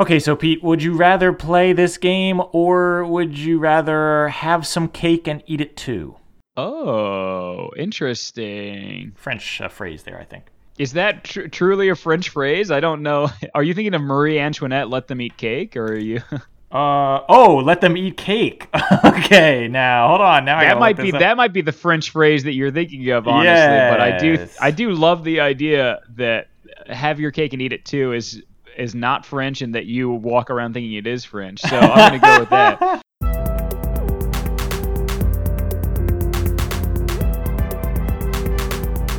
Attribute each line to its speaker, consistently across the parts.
Speaker 1: Okay, so Pete, would you rather play this game or would you rather have some cake and eat it too?
Speaker 2: Oh, interesting.
Speaker 1: French uh, phrase there, I think.
Speaker 2: Is that tr- truly a French phrase? I don't know. Are you thinking of Marie Antoinette, let them eat cake, or are you?
Speaker 1: Uh oh, let them eat cake. okay, now hold on. Now I
Speaker 2: that might be that might be the French phrase that you're thinking of, honestly. But I do I do love the idea that have your cake and eat it too is is not French, and that you walk around thinking it is French. So I'm gonna go with that.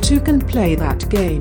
Speaker 3: Two can play that game.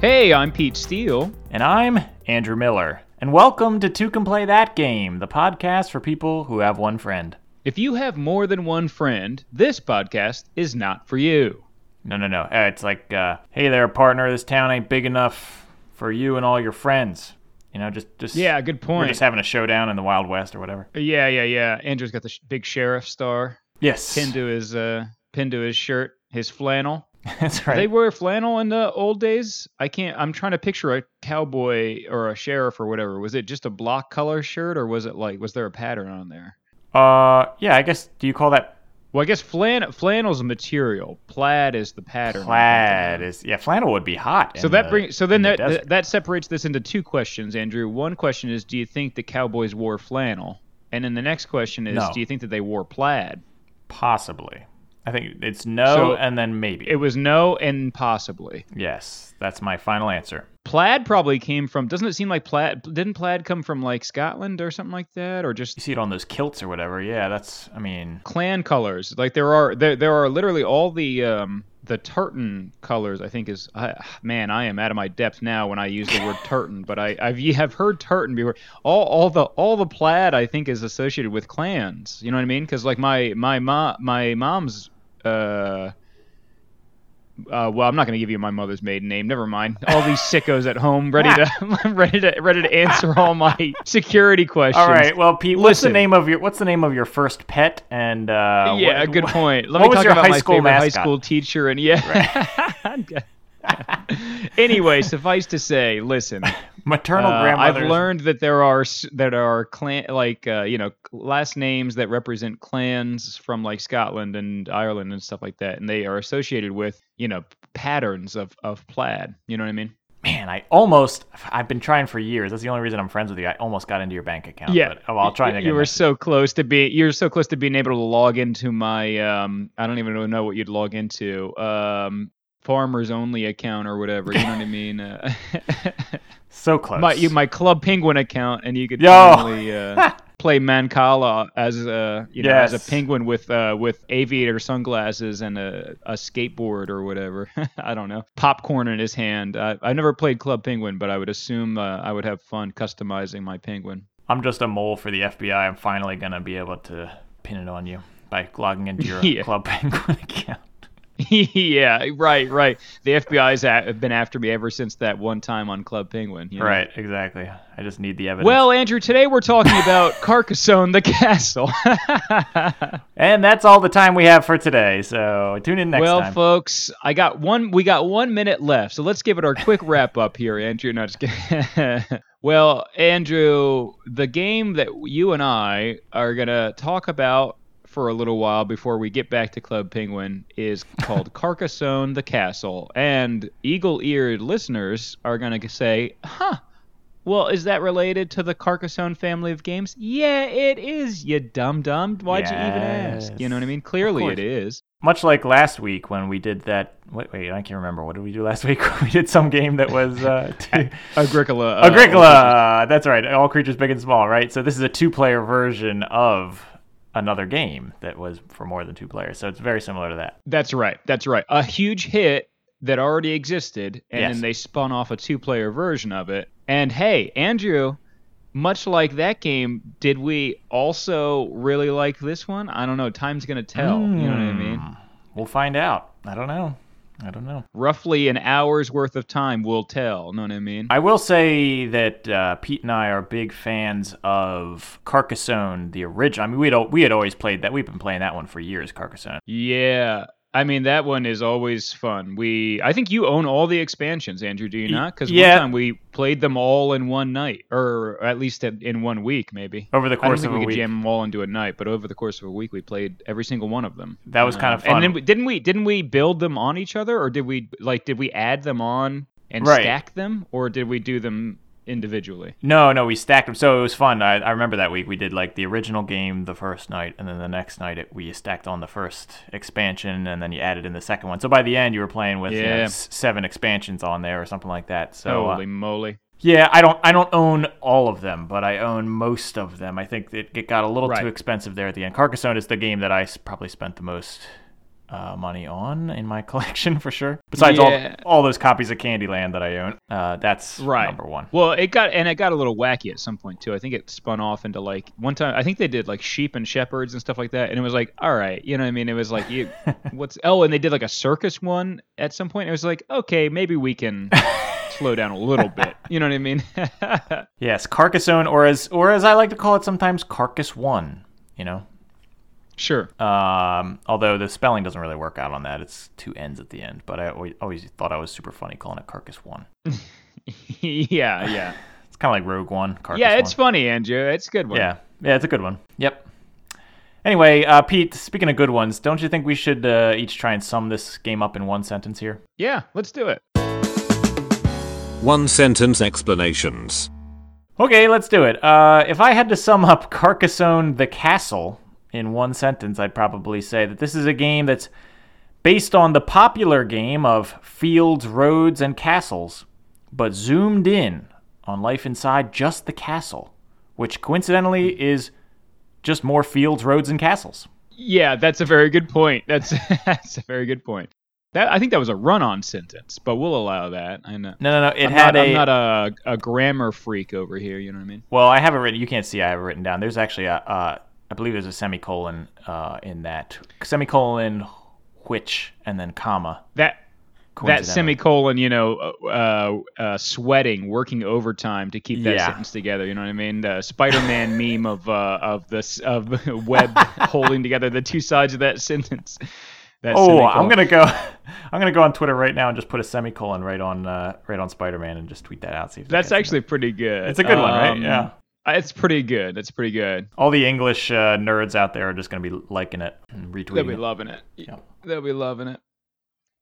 Speaker 2: Hey, I'm Pete Steele.
Speaker 1: And I'm Andrew Miller. And welcome to Two Can Play That Game, the podcast for people who have one friend.
Speaker 2: If you have more than one friend, this podcast is not for you.
Speaker 1: No, no, no. Uh, It's like, uh, hey there, partner. This town ain't big enough for you and all your friends. You know, just, just
Speaker 2: Yeah, good point.
Speaker 1: We're just having a showdown in the Wild West or whatever.
Speaker 2: Yeah, yeah, yeah. Andrew's got the sh- big sheriff star
Speaker 1: Yes,
Speaker 2: pinned to his uh pinned to his shirt, his flannel.
Speaker 1: that's
Speaker 2: Did They
Speaker 1: right.
Speaker 2: wear flannel in the old days. I can't. I'm trying to picture a cowboy or a sheriff or whatever. Was it just a block color shirt, or was it like was there a pattern on there?
Speaker 1: Uh, yeah. I guess. Do you call that
Speaker 2: Well, I guess flan flannel's a material. Plaid is the pattern.
Speaker 1: Plaid? Is yeah, flannel would be hot.
Speaker 2: So that
Speaker 1: the-
Speaker 2: brings. So then
Speaker 1: the
Speaker 2: that, that that separates this into two questions, Andrew. One question is, do you think the cowboys wore flannel? And then the next question is,
Speaker 1: No.
Speaker 2: do you think that they wore plaid?
Speaker 1: possibly. I think it's no,
Speaker 2: So-
Speaker 1: and then maybe.
Speaker 2: It was no and possibly.
Speaker 1: yes, that's my final answer.
Speaker 2: Plaid probably came from. Doesn't it seem like plaid? Didn't plaid come from like Scotland or something like that, or just
Speaker 1: You see it on those kilts or whatever. Yeah, that's. I mean,
Speaker 2: clan colors? Like there are there there are literally all the um the tartan colors. I think is I, man, I am out of my depth now when I use the word tartan, but I I've ye- have heard tartan before. All all the all the plaid I think is associated with clans. You know what I mean? Because like my my mom my mom's uh. Uh, well, I'm not going to give you my mother's maiden name. Never mind. All these sickos at home, ready to, ready to, ready to answer all my security questions.
Speaker 1: all right. Well, Pete, what's the name of your what's the name of your first pet? And uh,
Speaker 2: yeah,
Speaker 1: what-
Speaker 2: good point. Let
Speaker 1: what
Speaker 2: me
Speaker 1: was
Speaker 2: talk
Speaker 1: your
Speaker 2: about
Speaker 1: high
Speaker 2: my
Speaker 1: school
Speaker 2: favorite high school teacher and yeah. anyway, suffice to say, listen.
Speaker 1: Maternal
Speaker 2: uh,
Speaker 1: grandmother.
Speaker 2: I've learned that there are that are clan like uh, you know last names that represent clans from like Scotland and Ireland and stuff like that, and they are associated with you know patterns of of plaid. You know what I mean?
Speaker 1: Man, I almost. I've been trying for years. That's the only reason I'm friends with you. I almost got into your bank account.
Speaker 2: Yeah,
Speaker 1: But, oh, I'll try
Speaker 2: You-
Speaker 1: again.
Speaker 2: You were so close to be. You're so close to being able to log into my. Um, I don't even know what you'd log into. Um, farmers only account or whatever. You know what I mean? Uh,
Speaker 1: so close.
Speaker 2: my you, my Club Penguin account, and you could
Speaker 1: Yo.
Speaker 2: finally uh, play Mancala as a you know as a penguin with uh, with aviator sunglasses and a, a skateboard or whatever. I don't know. Popcorn in his hand. I, I've never played Club Penguin, but I would assume uh, I would have fun customizing my penguin.
Speaker 1: I'm just a mole for the FBI. I'm finally gonna be able to pin it on you by logging into your
Speaker 2: Yeah.
Speaker 1: Club Penguin account.
Speaker 2: yeah, right, right. The FBI's a- have been after me ever since that one time on Club Penguin. you know?
Speaker 1: Right, exactly. I just need the evidence.
Speaker 2: Well, Andrew, today we're talking about Carcassonne, the castle.
Speaker 1: and that's all the time we have for today. So tune in next
Speaker 2: well,
Speaker 1: time.
Speaker 2: Well, folks, I got one. We got one minute left, so let's give it our quick wrap up here, Andrew. No, just kidding. well, Andrew, the game that you and I are gonna talk about for a little while before we get back to Club Penguin is called Carcassonne the Castle, and eagle-eared listeners are gonna say, "Huh." Well, is that related to the Carcassonne family of games? Yeah, it is, you dumb dumb. Why'd you even ask? You know what I mean? Clearly it is.
Speaker 1: Much like last week when we did that. Wait, wait, I can't remember. What did we do last week? we did some game that was uh, two-
Speaker 2: Agricola. uh,
Speaker 1: Agricola. That's right. All creatures big and small. Right. So this is a two-player version of another game that was for more than two players. So it's very similar to that.
Speaker 2: That's right. That's right. A huge hit that already existed, and
Speaker 1: Yes.
Speaker 2: then they spun off a two-player version of it. And hey, Andrew, much like that game, did we also really like this one? I don't know. Time's gonna tell. You know what I mean?
Speaker 1: Hmm. We'll find out. I don't know. I don't know.
Speaker 2: Roughly an hour's worth of time will tell. Know what I mean?
Speaker 1: I will say that uh, Pete and I are big fans of Carcassonne, the original. I mean, we had we had always played that. We've been playing that one for years, Carcassonne.
Speaker 2: Yeah. I mean that one is always fun. We, I think you own all the expansions, Andrew. Do you not? Because
Speaker 1: yeah.
Speaker 2: one time we played them all in one night, or at least in- one week, maybe.
Speaker 1: Over the course
Speaker 2: I don't think
Speaker 1: of
Speaker 2: we
Speaker 1: a
Speaker 2: could
Speaker 1: week.
Speaker 2: jam them all into a night, but over the course of a week, we played every single one of them.
Speaker 1: That was kind of uh, fun.
Speaker 2: And then we, didn't we didn't we build them on each other, or did we like did we add them on and
Speaker 1: Right.
Speaker 2: stack them, or did we do them individually?
Speaker 1: No, no, we stacked them. So it was fun. I, I remember that week we did like the original game the first night, and then the next night it, we stacked on the first expansion, and then you added in the second one. So by the end, you were playing with you know, seven expansions on there or something like that. So uh,
Speaker 2: Holy moly!
Speaker 1: yeah, I don't I don't own all of them, but I own most of them. I think it, it got a little
Speaker 2: Right.
Speaker 1: too expensive there at the end. Carcassonne is the game that I probably spent the most. Uh, money on in my collection for sure. Besides
Speaker 2: Yeah.
Speaker 1: all all those copies of Candyland that I own, uh, that's
Speaker 2: Right.
Speaker 1: number one.
Speaker 2: Well, it got and it got a little wacky at some point too. I think it spun off into like one time. I think they did like sheep and shepherds and stuff like that, and it was like, all right, you know what I mean? It was like, you, what's oh, and they did like a circus one at some point. It was like, okay, maybe we can slow down a little bit. You know what I mean?
Speaker 1: Yes, Carcassonne, or as or as I like to call it sometimes, Carcass One. You know,
Speaker 2: sure.
Speaker 1: um, although the spelling doesn't really work out on that. It's two N's at the end. But I always, always thought I was super funny calling it Carcass One.
Speaker 2: yeah, yeah,
Speaker 1: It's kind of like Rogue One. Carcass
Speaker 2: yeah. It's
Speaker 1: One.
Speaker 2: funny, Andrew. It's a good one.
Speaker 1: yeah, yeah, it's a good one. Yep. Anyway, uh, Pete, speaking of good ones, don't you think we should uh, each try and sum this game up in one sentence here?
Speaker 2: yeah. Let's do it.
Speaker 4: One sentence explanations.
Speaker 1: Okay, let's do it. Uh, if I had to sum up Carcassonne the Castle in one sentence, I'd probably say that this is a game that's based on the popular game of fields, roads, and castles, but zoomed in on life inside just the castle, which coincidentally is just more fields, roads, and castles.
Speaker 2: Yeah, that's a very good point. That's that's a very good point. That I think that was a run-on sentence, but we'll allow that. I know.
Speaker 1: No, no, no. It
Speaker 2: I'm
Speaker 1: had
Speaker 2: not,
Speaker 1: a.
Speaker 2: I'm not a, a grammar freak over here. You know what I mean?
Speaker 1: Well, I have it written. You can't see. I have it written down. There's actually a. Uh, I believe there's a semicolon uh, in that semicolon, which, and then comma.
Speaker 2: That that semicolon, you know, uh, uh, sweating, working overtime to keep that
Speaker 1: Yeah.
Speaker 2: sentence together. You know what I mean? The Spider-Man meme of uh, of this of web holding together the two sides of that sentence. That
Speaker 1: Oh,
Speaker 2: semicolon.
Speaker 1: I'm gonna go. I'm gonna go on Twitter right now and just put a semicolon right on uh, right on Spider-Man and just tweet that out. See if
Speaker 2: That's actually pretty good.
Speaker 1: It's a good one, right?
Speaker 2: Um,
Speaker 1: Yeah.
Speaker 2: It's pretty good. It's pretty good.
Speaker 1: all the English uh, nerds out there are just gonna be liking it and retweeting.
Speaker 2: They'll be
Speaker 1: it.
Speaker 2: loving it.
Speaker 1: Yeah.
Speaker 2: They'll be loving it.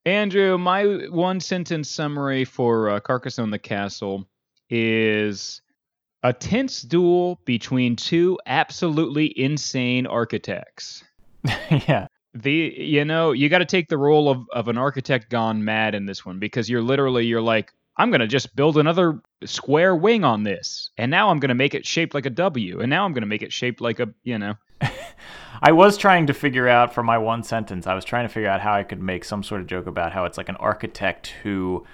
Speaker 2: Andrew, my one sentence summary for uh, Carcassonne the Castle is a tense duel between two absolutely insane architects.
Speaker 1: yeah.
Speaker 2: The you know you got to take the role of, of an architect gone mad in this one because you're literally you're like I'm gonna just build another square wing on this. And now I'm gonna make it shaped like a W. And now I'm gonna make it shaped like a you know.
Speaker 1: I was trying to figure out for my one sentence. I was trying to figure out how I could make some sort of joke about how it's like an architect who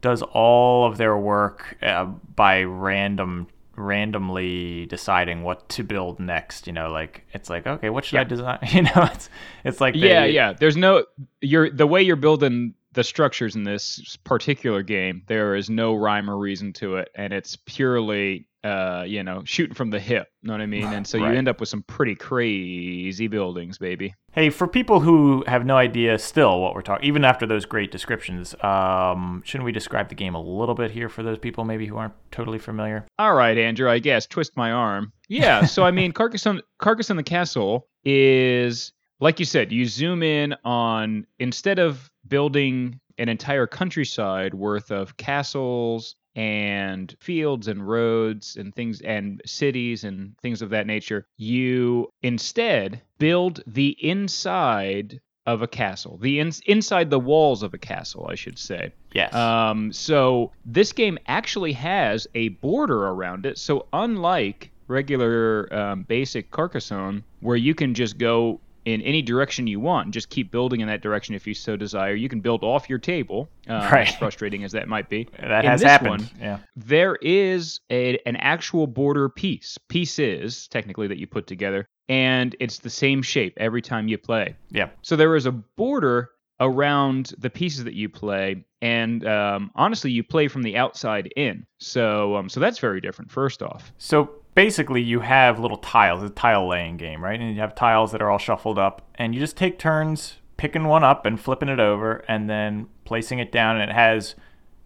Speaker 1: does all of their work uh, by random randomly deciding what to build next you know like it's like okay what should i design? You know it's it's like
Speaker 2: yeah yeah. There's no you're the way you're building the structures in this particular game there is no rhyme or reason to it and it's purely uh you know shooting from the hip You know what i mean and so
Speaker 1: Right.
Speaker 2: you end up with some pretty crazy buildings baby
Speaker 1: Hey, for people who have no idea still what we're talking, even after those great descriptions, um, shouldn't we describe the game a little bit here for those people maybe who aren't totally familiar?
Speaker 2: all right andrew i guess twist my arm yeah so i mean carcassonne carcassonne the castle is like you said you zoom in on instead of building an entire countryside worth of castles and fields and roads and things and cities and things of that nature you instead build the inside of a castle the in, inside the walls of a castle i should say
Speaker 1: Yes.
Speaker 2: um, so this game actually has a border around it. So unlike regular um, basic Carcassonne, where you can just go in any direction you want and just keep building in that direction if you so desire, you can build off your table. Uh,
Speaker 1: Right.
Speaker 2: As frustrating as that might be.
Speaker 1: that
Speaker 2: in
Speaker 1: has happened.
Speaker 2: one,
Speaker 1: yeah.
Speaker 2: there is a, an actual border piece, pieces technically that you put together, and it's the same shape every time you play.
Speaker 1: Yeah.
Speaker 2: So there is a border around the pieces that you play, and um, honestly, you play from the outside in. So, um, so that's very different. First off,
Speaker 1: So basically, you have little tiles, a tile laying game, right? And you have tiles that are all shuffled up, and you just take turns picking one up and flipping it over and then placing it down. And it has,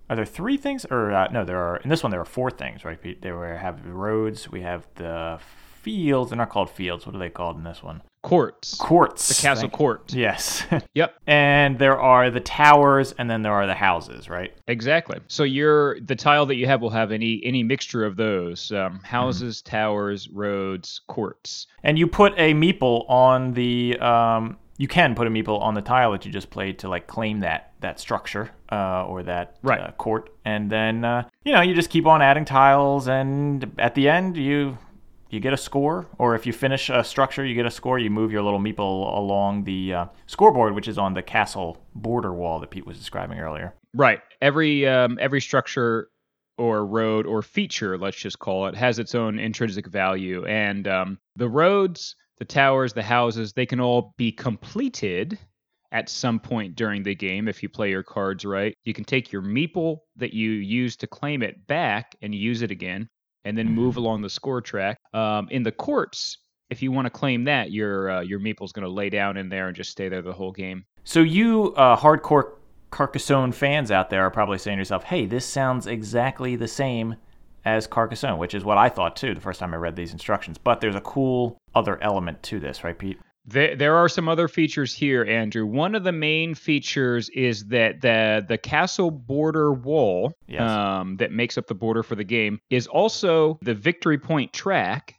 Speaker 1: are there three things? Or uh, no, there are, in this one, there are four things, right? There we have the roads, we have the fields. They're not called fields. What are they called in this one?
Speaker 2: Courts.
Speaker 1: Courts.
Speaker 2: The castle court.
Speaker 1: Yes.
Speaker 2: Yep.
Speaker 1: and there are the towers and then there are the houses, right?
Speaker 2: Exactly. So your the tile that you have will have any any mixture of those um, houses, towers, roads, courts.
Speaker 1: And you put a meeple on the um, you can put a meeple on the tile that you just played to like claim that that structure uh, or that
Speaker 2: Right.
Speaker 1: uh, court, and then uh, you know you just keep on adding tiles, and at the end you you get a score, or if you finish a structure, you get a score. You move your little meeple along the uh, scoreboard, which is on the castle border wall that Pete was describing earlier.
Speaker 2: Right. Every um, every structure or road or feature, let's just call it, has its own intrinsic value, and um, the roads, the towers, the houses, they can all be completed at some point during the game if you play your cards right. You can take your meeple that you use to claim it back and use it again, and then move along the score track. Um, in the courts, if you want to claim that, your uh, your meeple's going to lay down in there and just stay there the whole game.
Speaker 1: So you uh, hardcore Carcassonne fans out there are probably saying to yourself, "Hey, this sounds exactly the same as Carcassonne," which is what I thought too the first time I read these instructions. But there's a cool other element to this, right, Pete?
Speaker 2: There, there are some other features here, Andrew. One of the main features is that the the castle border wall
Speaker 1: Yes.
Speaker 2: um, that makes up the border for the game is also the victory point track.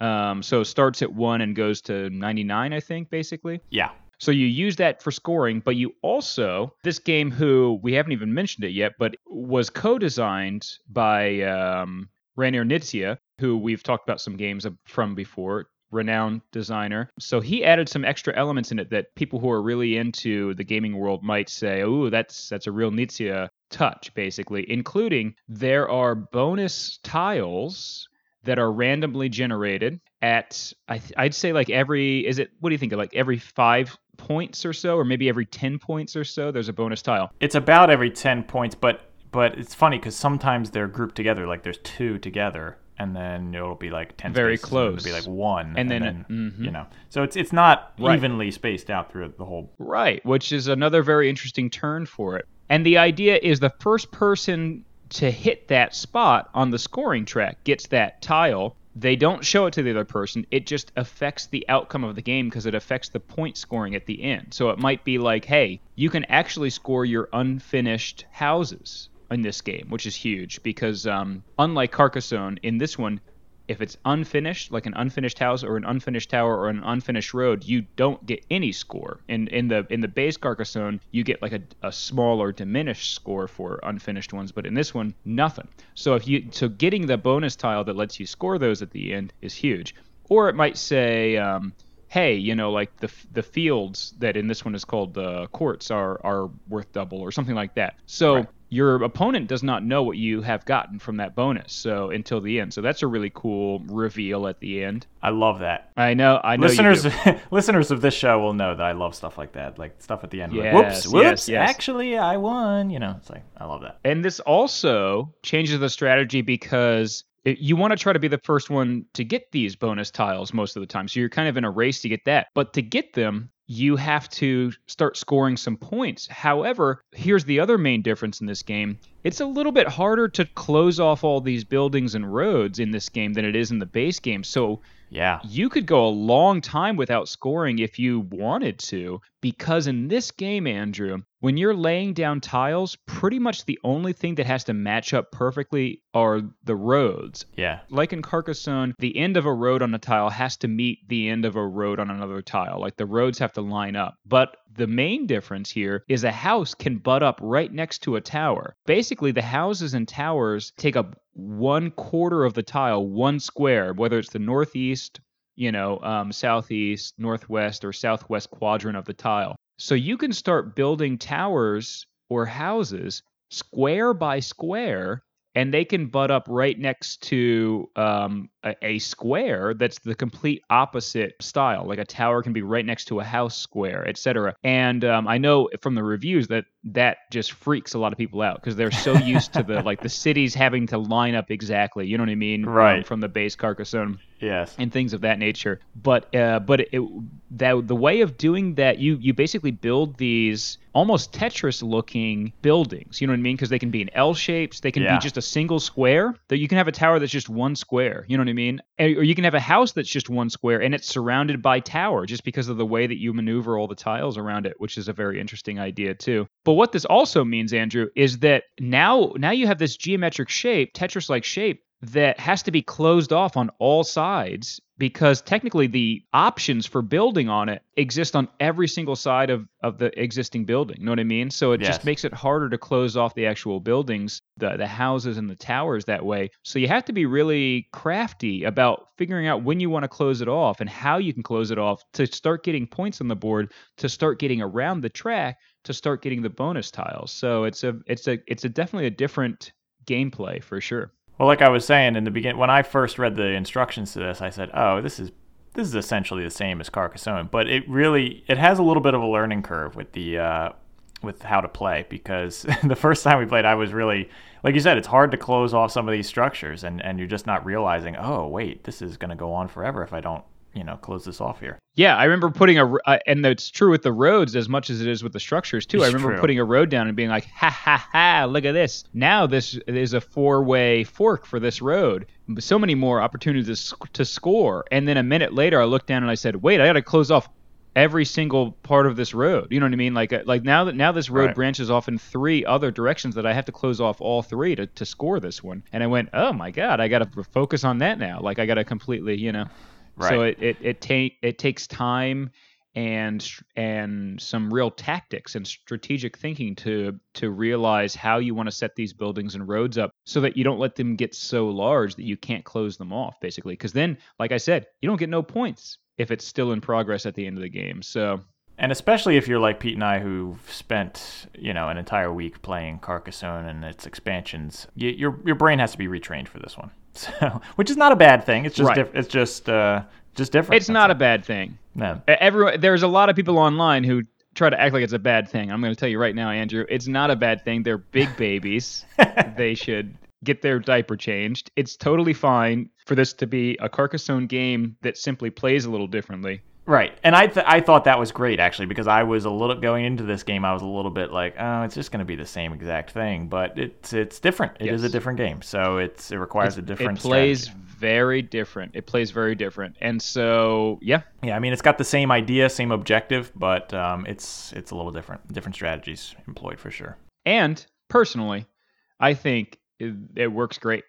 Speaker 2: Um, so it starts at one and goes to 99, I think, basically.
Speaker 1: Yeah.
Speaker 2: So you use that for scoring, but you also this game, who we haven't even mentioned it yet, but was co-designed by um, Reiner Nitzia, who we've talked about some games from before, renowned designer. So he added some extra elements in it that people who are really into the gaming world might say, "Oh, that's that's a real Nitzia touch," basically, including there are bonus tiles that are randomly generated at I I'd say like every is it what do you think like every 5 points or so or maybe every 10 points or so there's a bonus tile.
Speaker 1: It's about every 10 points, but but it's funny because sometimes they're grouped together. Like there's two together, and then it'll be like 10
Speaker 2: Very
Speaker 1: spaces, and
Speaker 2: close.
Speaker 1: It'll be like one.
Speaker 2: And then- mhm.
Speaker 1: you know. So it's it's not
Speaker 2: Right.
Speaker 1: evenly spaced out through the whole.
Speaker 2: Right, which is another very interesting turn for it. And the idea is the first person to hit that spot on the scoring track gets that tile. They don't show it to the other person. It just affects the outcome of the game because it affects the point scoring at the end. So it might be like, hey, you can actually score your unfinished houses in this game, which is huge because um, unlike Carcassonne, in this one, if it's unfinished, like an unfinished house or an unfinished tower or an unfinished road, you don't get any score. In in the in the base Carcassonne, you get like a, a small or diminished score for unfinished ones, but in this one, nothing. So if you so getting the bonus tile that lets you score those at the end is huge. Or it might say, um, hey, you know, like the the fields that in this one is called the courts are are worth double or something like that. So
Speaker 1: Right.
Speaker 2: Your opponent does not know what you have gotten from that bonus so until the end so that's a really cool reveal at the end
Speaker 1: I love that.
Speaker 2: i know i know
Speaker 1: listeners listeners of this show will know that I love stuff like that, like stuff at the end. like,
Speaker 2: Yes,
Speaker 1: whoops,
Speaker 2: yes,
Speaker 1: whoops!
Speaker 2: yes.
Speaker 1: Actually, I won. You know, it's like I love that.
Speaker 2: and this also changes the strategy because you want to try to be the first one to get these bonus tiles most of the time so you're kind of in a race to get that but to get them you have to start scoring some points. However, here's the other main difference in this game. It's a little bit harder to close off all these buildings and roads in this game than it is in the base game. So
Speaker 1: Yeah.
Speaker 2: you could go a long time without scoring if you wanted to, because in this game, Andrew, when you're laying down tiles, pretty much the only thing that has to match up perfectly are the roads.
Speaker 1: Yeah.
Speaker 2: Like in Carcassonne, the end of a road on a tile has to meet the end of a road on another tile. Like the roads have to line up. But the main difference here is a house can butt up right next to a tower. Basically, the houses and towers take up one quarter of the tile, one square, whether it's the northeast, you know, um, southeast, northwest, or southwest quadrant of the tile. So you can start building towers or houses square by square and they can butt up right next to um, a, a square that's the complete opposite style. Like a tower can be right next to a house square, etc. And um, I know from the reviews that that just freaks a lot of people out because they're so used to the like the cities having to line up exactly. You know what I mean? Um,
Speaker 1: Right.
Speaker 2: from the base Carcassonne.
Speaker 1: Yes.
Speaker 2: and things of that nature. But uh, but it, that the way of doing that, you you basically build these almost Tetris looking buildings. You know what I mean? Because they can be in L shapes. They can
Speaker 1: Yeah.
Speaker 2: be just a single square. That you can have a tower that's just one square. You know what I mean? Or you can have a house that's just one square and it's surrounded by tower just because of the way that you maneuver all the tiles around it, which is a very interesting idea too. But what this also means, Andrew, is that now now you have this geometric shape, Tetris like shape that has to be closed off on all sides because technically the options for building on it exist on every single side of, of the existing building. Know what I mean? So it
Speaker 1: Yes.
Speaker 2: just makes it harder to close off the actual buildings, the, the houses and the towers that way. So you have to be really crafty about figuring out when you want to close it off and how you can close it off to start getting points on the board, to start getting around the track, to start getting the bonus tiles. So it's a it's a it's a definitely a different gameplay for sure.
Speaker 1: Well, like I was saying in the beginning, when I first read the instructions to this, I said, "Oh, this is this is essentially the same as Carcassonne," but it really it has a little bit of a learning curve with the uh, with how to play because the first time we played, I was really like you said, it's hard to close off some of these structures, and and you're just not realizing, oh, wait, this is going to go on forever if I don't, you know, close this off here.
Speaker 2: Yeah, I remember putting a, uh, and it's true with the roads as much as it is with the structures too. I remember
Speaker 1: true.
Speaker 2: putting a road down and being like, ha ha ha, look at this. Now this is a four way fork for this road. So many more opportunities to, to score. And then a minute later, I looked down and I said, wait, I got to close off every single part of this road. You know what I mean? Like, uh, like now that now this road
Speaker 1: Right.
Speaker 2: branches off in three other directions that I have to close off all three to, to score this one. And I went, oh my god, I got to focus on that now. Like I got to completely, you know. So
Speaker 1: Right.
Speaker 2: it it it, take it takes time and and some real tactics and strategic thinking to to realize how you want to set these buildings and roads up so that you don't let them get so large that you can't close them off basically because then like I said you don't get no points if it's still in progress at the end of the game so
Speaker 1: And especially if you're like Pete and I, who've spent you know an entire week playing Carcassonne and its expansions, y your your brain has to be retrained for this one. So, which is not a bad thing. It's just
Speaker 2: Right.
Speaker 1: diff- it's just uh, just different.
Speaker 2: it's not a bad thing
Speaker 1: no.
Speaker 2: Everyone, there's a lot of people online who try to act like it's a bad thing. I'm going to tell you right now, Andrew, it's not a bad thing. They're big babies. they should get their diaper changed. It's totally fine for this to be a Carcassonne game that simply plays a little differently.
Speaker 1: Right, and I th- I thought that was great actually because I was a little going into this game. I was a little bit like, oh, it's just going to be the same exact thing, but it's it's different. It is
Speaker 2: Yes.
Speaker 1: a different game, so it's it requires a different.
Speaker 2: it plays
Speaker 1: strategy.
Speaker 2: very different. It plays very different. And so, yeah,
Speaker 1: Yeah, I mean, it's got the same idea, same objective, but um, it's it's a little different. Different strategies employed for sure.
Speaker 2: And personally, I think it, it works great.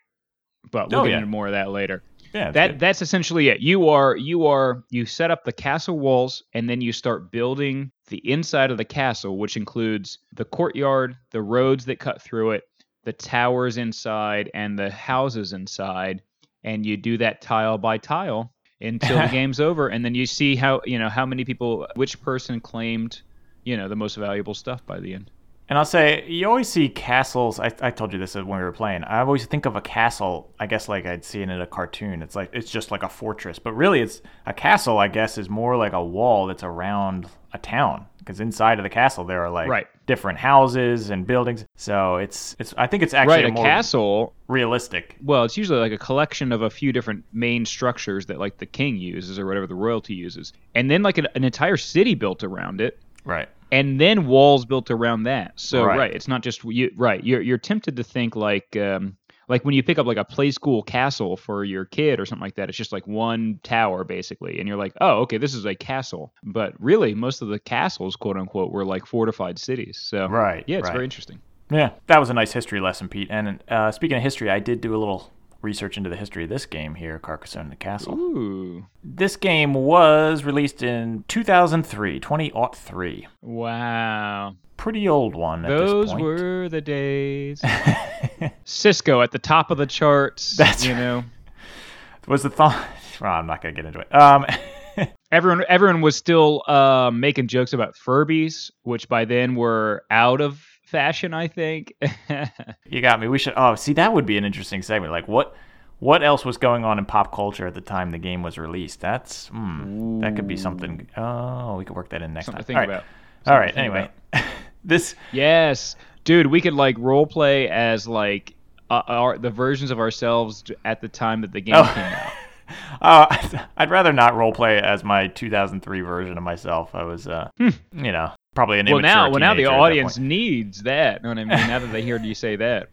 Speaker 2: But we'll
Speaker 1: Oh,
Speaker 2: get
Speaker 1: yeah.
Speaker 2: into more of that later.
Speaker 1: Yeah,
Speaker 2: that
Speaker 1: good.
Speaker 2: that's essentially it. You are you are you set up the castle walls and then you start building the inside of the castle, which includes the courtyard, the roads that cut through it, the towers inside, and the houses inside. And you do that tile by tile until the game's over, and then you see how you know how many people, which person claimed, you know, the most valuable stuff by the end.
Speaker 1: And I'll say, you always see castles. I, I told you this when we were playing. I always think of a castle, I guess, like I'd see it in a cartoon. It's like, it's just like a fortress. But really, it's a castle, I guess, is more like a wall that's around a town. Because inside of the castle, there are like
Speaker 2: Right.
Speaker 1: different houses and buildings. So it's, it's I think it's actually
Speaker 2: right,
Speaker 1: a
Speaker 2: a castle
Speaker 1: realistic.
Speaker 2: well, it's usually like a collection of a few different main structures that like the king uses or whatever the royalty uses, and then like an, an entire city built around it,
Speaker 1: Right.
Speaker 2: And then walls built around that. So
Speaker 1: Right.
Speaker 2: right, it's not just you. Right, you're you're tempted to think like um, like when you pick up like a play school castle for your kid or something like that. It's just like one tower basically, and you're like, oh, okay, this is a castle. But really, most of the castles, quote unquote, were like fortified cities. So
Speaker 1: Right,
Speaker 2: yeah, it's
Speaker 1: right.
Speaker 2: very interesting.
Speaker 1: Yeah, that was a nice history lesson, Pete. And uh, speaking of history, I did do a little research into the history of this game here, Carcassonne the Castle.
Speaker 2: Ooh,
Speaker 1: This game was released in 2003, 2003.
Speaker 2: wow.
Speaker 1: Pretty old one at
Speaker 2: Those
Speaker 1: this point.
Speaker 2: were the days. Sisqo at the top of the charts.
Speaker 1: That's
Speaker 2: you
Speaker 1: right.
Speaker 2: know.
Speaker 1: Was the thought? Well, I'm not gonna get into it. Um,
Speaker 2: Everyone, everyone was still uh, making jokes about Furbies, which by then were out of fashion. I think.
Speaker 1: you got me. We should. Oh, see, that would be an interesting segment. Like, what, what else was going on in pop culture at the time the game was released? That's hmm, that could be something. Oh, we could work that in next
Speaker 2: Something
Speaker 1: time. All right. All right. Anyway, this.
Speaker 2: yes, dude, we could like role play as like uh, our the versions of ourselves at the time that the game
Speaker 1: Oh.
Speaker 2: came out.
Speaker 1: uh, I'd rather not role play as my 2003 version of myself. I was, uh, you know, probably an
Speaker 2: well now well now the
Speaker 1: teenager that
Speaker 2: audience needs that. You Know what I mean? now that they heard you say that,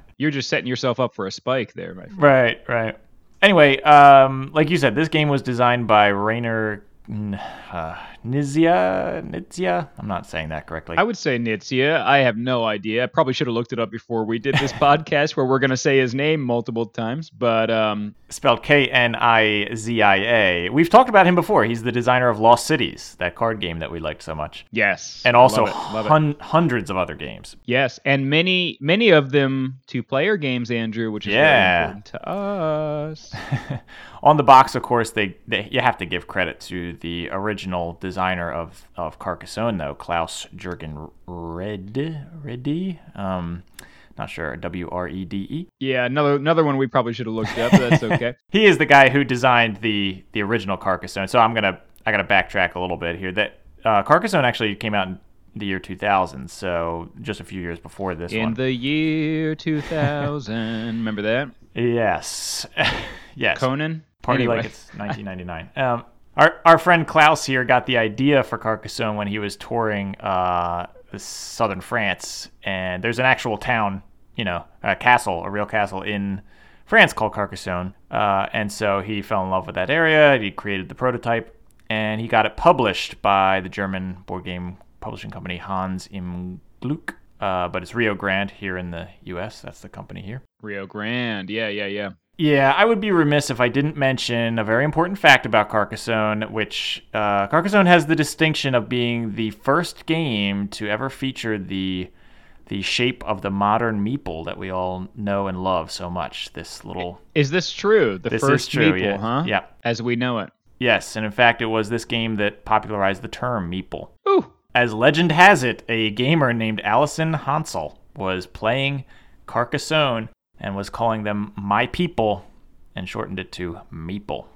Speaker 2: you're just setting yourself up for a spike there, my friend.
Speaker 1: Right, right. Anyway, um, like you said, this game was designed by Rainer uh, Nizia. Nizia. I'm not saying that correctly.
Speaker 2: I would say Nitzia. I have no idea. I probably should have looked it up before we did this podcast where we're going to say his name multiple times. But um,
Speaker 1: Spelled K N I Z I A. We've talked about him before. He's the designer of Lost Cities, that card game that we liked so much,
Speaker 2: yes.
Speaker 1: and also
Speaker 2: Love it, love
Speaker 1: hun- hundreds of other games.
Speaker 2: Yes, and many many of them two-player games, Andrew, which is
Speaker 1: Yeah.
Speaker 2: very important to us.
Speaker 1: On the box, of course, they, they you have to give credit to the original designer of, of Carcassonne, though Klaus Jurgen Red Wrede. Um, not sure W R E D E.
Speaker 2: yeah, another another one we probably should have looked up. But that's okay.
Speaker 1: He is the guy who designed the the original Carcassonne. So I'm gonna I gotta backtrack a little bit here. That uh, Carcassonne actually came out in the year 2000, so just a few years before this
Speaker 2: In
Speaker 1: one.
Speaker 2: the year 2000, remember that
Speaker 1: yes, yes.
Speaker 2: Conan?
Speaker 1: Party
Speaker 2: Anyway.
Speaker 1: like it's 1999. um, our our friend Klaus here got the idea for Carcassonne when he was touring uh, southern France, and there's an actual town, you know, a castle, a real castle in France called Carcassonne, uh, and so he fell in love with that area. He created the prototype, and he got it published by the German board game publishing company Hans im Glück. Uh, but it's Rio Grande here in the U.S. That's the company here.
Speaker 2: Rio Grande. Yeah, yeah, yeah.
Speaker 1: Yeah, I would be remiss if I didn't mention a very important fact about Carcassonne, which uh, Carcassonne has the distinction of being the first game to ever feature the the shape of the modern meeple that we all know and love so much. This little
Speaker 2: Is this true? The
Speaker 1: This is
Speaker 2: first
Speaker 1: true,
Speaker 2: meeple,
Speaker 1: yeah.
Speaker 2: huh?
Speaker 1: Yeah.
Speaker 2: As we know it.
Speaker 1: yes, and in fact, it was this game that popularized the term meeple.
Speaker 2: Ooh.
Speaker 1: As legend has it, a gamer named Alison Hansel was playing Carcassonne and was calling them my people and shortened it to meeple.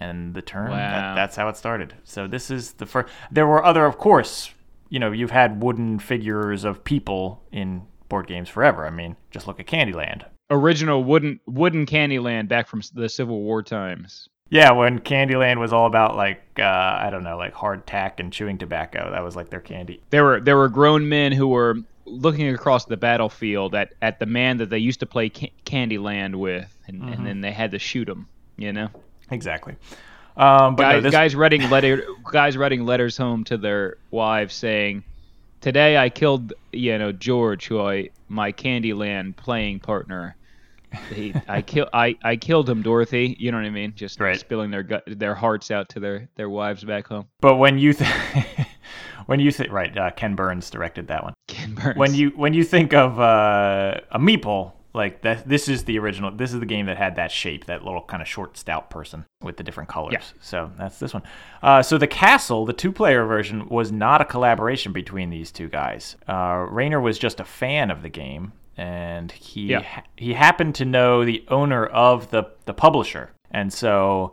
Speaker 1: And the term,
Speaker 2: Wow.
Speaker 1: that, that's how it started. So this is the first. There were other, of course, you know, you've had wooden figures of people in board games forever. I mean, just look at Candyland.
Speaker 2: Original wooden wooden Candyland back from the Civil War times.
Speaker 1: Yeah, when Candyland was all about like uh, I don't know, like hardtack and chewing tobacco. That was like their candy.
Speaker 2: There were there were grown men who were looking across the battlefield at, at the man that they used to play ca- Candyland with, and,
Speaker 1: Mm-hmm.
Speaker 2: and then they had to shoot him. You know,
Speaker 1: Exactly. Um, but no,
Speaker 2: guys
Speaker 1: this,
Speaker 2: guys writing letter guys writing letters home to their wives saying, "Today I killed you know George, who I my Candyland playing partner." He, I kill I, I killed him, Dorothy. You know what I mean? Just
Speaker 1: Right.
Speaker 2: spilling their gut, their hearts out to their, their wives back home.
Speaker 1: But when you th- when you think right, uh, Ken Burns directed that one.
Speaker 2: Ken Burns.
Speaker 1: When you when you think of uh, a meeple, like that, this is the original. This is the game that had that shape, that little kind of short, stout person with the different colors.
Speaker 2: Yeah.
Speaker 1: So that's this one. Uh, so the castle, the two-player version, was not a collaboration between these two guys. Uh, Reiner was just a fan of the game, and he
Speaker 2: Yeah.
Speaker 1: ha- he happened to know the owner of the the publisher, and so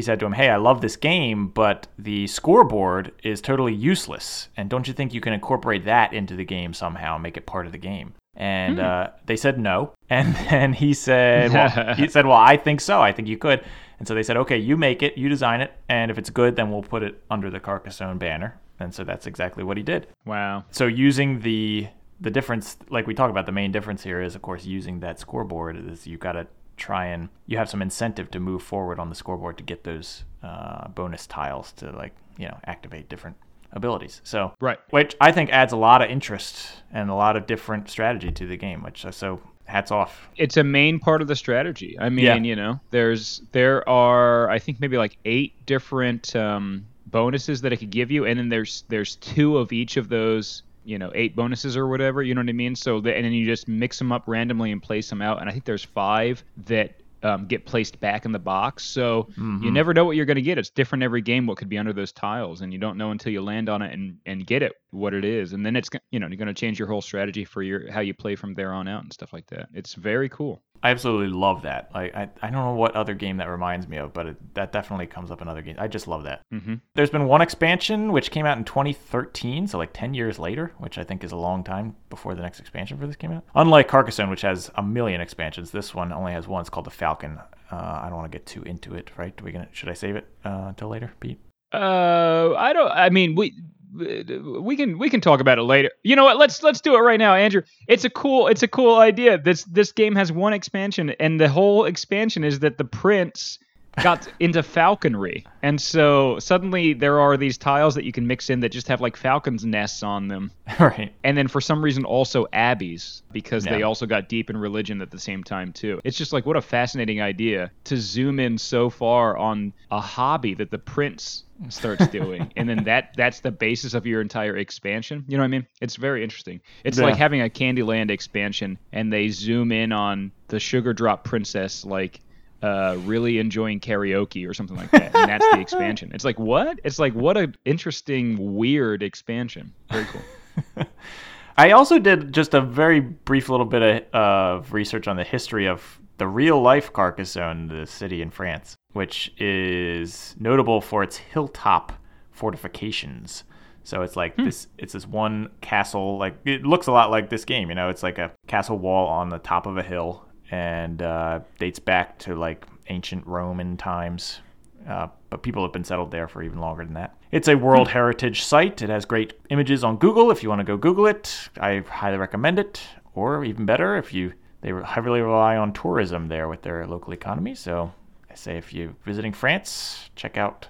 Speaker 1: he said to him, "Hey, I love this game, but the scoreboard is totally useless. And don't you think you can incorporate that into the game somehow, and make it part of the game?" And uh, they said no. And then he said, "Well, he said, well, I think so. I think you could." And so they said, "Okay, you make it, you design it, and if it's good, then we'll put it under the Carcassonne banner." And so that's exactly what he did.
Speaker 2: wow.
Speaker 1: So using the the difference, like we talk about, the main difference here is, of course, using that scoreboard is you've got to try and you have some incentive to move forward on the scoreboard to get those uh, bonus tiles to like you know activate different abilities. So
Speaker 2: Right.
Speaker 1: which I think adds a lot of interest and a lot of different strategy to the game. Which uh, so hats off.
Speaker 2: it's a main part of the strategy. I mean,
Speaker 1: Yeah.
Speaker 2: you know, there's there are I think maybe like eight different um, bonuses that it could give you, and then there's there's two of each of those you know eight bonuses or whatever. You know what I mean? So the, and then you just mix them up randomly and place them out, and I think there's five that. Um, get placed back in the box, so you never know what you're going to get. It's different every game. What could be under those tiles, and you don't know until you land on it and, and get it what it is, and then it's you know you're going to change your whole strategy for your how you play from there on out and stuff like that. It's very cool.
Speaker 1: I absolutely love that. Like I, I don't know what other game that reminds me of, but it, that definitely comes up in other games. I just love that.
Speaker 2: hmm
Speaker 1: There's been one expansion which came out in 2013, so like 10 years later, which I think is a long time before the next expansion for this came out. Unlike Carcassonne, which has a million expansions, this one only has one. It's called the Falcon Uh, I don't want to get too into it, right? Do we gonna should I save it uh, until later, Pete?
Speaker 2: Uh, I don't. I mean, we we can we can talk about it later. You know what? Let's let's do it right now, Andrew. It's a cool it's a cool idea. This this game has one expansion, and the whole expansion is that the prince got into falconry, and so suddenly there are these tiles that you can mix in that just have like falcons' nests on them,
Speaker 1: right.
Speaker 2: and then for some reason also abbeys because they also got deep in religion at the same time too. It's just like what a fascinating idea to zoom in so far on a hobby that the prince starts doing. And then that that's the basis of your entire expansion. You know what i mean? It's very interesting. It's
Speaker 1: Yeah.
Speaker 2: like having a candyland expansion and they zoom in on the sugar drop princess like uh, really enjoying karaoke or something like that. And that's the expansion. It's like what? It's like what a interesting weird expansion. Very cool.
Speaker 1: I also did just a very brief little bit of, of research on the history of the real life Carcassonne, the city in France, which is notable for its hilltop fortifications. So it's like this it's this one castle like it looks a lot like this game, you know, it's like a castle wall on the top of a hill and uh, dates back to like ancient Roman times. Uh, but people have been settled there for even longer than that. It's a World Heritage Site. It has great images on Google. If you want to go Google it, I highly recommend it. Or even better, if you they heavily rely on tourism there with their local economy. So I say if you're visiting France, check out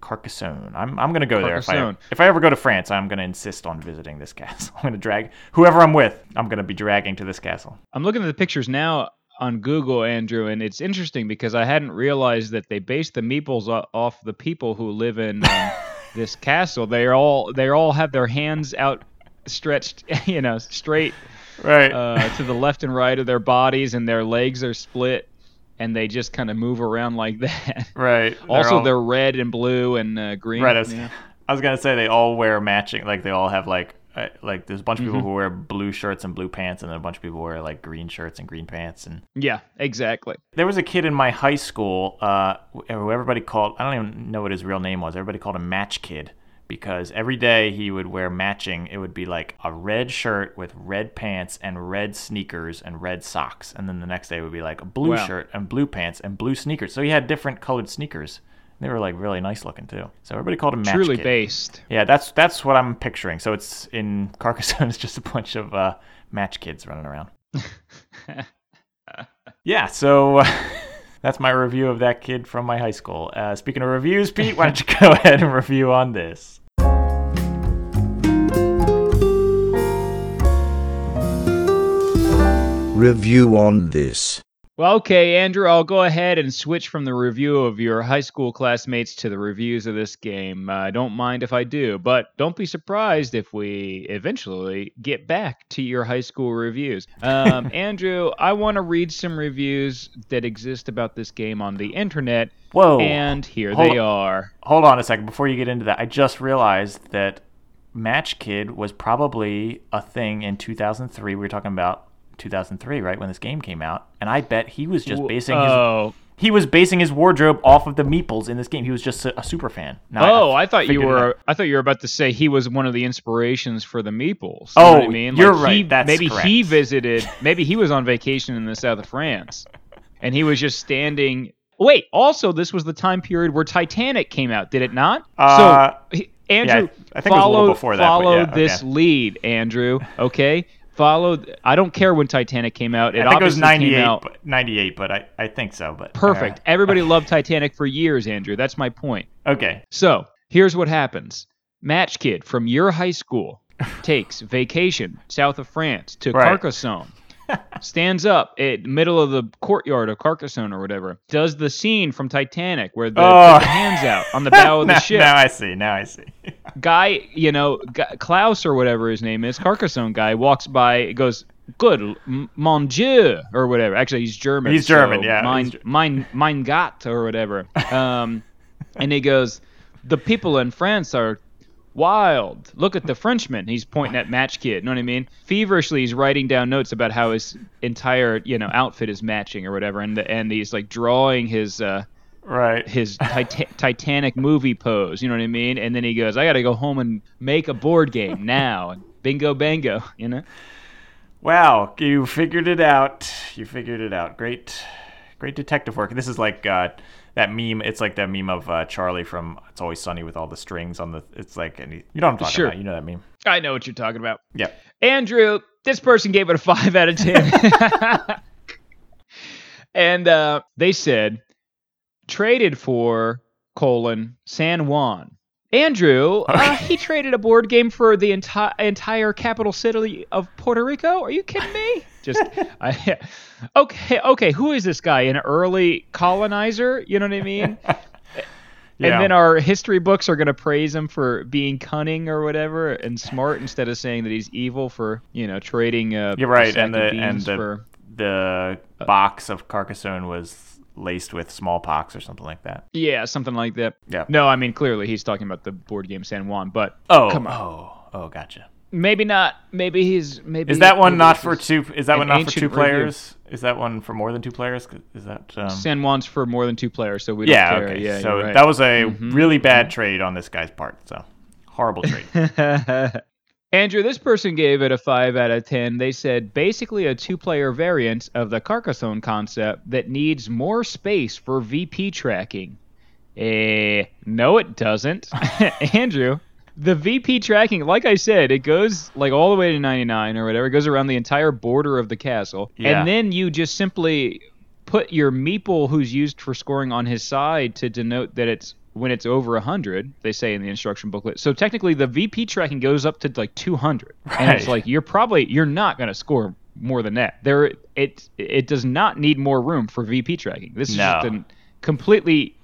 Speaker 1: Carcassonne. I'm I'm gonna go there if I if I ever go to France. I'm gonna insist on visiting this castle. I'm gonna drag whoever I'm with. I'm gonna be dragging to this castle.
Speaker 2: I'm looking at the pictures now on Google, Andrew, and it's interesting because I hadn't realized that they based the meeples off the people who live in um, this castle. They all they all have their hands out stretched, you know, straight
Speaker 1: Right.
Speaker 2: uh, to the left and right of their bodies, and their legs are split, and they just kind of move around like that.
Speaker 1: right. They're
Speaker 2: also,
Speaker 1: all-
Speaker 2: they're red and blue and uh, green.
Speaker 1: Right. I was,
Speaker 2: yeah.
Speaker 1: I was gonna say they all wear matching. Like they all have like uh, like there's a bunch of
Speaker 2: Mm-hmm.
Speaker 1: people who wear blue shirts and blue pants, and then a bunch of people wear like green shirts and green pants. And
Speaker 2: Yeah, exactly.
Speaker 1: there was a kid in my high school uh, who everybody called. I don't even know what his real name was. Everybody called him Match Kid because every day he would wear matching. It would be like a red shirt with red pants and red sneakers and red socks, and then the next day would be like a blue
Speaker 2: Wow.
Speaker 1: shirt and blue pants and blue sneakers. So he had different colored sneakers. They were like really nice looking too. So everybody called him Match
Speaker 2: Truly
Speaker 1: Kid.
Speaker 2: based.
Speaker 1: Yeah, that's that's what I'm picturing. So it's in Carcassonne. It's just a bunch of uh, match kids running around. yeah, so that's my review of that kid from my high school. Uh, speaking of reviews, Pete, why don't you go ahead and review on this?
Speaker 5: Review on this.
Speaker 2: Well, okay, Andrew, I'll go ahead and switch from the review of your high school classmates to the reviews of this game. I don't mind if I do, but don't be surprised if we eventually get back to your high school reviews. Um, Andrew, I want to read some reviews that exist about this game on the internet,
Speaker 1: Whoa!
Speaker 2: and here
Speaker 1: Hold
Speaker 2: they
Speaker 1: on.
Speaker 2: are.
Speaker 1: Hold on a second before you get into that. I just realized that Match Kid was probably a thing in 2003. We were talking about 2003, right, when this game came out, and I bet he was just basing his
Speaker 2: Oh,
Speaker 1: He was basing his wardrobe off of the meeples in this game. He was just a, a super fan. Now,
Speaker 2: oh, I thought you were I thought you were about to say he was one of the inspirations for the meeples. You know what I
Speaker 1: Oh,
Speaker 2: mean?
Speaker 1: you're
Speaker 2: Like,
Speaker 1: right.
Speaker 2: He,
Speaker 1: That's
Speaker 2: maybe he visited. Maybe he was on vacation in the south of France, and he was just standing. Wait. Also, this was the time period where Titanic came out. Did it not?
Speaker 1: Uh,
Speaker 2: so, he- Andrew,
Speaker 1: I think it was a
Speaker 2: follow
Speaker 1: little before that,
Speaker 2: follow
Speaker 1: yeah,
Speaker 2: this lead, Andrew. Okay. Follow. I don't care when Titanic came out. It
Speaker 1: I think it was
Speaker 2: obviously came
Speaker 1: 98,
Speaker 2: out
Speaker 1: but, 98, but I, I think so. But
Speaker 2: perfect. Everybody loved Titanic for years, Andrew. That's my point.
Speaker 1: okay.
Speaker 2: So here's what happens Match Kid from your high school takes vacation south of France to
Speaker 1: Right.
Speaker 2: Carcassonne. Stands up at middle of the courtyard of Carcassonne or whatever. Does the scene from Titanic where the,
Speaker 1: Oh.
Speaker 2: the hands out on the bow of the
Speaker 1: now,
Speaker 2: ship.
Speaker 1: now I see. Now I see.
Speaker 2: Guy, you know, Klaus or whatever his name is, Carcassonne guy walks by, goes, "Good, m- mon Dieu," or whatever. Actually, he's German.
Speaker 1: He's German, yeah,
Speaker 2: Mein,
Speaker 1: Ger-
Speaker 2: mein, mein Gott or whatever. Um, and he goes, "The people in France are wild. Look at the Frenchman." He's pointing at Match Kid. You know what I mean? Feverishly, he's writing down notes about how his entire, you know, outfit is matching or whatever, and and he's like drawing his. Uh,
Speaker 1: Right.
Speaker 2: his Tita- Titanic movie pose. You know what I mean? And then he goes, "I got to go home and make a board game now." Bingo, bango. You know?
Speaker 1: Wow, you figured it out. You figured it out. Great, Great detective work. This is like uh, that meme. It's like that meme of uh, Charlie from It's Always Sunny with all the strings on the. It's like, and you know what I'm talking
Speaker 2: Sure.
Speaker 1: about. You know that meme.
Speaker 2: I know what you're talking about.
Speaker 1: Yeah.
Speaker 2: Andrew, this person gave it a five out of ten. and uh, they said traded for colon San Juan. Andrew, uh, he traded a board game for the enti- entire capital city of Puerto Rico. Are you kidding me? Just, I, okay, okay. Who is this guy? An early colonizer? You know what I mean?
Speaker 1: Yeah.
Speaker 2: And then our history books are going to praise him for being cunning or whatever and smart instead of saying that he's evil for, you know, trading uh,
Speaker 1: You're right, and the and the
Speaker 2: for
Speaker 1: the box of Carcassonne was laced with smallpox or something like that.
Speaker 2: Yeah, something like that.
Speaker 1: Yeah.
Speaker 2: No, I mean clearly he's talking about the board game San Juan, but
Speaker 1: Oh,
Speaker 2: come on.
Speaker 1: oh, oh, gotcha.
Speaker 2: Maybe not. Maybe he's maybe
Speaker 1: Is that one not for two? Is that one not for two
Speaker 2: review.
Speaker 1: players? Is that one for more than two players? Is that um,
Speaker 2: San Juan's for more than two players, so we don't
Speaker 1: yeah? Okay,
Speaker 2: Yeah,
Speaker 1: so
Speaker 2: right.
Speaker 1: that was a
Speaker 2: Mhm.
Speaker 1: really bad trade on this guy's part. So horrible trade.
Speaker 2: Andrew, this person gave it a 5 out of 10. They said basically a two player variant of the Carcassonne concept that needs more space for VP tracking. Eh, no, it doesn't. Andrew, the VP tracking, like I said, it goes like all the way to 99 or whatever. It goes around the entire border of the castle.
Speaker 1: Yeah.
Speaker 2: And then you just simply put your meeple who's used for scoring on his side to denote that it's when it's over 100 they say in the instruction booklet. So technically the vp tracking goes up to like 200 and it's like you're probably you're not going to score more than that. There it it does not need more room for vp tracking. This is
Speaker 1: No.
Speaker 2: just a completely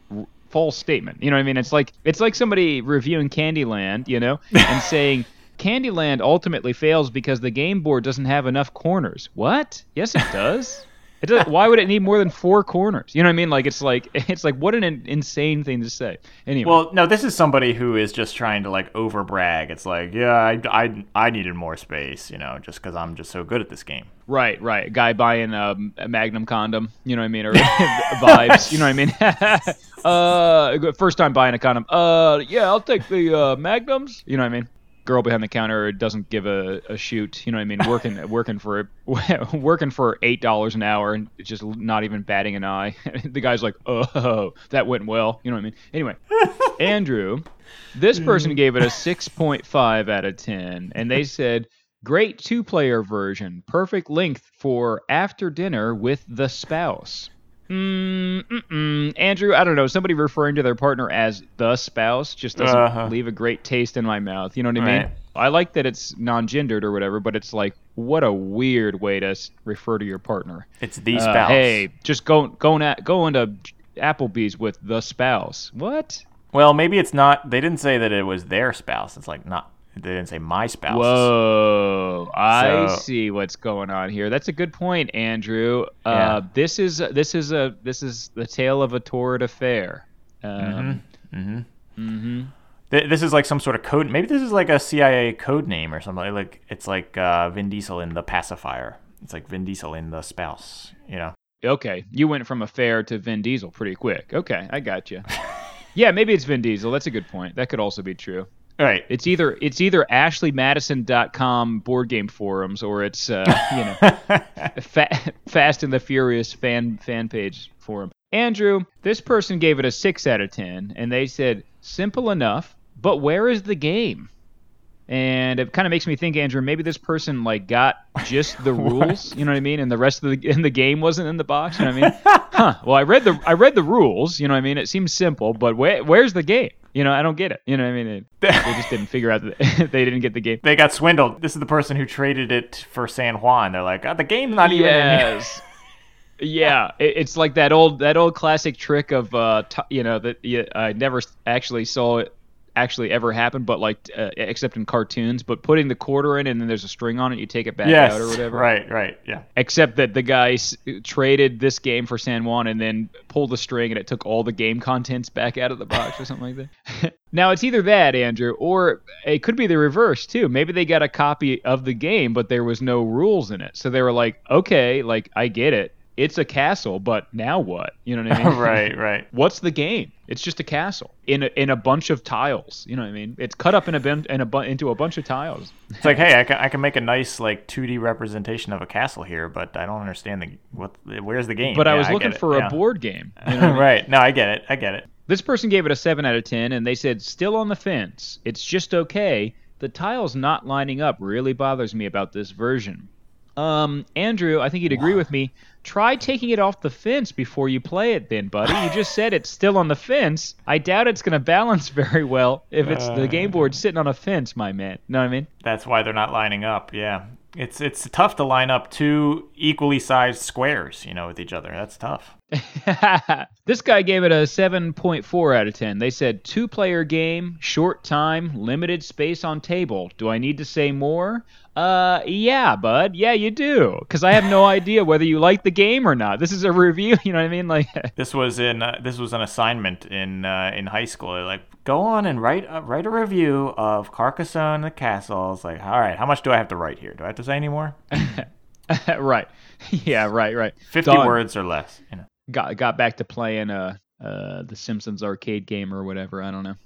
Speaker 2: false statement. You know what i mean? It's like it's like somebody reviewing candyland you know and saying candyland ultimately fails because the game board doesn't have enough corners. What? Yes it does it does, why would it need more than four corners? You know what I mean? Like it's like it's like what an in- insane thing to say. Anyway,
Speaker 1: well, no, this is somebody who is just trying to like over brag. It's like, yeah, I, I, I needed more space, you know, just because I'm just so good at this game.
Speaker 2: right, right. Guy buying um, a Magnum condom. You know what I mean? Or vibes. You know what I mean? uh, first time buying a condom. Uh, yeah, I'll take the uh, Magnums. You know what I mean? Girl behind the counter doesn't give a, a shoot. You know what I mean? Working working for working for eight dollars an hour and just not even batting an eye. the guy's like, oh, that went well. You know what I mean? Anyway, Andrew, this person gave it a 6.5 out of 10, and they said, great two player version, perfect length for after dinner with the spouse. Mm. Andrew, I don't know. Somebody referring to their partner as the spouse just doesn't
Speaker 1: Uh-huh.
Speaker 2: leave a great taste in my mouth. You know what I mean?
Speaker 1: Right.
Speaker 2: I like that it's non gendered or whatever, but it's like, what a weird way to refer to your partner.
Speaker 1: It's the
Speaker 2: Uh,
Speaker 1: spouse.
Speaker 2: hey, just go going at going to Applebee's with the spouse. What?
Speaker 1: Well, maybe it's not. They didn't say that it was their spouse. It's like not. They didn't say my spouse.
Speaker 2: Whoa! I
Speaker 1: So-
Speaker 2: see what's going on here. That's a good point, Andrew.
Speaker 1: Yeah.
Speaker 2: Uh, this is this is a this is the tale of a torrid affair. Um,
Speaker 1: Th- This is like some sort of code. Maybe this is like a CIA code name or something. Like it's like uh, Vin Diesel in the pacifier. It's like Vin Diesel in the spouse. You know.
Speaker 2: Okay, you went from affair to Vin Diesel pretty quick. Okay, I got you. yeah, maybe it's Vin Diesel. That's a good point. That could also be true.
Speaker 1: All right.
Speaker 2: It's either it's either AshleyMadison.com board game forums or it's uh, you know Fa- Fast and the Furious fan fan page forum. Andrew, this person gave it a six out of ten, and they said simple enough, but where is the game? And it kind of makes me think, Andrew, maybe this person like got just the rules, you know what I mean, and the rest of the and the game wasn't in the box, you know what I mean? huh? Well, I read the I read the rules, you know what I mean. It seems simple, but where, where's the game? You know, I don't get it. You know what I mean? It- they just didn't figure out that they didn't get the game.
Speaker 1: They got swindled. This is the person who traded it for San Juan. They're like, oh, the game's not even in here.
Speaker 2: Yes. yeah, it's like that old that old classic trick of uh, t- you know that you, I never actually saw it actually ever happened, but like uh, except in cartoons. But putting the quarter in and then there's a string on it, you take it back
Speaker 1: Yes.
Speaker 2: out or whatever.
Speaker 1: Right. Right. Yeah.
Speaker 2: Except that the guy s- traded this game for San Juan and then pulled the string and it took all the game contents back out of the box or something like that. now it's either that, Andrew, or it could be the reverse too. Maybe they got a copy of the game, but there was no rules in it. So they were like, okay, like I get it. It's a castle, but now what? You know what I mean?
Speaker 1: right, right.
Speaker 2: What's the game? It's just a castle in a, in a bunch of tiles. You know what I mean? It's cut up in a bin, in a bu- into a bunch of tiles.
Speaker 1: It's like, hey, I can, I can make a nice like 2D representation of a castle here, but I don't understand the what. Where's the game?
Speaker 2: But I was looking for
Speaker 1: yeah.
Speaker 2: a board game. You know I mean?
Speaker 1: right. No, I get it. I get it.
Speaker 2: This person gave it a 7 out of 10, and they said, still on the fence. It's just okay. The tiles not lining up really bothers me about this version. Um, Andrew, I think you'd agree with me. Try taking it off the fence before you play it, then, buddy. You just said it's still on the fence. I doubt it's going to balance very well if it's the game uh. board sitting on a fence, my man. Know what I mean?
Speaker 1: That's why they're not lining up. Yeah, it's it's tough to line up two equally sized squares, you know, with each other. That's tough.
Speaker 2: this guy gave it a 7.4 out of 10. They said two player game, short time, limited space on table. Do I need to say more? Uh, yeah, bud. Yeah, you do. Because I have no idea whether you like the game or not. This is a review. You know what I mean? Like,
Speaker 1: This was in uh, this was an assignment in uh, in high school. They're like, go on and write a, write a review of Carcassonne the Castle. I was like, all right, how much do I have to write here? Do I have to say any more?
Speaker 2: right. Yeah, right, right.
Speaker 1: Fifty
Speaker 2: Done.
Speaker 1: words or less. You know.
Speaker 2: Got got back to playing uh uh the Simpsons arcade game or whatever. I don't know.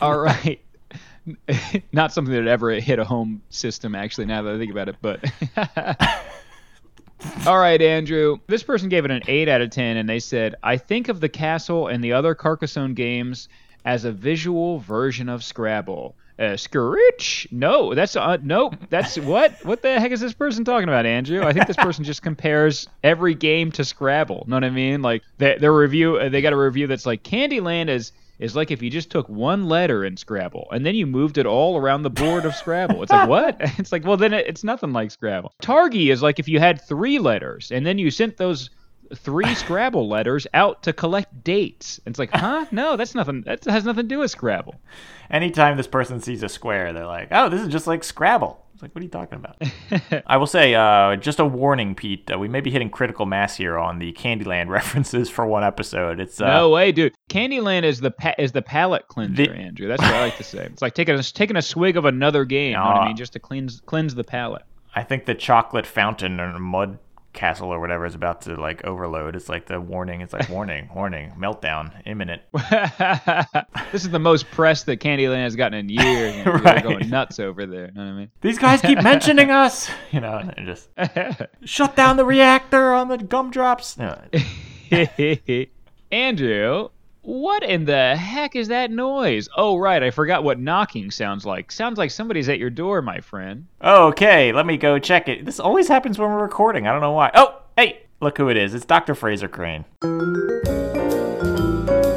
Speaker 2: All right. Not something that ever hit a home system, actually, now that I think about it, but. All right, Andrew. This person gave it an 8 out of 10, and they said, I think of the castle and the other Carcassonne games as a visual version of Scrabble. Uh, Screech? No, that's uh, nope. That's what? What the heck is this person talking about, Andrew? I think this person just compares every game to Scrabble. Know what I mean? Like they, their review, they got a review that's like Candyland is is like if you just took one letter in Scrabble and then you moved it all around the board of Scrabble. It's like what? It's like well then it, it's nothing like Scrabble. Targi is like if you had three letters and then you sent those three Scrabble letters out to collect dates. It's like, huh? No, that's nothing. That has nothing to do with Scrabble.
Speaker 1: Anytime this person sees a square, they're like, oh, this is just like Scrabble. Like, what are you talking about? I will say, uh, just a warning, Pete. Uh, we may be hitting critical mass here on the Candyland references for one episode. It's uh,
Speaker 2: no way, dude. Candyland is the pa- is the palate cleanser,
Speaker 1: The-
Speaker 2: Andrew. That's what I like to say. It's like taking a taking a swig of another game. You know what I mean? Just to cleanse cleanse the palate.
Speaker 1: I think the chocolate fountain or mud castle or whatever is about to like overload. It's like the warning. It's like warning, warning, meltdown, imminent.
Speaker 2: this is the most press that Candyland has gotten in years. Andrew. They're
Speaker 1: Right.
Speaker 2: going nuts over there. You know what I mean?
Speaker 1: These guys keep mentioning us, you know, and just shut down the reactor on the gumdrops. No.
Speaker 2: Andrew, what in the heck is that noise? Oh, right. I forgot what knocking sounds like. Sounds like somebody's at your door, my friend.
Speaker 1: Okay, let me go check it. This always happens when we're recording. I don't know why. Oh, hey, look who it is. It's Dr. Frasier Crane.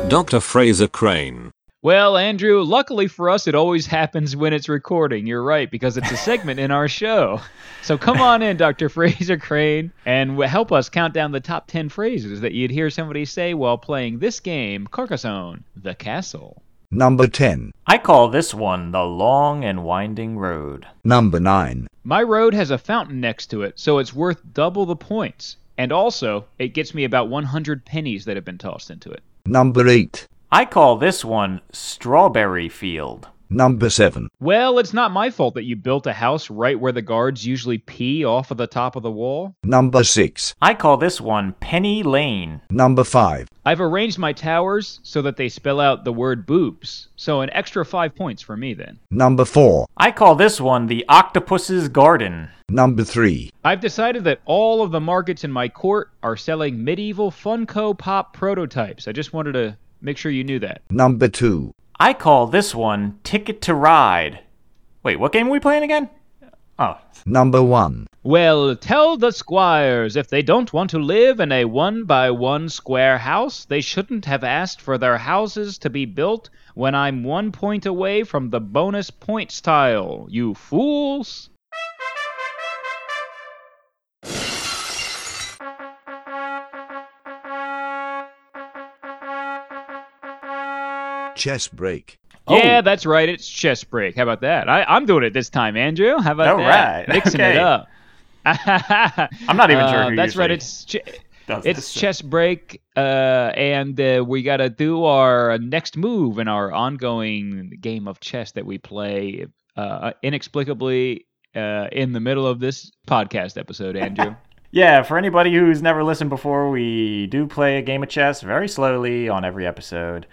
Speaker 4: Dr. Frasier Crane.
Speaker 2: Well, Andrew, luckily for us, it always happens when it's recording. You're right, because it's a segment in our show. So come on in, Dr. Frasier Crane, and help us count down the top 10 phrases that you'd hear somebody say while playing this game, Carcassonne, the Castle.
Speaker 5: Number 10.
Speaker 1: I call this one the long and winding road.
Speaker 5: Number 9.
Speaker 2: My road has a fountain next to it, so it's worth double the points. And also, it gets me about 100 pennies that have been tossed into it.
Speaker 5: Number 8.
Speaker 1: I call this one Strawberry Field.
Speaker 5: Number 7.
Speaker 2: Well, it's not my fault that you built a house right where the guards usually pee off of the top of the wall.
Speaker 5: Number 6.
Speaker 1: I call this one Penny Lane.
Speaker 5: Number 5.
Speaker 2: I've arranged my towers so that they spell out the word boobs. So an extra five points for me then.
Speaker 5: Number 4.
Speaker 1: I call this one the Octopus's Garden.
Speaker 5: Number 3.
Speaker 2: I've decided that all of the markets in my court are selling medieval Funko Pop prototypes. I just wanted to make sure you knew that.
Speaker 5: Number 2.
Speaker 1: I call this one Ticket to Ride. Wait, what game are we playing again? Oh,
Speaker 5: Number 1.
Speaker 2: Well, tell the squires if they don't want to live in a one by one square house, they shouldn't have asked for their houses to be built when I'm one point away from the bonus points tile. You fools!
Speaker 5: Chess break.
Speaker 2: Yeah,
Speaker 1: Oh.
Speaker 2: that's right. It's chess break. How about that? I, I'm doing it this time, Andrew. How about
Speaker 1: All
Speaker 2: that?
Speaker 1: right.
Speaker 2: Mixing
Speaker 1: Okay.
Speaker 2: it up.
Speaker 1: I'm not even sure
Speaker 2: Uh,
Speaker 1: who
Speaker 2: That's right. It's ch- it's chess break, uh, and uh, we got to do our next move in our ongoing game of chess that we play uh, inexplicably uh, in the middle of this podcast episode, Andrew.
Speaker 1: Yeah, for anybody who's never listened before, we do play a game of chess very slowly on every episode.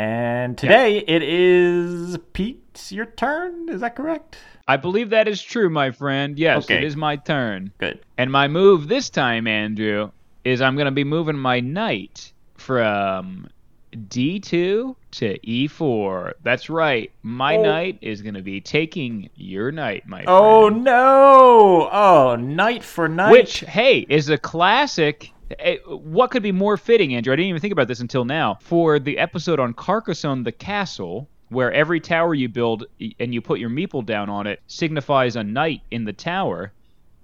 Speaker 1: And today it is Pete, your turn. Is that correct?
Speaker 2: I believe that is true, my friend. Yes,
Speaker 1: Okay.
Speaker 2: it is my turn.
Speaker 1: Good.
Speaker 2: And my move this time, Andrew, is I'm going to be moving my knight from D2 to E4. That's right. My
Speaker 1: Oh.
Speaker 2: knight is going to be taking your knight, my friend.
Speaker 1: Oh
Speaker 2: friend.
Speaker 1: no! Oh, knight for knight.
Speaker 2: Which, hey, is a classic. Eh, What could be more fitting, Andrew? I didn't even think about this until now. For the episode on Carcassonne the Castle, where every tower you build and you put your meeple down on it signifies a knight in the tower.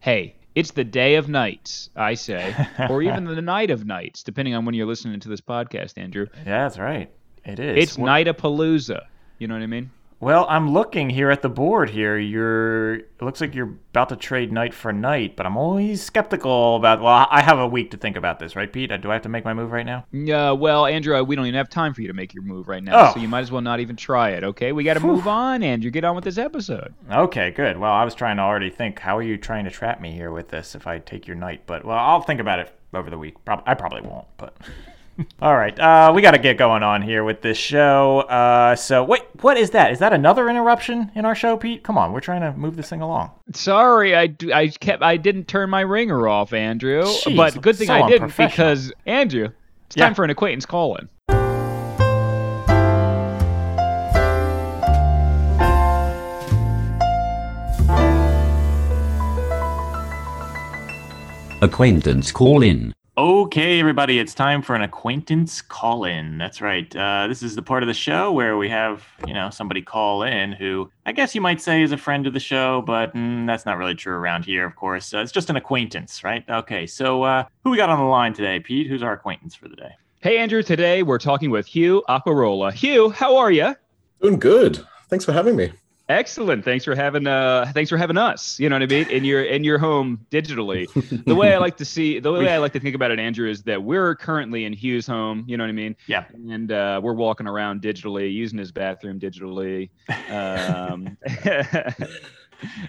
Speaker 2: Hey, it's the day of knights, I say, or even the night of knights, depending on when you're listening to this podcast, Andrew.
Speaker 1: Yeah, that's right. It is.
Speaker 2: It's
Speaker 1: Well-
Speaker 2: Knight-a-Palooza. You know what I mean?
Speaker 1: Well, I'm looking here at the board here. You're it looks like you're about to trade knight for knight, but I'm always skeptical about well, I have a week to think about this, right, Pete? Do I have to make my move right now?
Speaker 2: Uh, well, Andrew, we don't even have time for you to make your move right now,
Speaker 1: Oh.
Speaker 2: so you might as well not even try it, okay? We got to move on, Andrew. Get on with this episode.
Speaker 1: Okay, good. Well, I was trying to already think how are you trying to trap me here with this if I take your knight, but well, I'll think about it over the week. Prob- I probably won't, but All right, uh, we got to get going on here with this show. Uh, so, wait, what is that? Is that another interruption in our show, Pete? Come on, we're trying to move this thing along.
Speaker 2: Sorry, I, d- I kept I didn't turn my ringer off, Andrew.
Speaker 1: Jeez,
Speaker 2: but good thing
Speaker 1: so
Speaker 2: I didn't because Andrew, it's
Speaker 1: Yeah.
Speaker 2: time for an acquaintance call in.
Speaker 4: Acquaintance call in.
Speaker 1: Okay, everybody, it's time for an acquaintance call in. That's right. Uh, this is the part of the show where we have, you know, somebody call in who I guess you might say is a friend of the show, but mm, that's not really true around here, of course. Uh, it's just an acquaintance, right? Okay, so uh, who we got on the line today, Pete? Who's our acquaintance for the day?
Speaker 2: Hey, Andrew. Today we're talking with Hugh Aquarola. Hugh, how are you?
Speaker 6: Doing good. Thanks for having me.
Speaker 2: Excellent. Thanks for having uh thanks for having us. You know what I mean? In your in your home digitally. The way I like to see the way I like to think about it, Andrew, is that we're currently in Hugh's home, you know what I mean?
Speaker 1: Yeah.
Speaker 2: And uh, we're walking around digitally, using his bathroom digitally. Um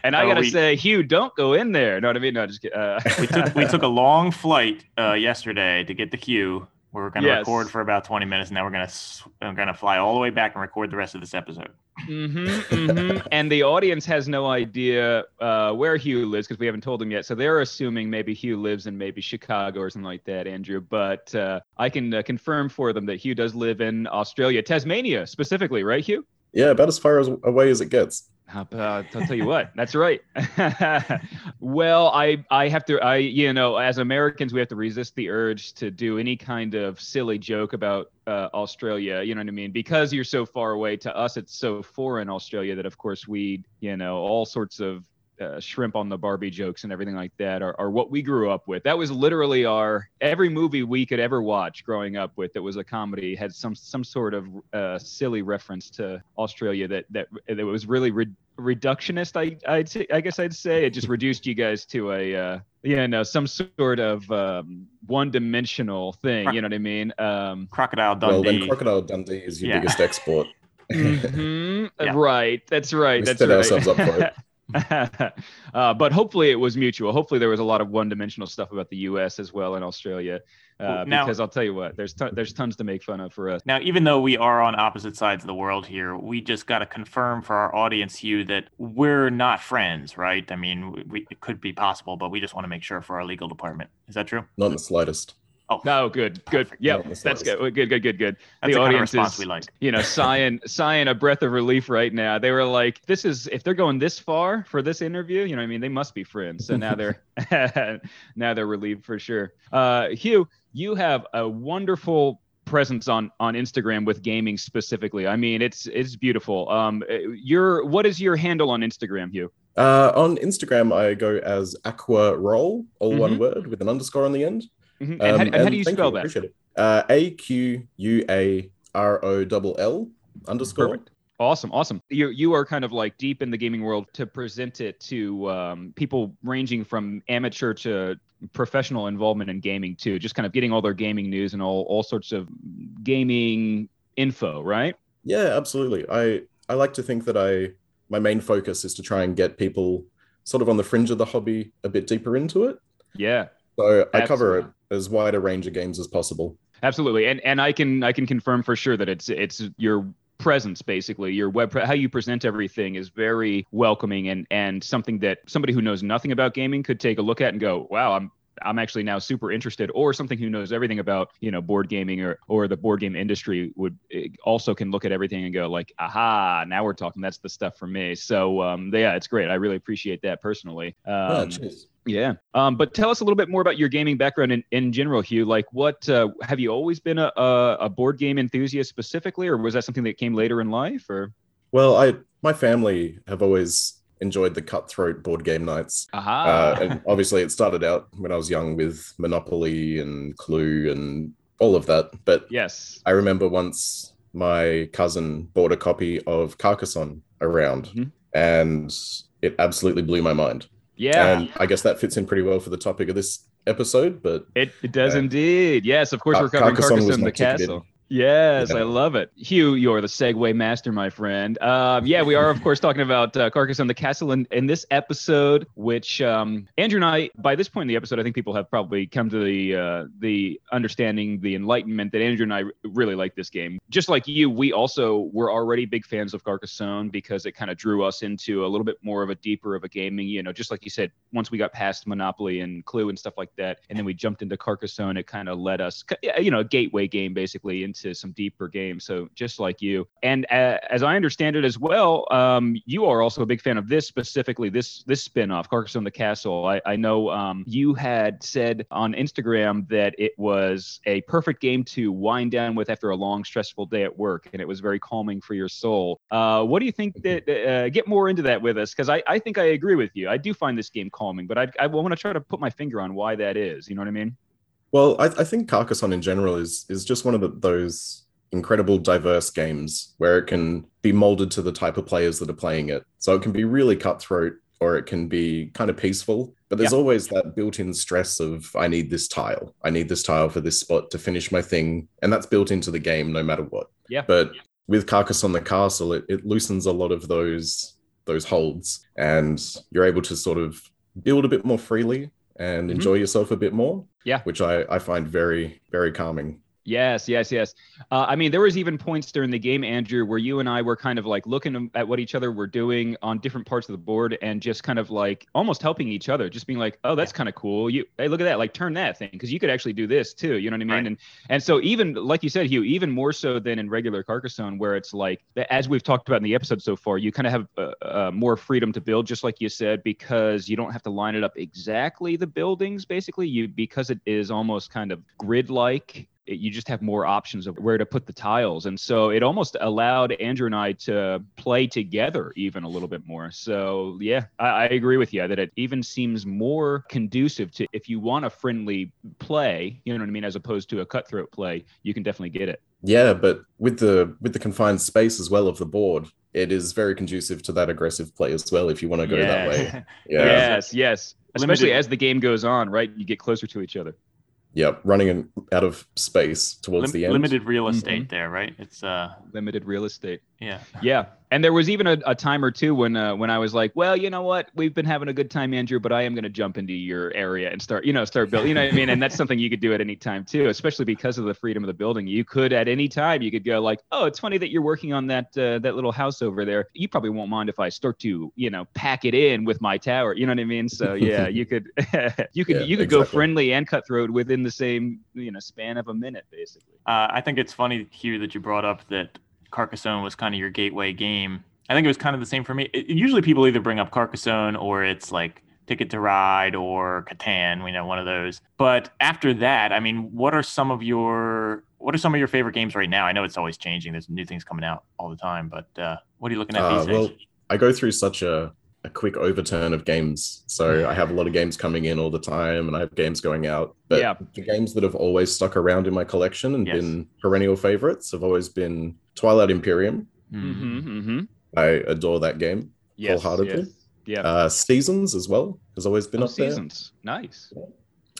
Speaker 2: And I
Speaker 1: Oh,
Speaker 2: gotta
Speaker 1: we-
Speaker 2: say, Hugh, don't go in there. Know what I mean? No, just uh,
Speaker 1: We took we took a long flight uh, yesterday to get the queue. We are going to
Speaker 2: Yes.
Speaker 1: record for about 20 minutes, and then we're to we're going to fly all the way back and record the rest of this episode.
Speaker 2: Hmm hmm And the audience has no idea uh, where Hugh lives because we haven't told them yet. So they're assuming maybe Hugh lives in maybe Chicago or something like that, Andrew. But uh, I can uh, confirm for them that Hugh does live in Australia, Tasmania specifically, right, Hugh?
Speaker 6: Yeah, about as far as away as it gets.
Speaker 2: About, I'll tell you what, that's right. well, I I have to I you know as Americans we have to resist the urge to do any kind of silly joke about uh, Australia. You know what I mean? Because you're so far away. To us, it's so foreign Australia that of course we you know all sorts of uh, shrimp on the Barbie jokes and everything like that are, are what we grew up with. That was literally our every movie we could ever watch growing up with that was a comedy had some some sort of uh, silly reference to Australia that that that was really re- reductionist. I I'd say I guess I'd say it just reduced you guys to a uh, yeah no some sort of um, one dimensional thing. You know what I mean? Um,
Speaker 1: Crocodile
Speaker 6: Well,
Speaker 1: Dundee.
Speaker 6: then Crocodile Dundee is your
Speaker 1: Yeah.
Speaker 6: biggest export.
Speaker 2: mhm,
Speaker 1: Yeah.
Speaker 2: Right. That's right.
Speaker 6: We
Speaker 2: that's
Speaker 6: set
Speaker 2: right.
Speaker 6: ourselves up for it.
Speaker 2: uh, but hopefully it was mutual. Hopefully there was a lot of one-dimensional stuff about the U.S. as well and Australia. Uh,
Speaker 1: Now-
Speaker 2: because I'll tell you what, there's ton there's tons to make fun of for us.
Speaker 1: Now, even though we are on opposite sides of the world here, we just got to confirm for our audience, you that we're not friends, right? I mean, we, we, it could be possible, but we just want to make sure for our legal department. Is that true?
Speaker 6: Not in the slightest.
Speaker 1: Oh,
Speaker 2: No, good, good.
Speaker 1: Perfect.
Speaker 2: Yep,
Speaker 6: Yeah, that's
Speaker 2: that's good. Good, good, good, good.
Speaker 1: That's
Speaker 2: the
Speaker 1: the kind of
Speaker 2: audience
Speaker 1: response
Speaker 2: is,
Speaker 1: we like.
Speaker 2: you know, sighing, sighing a breath of relief right now. They were like, "This is if they're going this far for this interview, you know, what I mean, they must be friends." So now they're now they're relieved for sure. Uh, Hugh, you have a wonderful presence on on Instagram with gaming specifically. I mean, it's it's beautiful. Um, your what is your handle on Instagram, Hugh?
Speaker 6: Uh, on Instagram, I go as Aqua Roll, all one
Speaker 2: Mhm.
Speaker 6: word with an underscore on the end.
Speaker 2: Mhm. And,
Speaker 6: Um,
Speaker 2: how, and how do you spell that?
Speaker 6: Uh, A Q U A R O double L underscore.
Speaker 2: Perfect. Awesome, awesome. You you are kind of like deep in the gaming world to present it to um, people ranging from amateur to professional involvement in gaming too. Just kind of getting all their gaming news and all all sorts of gaming info, right?
Speaker 6: Yeah, absolutely. I I like to think that I my main focus is to try and get people sort of on the fringe of the hobby a bit deeper into it.
Speaker 2: Yeah.
Speaker 6: So I cover
Speaker 2: Absolutely.
Speaker 6: it as wide a range of games as possible.
Speaker 2: Absolutely, and and I can I can confirm for sure that it's it's your presence basically your web pre- how you present everything is very welcoming and and something that somebody who knows nothing about gaming could take a look at and go wow i'm I'm actually now super interested, or something who knows everything about you know board gaming or or the board game industry would eh, also can look at everything and go like, aha, now we're talking. That's the stuff for me. So um, yeah, it's great. I really appreciate that personally. Um,
Speaker 6: cheers.
Speaker 2: Yeah. Um, but tell us a little bit more about your gaming background in, in general, Hugh. Like, what uh, have you always been a, a, a board game enthusiast specifically, or was that something that came later in life? Or
Speaker 6: Well, I my family have always enjoyed the cutthroat board game nights. Uh, and obviously, it started out when I was young with Monopoly and Clue and all of that. But
Speaker 2: yes.
Speaker 6: I remember once my cousin bought a copy of Carcassonne around,
Speaker 2: Mhm.
Speaker 6: and it absolutely blew my mind.
Speaker 2: Yeah.
Speaker 6: And I guess that fits in pretty well for the topic of this episode. But
Speaker 2: It, it does
Speaker 6: Uh,
Speaker 2: indeed. Yes, of course,
Speaker 6: Car-
Speaker 2: we're covering
Speaker 6: Carcassonne
Speaker 2: Carcassonne, the. Castle. Yes,
Speaker 6: Yeah.
Speaker 2: I love it. Hugh, you're the segue master, my friend. Um, yeah, we are, of course, talking about uh, Carcassonne, the Castle in, in this episode, which um, Andrew and I, by this point in the episode, I think people have probably come to the uh, the understanding, the enlightenment that Andrew and I really like this game. Just like you, we also were already big fans of Carcassonne because it kind of drew us into a little bit more of a deeper of a gaming, you know, just like you said, once we got past Monopoly and Clue and stuff like that, and then we jumped into Carcassonne, it kind of led us, you know, a gateway game basically into some deeper games. So just like you, and uh, as I understand it as well, um, you are also a big fan of this specifically, this this spin-off, Carcassonne the Castle. I, I know um, you had said on Instagram that it was a perfect game to wind down with after a long, stressful day at work, and it was very calming for your soul. Uh, what do you think that? Uh, get more into that with us, because I, I think I agree with you. I do find this game calming, but I, I want to try to put my finger on why that is. You know what I mean?
Speaker 6: Well, I, I think Carcassonne in general is is just one of the, those incredible diverse games where it can be molded to the type of players that are playing it. So it can be really cutthroat or it can be kind of peaceful, but there's
Speaker 2: Yeah.
Speaker 6: always that built-in stress of I need this tile. I need this tile for this spot to finish my thing, and that's built into the game no matter what.
Speaker 2: Yeah.
Speaker 6: But with Carcassonne the Castle, it, it loosens a lot of those those holds and you're able to sort of build a bit more freely and
Speaker 2: Mhm.
Speaker 6: enjoy yourself a bit more
Speaker 2: Yeah.
Speaker 6: which I, I find very, very calming.
Speaker 2: Yes, yes, yes. Uh, I mean, there was even points during the game, Andrew, where you and I were kind of like looking at what each other were doing on different parts of the board, and just kind of like almost helping each other, just being like, "Oh, that's kind of cool. You, hey, look at that! Like, turn that thing, because you could actually do this too. You know what I mean?"
Speaker 1: Right.
Speaker 2: And and so even like you said, Hugh, even more so than in regular Carcassonne, where it's like, as we've talked about in the episode so far, you kind of have uh, uh, more freedom to build, just like you said, because you don't have to line it up exactly the buildings. Basically, you because it is almost kind of grid-like it- you just have more options of where to put the tiles. And so it almost allowed Andrew and I to play together even a little bit more. So yeah, I, I agree with you that it even seems more conducive to if you want a friendly play, you know what I mean, as opposed to a cutthroat play, you can definitely get it.
Speaker 6: Yeah, but with the with the confined space as well of the board, it is very conducive to that aggressive play as well. If you want to go that way, yeah,
Speaker 2: Yes, yes. Especially
Speaker 1: Limited-
Speaker 2: as the game goes on, right? You get closer to each other.
Speaker 6: Yep, running in, out of space towards
Speaker 1: Lim-
Speaker 6: the end.
Speaker 1: limited real estate
Speaker 2: Mhm.
Speaker 1: there, right? It's uh,
Speaker 2: Limited real estate.
Speaker 1: yeah.
Speaker 2: Yeah, and there was even a, a time or two when uh, when I was like, well, you know what, we've been having a good time, Andrew, but I am going to jump into your area and start, you know, start building. You know what I mean? And that's something you could do at any time too, especially because of the freedom of the building. You could at any time you could go like, oh, it's funny that you're working on that uh, that little house over there. You probably won't mind if I start to, you know, pack it in with my tower. You know what I mean? So yeah, you could you could
Speaker 6: Yeah,
Speaker 2: you could go friendly and cutthroat within the same you know span of a minute, basically.
Speaker 1: Uh, I think it's funny, Hugh, that you brought up that Carcassonne was kind of your gateway game. I think it was kind of the same for me. It, usually people either bring up Carcassonne or it's like Ticket to Ride or Catan, we know one of those. But after that, I mean, what are some of your what are some of your favorite games right now? I know it's always changing. There's new things coming out all the time, but uh, what are you looking at
Speaker 6: Uh,
Speaker 1: these days?
Speaker 6: well, I go through such a, a quick overturn of games. So I have a lot of games coming in all the time and I have games going out. But
Speaker 2: Yeah.
Speaker 6: the games that have always stuck around in my collection and
Speaker 1: Yes.
Speaker 6: been perennial favorites have always been Twilight Imperium.
Speaker 1: Hmm.
Speaker 2: Mm-hmm. Mm-hmm.
Speaker 6: I adore that game.
Speaker 2: Yes.
Speaker 6: Wholeheartedly.
Speaker 2: yes. Yeah.
Speaker 6: Uh, Seasons as well has always been
Speaker 2: Oh,
Speaker 6: up there.
Speaker 2: seasons. Nice.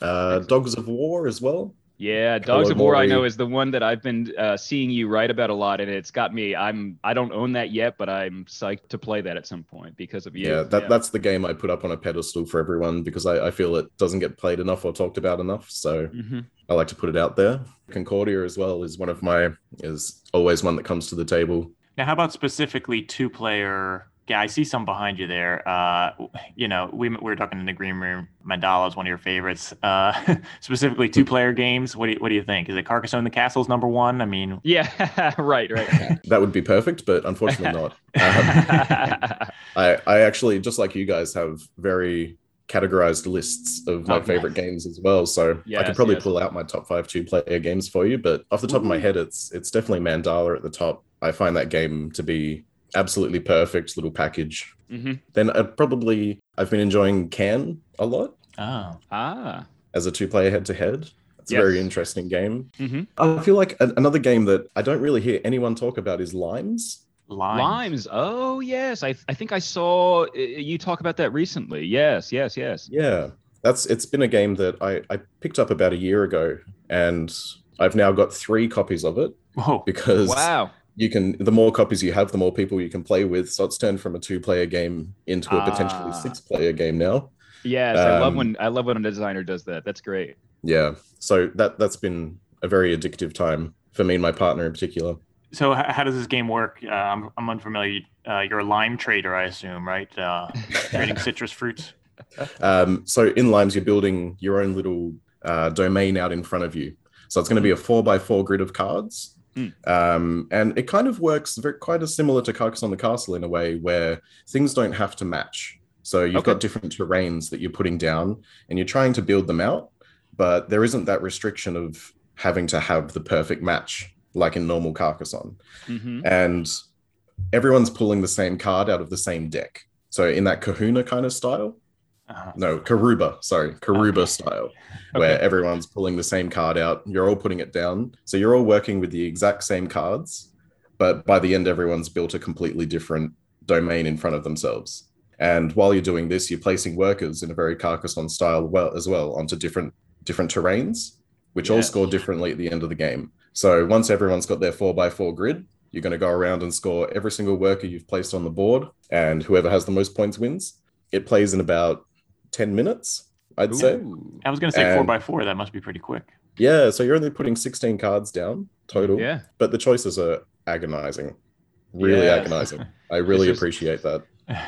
Speaker 6: Uh, Dogs of War as well.
Speaker 2: Yeah, Dogs of War I know is the one that I've been uh, seeing you write about a lot, and it's got me. I'm I don't own that yet, but I'm psyched to play that at some point because of you.
Speaker 6: Yeah, that, that's the game I put up on a pedestal for everyone because I, I feel it doesn't get played enough or talked about enough. So
Speaker 2: hmm
Speaker 6: I like to put it out there. Concordia as well is one of my is always one that comes to the table.
Speaker 1: Now, how about specifically two player? Yeah, I see some behind you there. Uh, you know, we, we were talking in the green room. Mandala is one of your favorites. Uh, specifically, two player games. What do you, what do you think? Is it Carcassonne the Castle's number one? I mean,
Speaker 2: Yeah, right, right.
Speaker 6: That would be perfect, but unfortunately not. Um, I, I actually, just like you guys, have very categorized lists of my
Speaker 1: Oh,
Speaker 6: favorite games as well. So I
Speaker 2: Yes,
Speaker 6: could probably
Speaker 2: yes.
Speaker 6: pull out my top five two player games for you, but off the top of my head, it's it's definitely Mandala at the top. I find that game to be absolutely perfect little package.
Speaker 2: hmm
Speaker 6: Then uh, probably I've been enjoying Can a lot
Speaker 1: oh,
Speaker 2: Ah.
Speaker 6: as a two player head to head. It's
Speaker 2: Yes.
Speaker 6: a very interesting game.
Speaker 2: hmm
Speaker 6: I feel like a- another game that I don't really hear anyone talk about is Limes.
Speaker 1: limes.
Speaker 2: Limes. Oh yes, I I think I saw uh, you talk about that recently. Yes, yes, yes.
Speaker 6: Yeah, that's it's been a game that I, I picked up about a year ago, and I've now got three copies of it
Speaker 1: Whoa.
Speaker 6: because
Speaker 2: Wow.
Speaker 6: You can the more copies you have, the more people you can play with. So it's turned from a two-player game into a potentially
Speaker 2: Ah.
Speaker 6: six-player game now.
Speaker 2: Yes, I love
Speaker 6: Um,
Speaker 2: when I love when a designer does that. That's great.
Speaker 6: Yeah, so that that's been a very addictive time for me and my partner in particular.
Speaker 1: So, h- how does this game work? Uh, I'm, I'm unfamiliar. Uh, you're a lime trader, I assume, right? Uh, trading citrus fruits.
Speaker 6: Um, so in Limes, you're building your own little uh, domain out in front of you. So it's going to be a four by four grid of cards.
Speaker 2: Mm.
Speaker 6: Um, and it kind of works very, quite as similar to Carcassonne the Castle in a way where things don't have to match. So you've
Speaker 2: Okay.
Speaker 6: got different terrains that you're putting down and you're trying to build them out, but there isn't that restriction of having to have the perfect match like in normal Carcassonne
Speaker 2: hmm
Speaker 6: and everyone's pulling the same card out of the same deck. So in that Kahuna kind of style,
Speaker 1: Uh,
Speaker 6: no, Karuba, sorry, Karuba
Speaker 1: Okay.
Speaker 6: style, where
Speaker 2: Okay.
Speaker 6: everyone's pulling the same card out. You're all putting it down. So you're all working with the exact same cards, but by the end, everyone's built a completely different domain in front of themselves. And while you're doing this, you're placing workers in a very Carcassonne style well as well onto different different terrains, which all score differently at the end of the game. So once everyone's got their four by four grid, you're going to go around and score every single worker you've placed on the board, and whoever has the most points wins. It plays in about 10 minutes, I'd say.
Speaker 1: I was going to say four
Speaker 6: And-
Speaker 1: by four. That must be pretty quick.
Speaker 6: Yeah, so you're only putting 16 cards down total,
Speaker 2: Yeah.
Speaker 6: but the choices are agonizing. Really
Speaker 2: Yeah.
Speaker 6: agonizing. I really
Speaker 2: This is-
Speaker 6: appreciate that.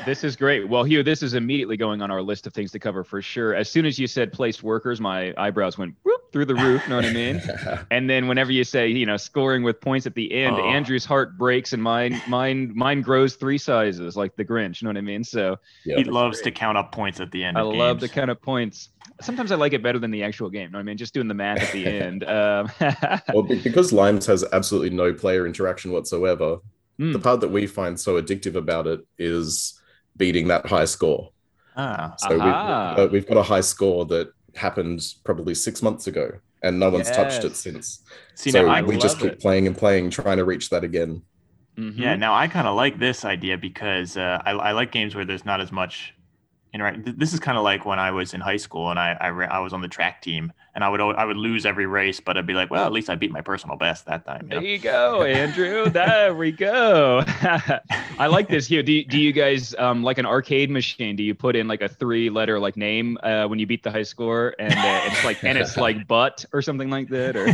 Speaker 2: This is great. Well, Hugh, this is immediately going on our list of things to cover for sure. As soon as you said placed workers, my eyebrows went whoop through the roof. Know what I mean? And then whenever you say, you know, scoring with points at the end,
Speaker 1: Oh.
Speaker 2: Andrew's heart breaks and mine, mine, mine grows three sizes like the Grinch. You know what I mean? So
Speaker 6: Yeah.
Speaker 1: he loves to count up points at the end.
Speaker 2: I
Speaker 1: of
Speaker 2: love the
Speaker 1: games.
Speaker 2: kind of points. Sometimes I like it better than the actual game. You know what I mean? Just doing the math at the end. Um,
Speaker 6: well, because Limes has absolutely no player interaction whatsoever,
Speaker 2: Hmm.
Speaker 6: the part that we find so addictive about it is beating that high score.
Speaker 1: Ah,
Speaker 6: So we've, uh, we've got a high score that happened probably six months ago, and no one's touched it since.
Speaker 1: see
Speaker 6: so
Speaker 1: now
Speaker 6: we just keep
Speaker 2: it.
Speaker 6: playing and playing, trying to reach that again.
Speaker 2: Mhm.
Speaker 1: Yeah, now I kind of like this idea because uh, I, I like games where there's not as much interact. th- This is kind of like when I was in high school and I I, ra- I was on the track team and I would I would lose every race, but I'd be like, well, at least I beat my personal best that time. you
Speaker 2: There you go, Andrew. there we go. I like this here. Do you, do you guys um, like an arcade machine? Do you put in like a three letter like name uh, when you beat the high score, and uh, it's like and it's like butt or something like that? Or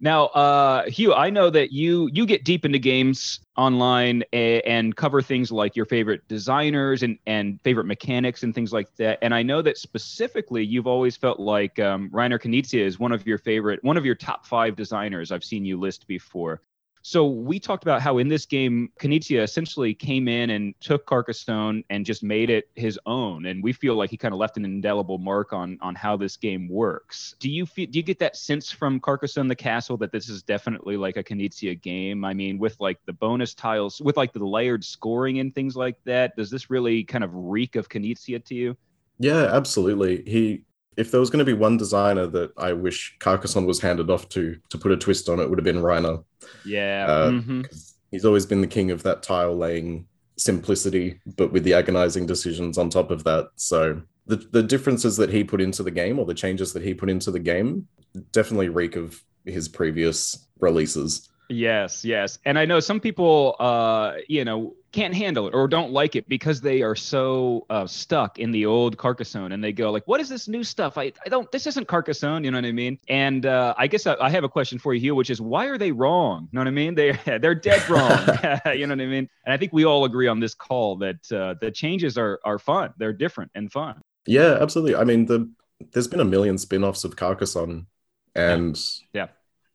Speaker 2: now, uh, Hugh, I know that you you get deep into games online a, and cover things like your favorite designers and and favorite mechanics and things like that. And I know that specifically, you've always felt like um, Reiner Knizia is one of your favorite, one of your top five designers. I've seen you list before. So we talked about how in this game, Knizia essentially came in and took Carcassonne and just made it his own, and we feel like he kind of left an indelible mark on on how this game works. Do you feel? Do you get that sense from Carcassonne the Castle that this is definitely like a Knizia game? I mean, with like the bonus tiles, with like the layered scoring and things like that. Does this really kind of reek of Knizia to you?
Speaker 6: Yeah, absolutely. He if there was going to be one designer that I wish Carcassonne was handed off to to put a twist on it would have been Reiner.
Speaker 2: Yeah.
Speaker 6: Uh,
Speaker 2: mhm.
Speaker 6: 'cause He's always been the king of that tile laying simplicity, but with the agonizing decisions on top of that. So the the differences that he put into the game or the changes that he put into the game definitely reek of his previous releases.
Speaker 2: Yes, yes. And I know some people, uh, you know, can't handle it or don't like it because they are so uh, stuck in the old Carcassonne and they go like, what is this new stuff? I, I don't, this isn't Carcassonne, you know what I mean? And uh, I guess I, I have a question for you, Hugh, which is why are they wrong? You know what I mean? They, they're dead wrong. you know what I mean? And I think we all agree on this call that uh, the changes are, are fun. They're different and fun.
Speaker 6: Yeah, absolutely. I mean, the there's been a million spin-offs of Carcassonne and
Speaker 2: Yeah.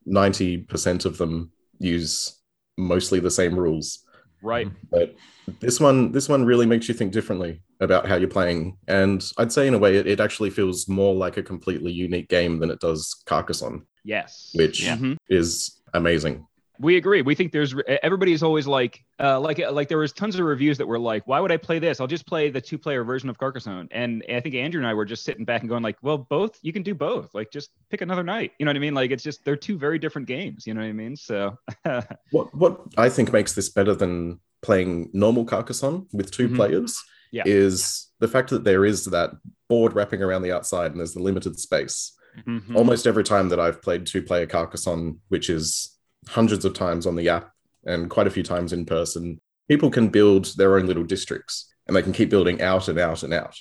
Speaker 6: 90% of them use mostly the same rules.
Speaker 2: Right.
Speaker 6: but this one this one really makes you think differently about how you're playing and i'd say in a way it, it actually feels more like a completely unique game than it does carcassonne
Speaker 2: Yes.
Speaker 6: which
Speaker 1: Yeah.
Speaker 2: Mhm.
Speaker 6: is amazing
Speaker 2: We agree. We think there's everybody's always like, uh, like, like there was tons of reviews that were like, why would I play this? I'll just play the two player version of Carcassonne. And I think Andrew and I were just sitting back and going like, well, both you can do both. Like, just pick another night. You know what I mean? Like, it's just they're two very different games. You know what I mean? So,
Speaker 6: what what i think makes this better than playing normal carcassonne with 2
Speaker 2: Mhm.
Speaker 6: players
Speaker 2: Yeah.
Speaker 6: is the fact that there is that board wrapping around the outside and there's the limited space
Speaker 2: Mhm.
Speaker 6: almost every time that I've played two player Carcassonne, which is hundreds of times on the app and quite a few times in person, people can build their own little districts and they can keep building out and out and out.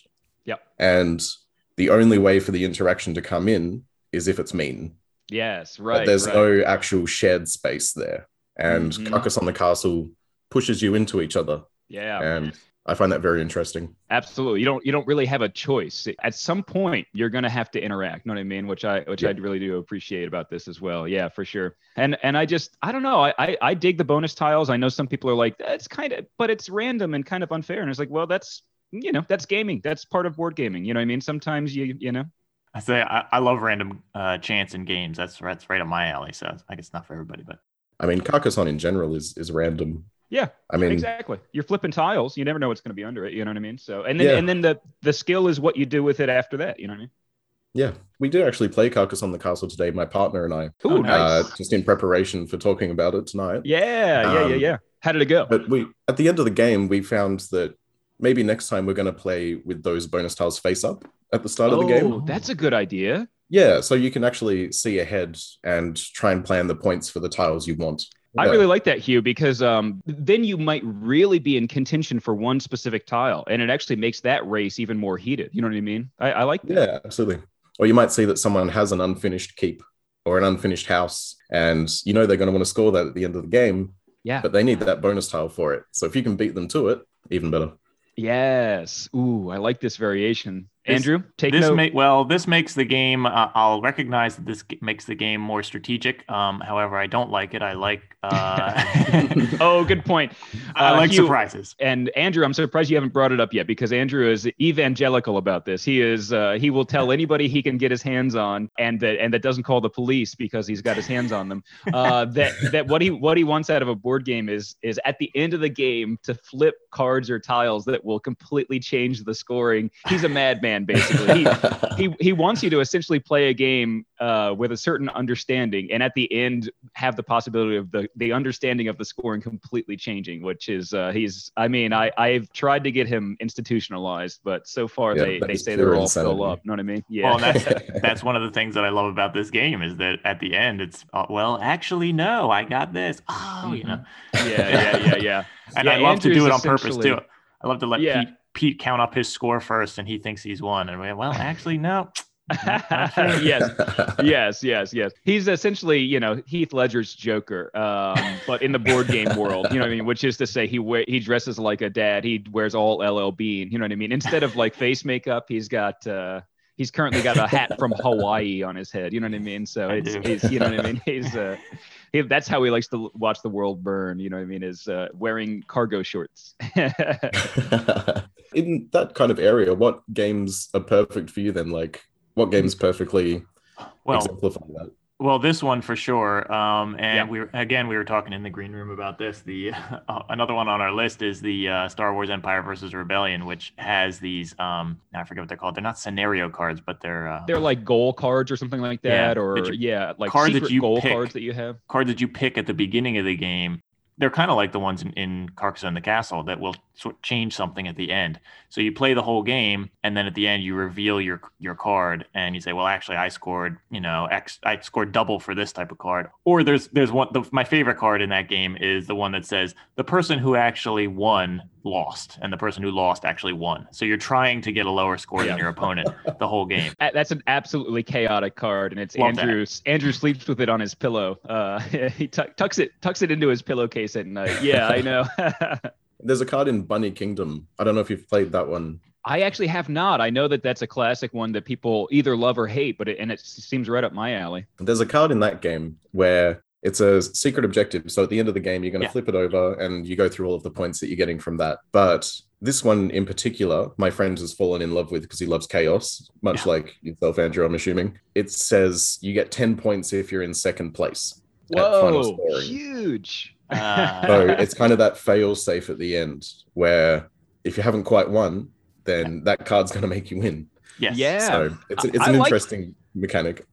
Speaker 2: Yep.
Speaker 6: And the only way for the interaction to come in is if it's mean.
Speaker 2: yes, right.
Speaker 6: but there's
Speaker 2: right.
Speaker 6: no actual shared space there. And
Speaker 2: Mhm.
Speaker 6: Carcassonne the Castle pushes you into each other.
Speaker 2: yeah.
Speaker 6: And I find that very interesting.
Speaker 2: Absolutely. You don't you don't really have a choice. At some point you're gonna have to interact. you Know what I mean? Which I which I really do appreciate about this as well. Yeah, for sure. And and I just I don't know. I I, I dig the bonus tiles. I know some people are like, that's kind of but it's random and kind of unfair. And it's like, well, that's you know, that's gaming. That's part of board gaming. You know what I mean? Sometimes you you know.
Speaker 1: I say I, I love random uh, chance in games. That's that's right up my alley. So I guess not for everybody, but
Speaker 6: I mean, Carcassonne in general is is random.
Speaker 2: Yeah,
Speaker 6: I mean,
Speaker 2: exactly. You're flipping tiles. You never know what's going to be under it. You know what I mean? So, and then
Speaker 6: Yeah.
Speaker 2: and then the the skill is what you do with it after that. You know what I mean?
Speaker 6: yeah, we did actually play Carcassonne the Castle today, my partner and I,
Speaker 2: Ooh,
Speaker 1: Oh,
Speaker 2: nice.
Speaker 6: uh, just in preparation for talking about it tonight.
Speaker 2: yeah, yeah, yeah,
Speaker 6: Um,
Speaker 2: yeah. How did it go?
Speaker 6: But we, at the end of the game, we found that maybe next time we're going to play with those bonus tiles face up at the start of the game.
Speaker 2: Oh, that's a good idea.
Speaker 6: Yeah, so you can actually see ahead and try and plan the points for the tiles you want.
Speaker 2: I really like that, Hugh, because um, then you might really be in contention for one specific tile, and it actually makes that race even more heated. You know what I mean? I, I like that.
Speaker 6: Yeah, absolutely. Or you might see that someone has an unfinished keep or an unfinished house, and you know they're going to want to score that at the end of the game,
Speaker 2: Yeah.
Speaker 6: but they need that bonus tile for it. So if you can beat them to it, even better.
Speaker 2: Yes. Ooh, I like this variation. Andrew, take
Speaker 1: this
Speaker 2: note.
Speaker 1: may well this makes the game. Uh, I'll recognize that this g- makes the game more strategic. Um, however, I don't like it. I like uh,
Speaker 2: oh, good point.
Speaker 1: I
Speaker 2: Uh,
Speaker 1: like
Speaker 2: Hugh-
Speaker 1: surprises.
Speaker 2: And Andrew, I'm surprised you haven't brought it up yet because Andrew is evangelical about this. He is uh, he will tell anybody he can get his hands on, and that and that doesn't call the police because he's got his hands on them. Uh, that that what he what he wants out of a board game is is at the end of the game to flip cards or tiles that will completely change the scoring. He's a madman, basically. He, he he wants you to essentially play a game uh, with a certain understanding, and at the end have the possibility of the the understanding of the scoring completely changing. Which is uh, he's. I mean, I I've tried to get him institutionalized, but so far
Speaker 6: Yeah,
Speaker 2: they they say they're all
Speaker 6: insanity.
Speaker 2: fill up. Know what I mean? Yeah.
Speaker 1: Well, that's that's one of the things that I love about this game is that at the end it's uh, well, actually, no, I got this. Oh, you know,
Speaker 2: yeah, yeah, yeah, yeah.
Speaker 1: and
Speaker 2: Yeah,
Speaker 1: I love to do it on purpose too. I love to let
Speaker 2: Yeah.
Speaker 1: Pete Pete count up his score first, and he thinks he's won, and we well, actually, no.
Speaker 2: yes. yes, yes, yes. He's essentially, you know, Heath Ledger's Joker, um, but in the board game world. You know what I mean? Which is to say, he we- he dresses like a dad. He wears all LL Bean. You know what I mean? Instead of like face makeup, he's got. Uh, He's currently got a hat from Hawaii on his head. You know what I mean? So
Speaker 1: I
Speaker 2: it's, he's, you know what I mean? He's, uh, he, that's how he likes to watch the world burn. You know what I mean? Is uh, wearing cargo shorts.
Speaker 6: In that kind of area, what games are perfect for you then? Like, what games perfectly
Speaker 1: Well,
Speaker 6: exemplify that?
Speaker 1: Well, this one for sure. Um, and
Speaker 2: Yeah.
Speaker 1: we were, again we were talking in the green room about this. The uh, another one on our list is the uh, Star Wars Empire versus Rebellion, which has these. Um, I forget what they're called. They're not scenario cards, but they're uh,
Speaker 2: They're like goal cards or something like
Speaker 1: Yeah,
Speaker 2: that, or
Speaker 1: that you-
Speaker 2: yeah, like
Speaker 1: cards that you
Speaker 2: goal
Speaker 1: pick.
Speaker 2: cards that you have.
Speaker 1: cards that you pick at the beginning of the game they're kind of like the ones in, in Carcassonne the Castle that will sort of change something at the end. So you play the whole game, and then at the end you reveal your your card, and you say, "Well, actually, I scored, you know, X. I scored double for this type of card." Or there's there's one. The, my favorite card in that game is the one that says the person who actually won lost, and the person who lost actually won. So you're trying to get a lower score than your opponent the whole game.
Speaker 2: That's an absolutely chaotic card, and it's
Speaker 1: Love that.
Speaker 2: Andrew. Andrew sleeps with it on his pillow. Uh, he tuck tucks it tucks it into his pillowcase at night. Yeah, I know.
Speaker 6: There's a card in Bunny Kingdom. I don't know if you've played that one.
Speaker 2: I actually have not. I know that that's a classic one that people either love or hate, but it, and it seems right up my alley.
Speaker 6: There's a card in that game where it's a secret objective. So at the end of the game, you're going to
Speaker 1: Yeah.
Speaker 6: flip it over and you go through all of the points that you're getting from that. But this one in particular, my friend has fallen in love with because he loves chaos, much
Speaker 1: Yeah.
Speaker 6: like yourself, Andrew, I'm assuming. It says you get 10 points if you're in second place.
Speaker 2: Whoa, huge!
Speaker 1: Uh,
Speaker 6: So it's kind of that fail safe at the end where if you haven't quite won, then that card's going to make you win.
Speaker 1: yes.
Speaker 2: Yeah.
Speaker 6: So it's, it's
Speaker 2: I
Speaker 6: an
Speaker 2: like-
Speaker 6: interesting mechanic.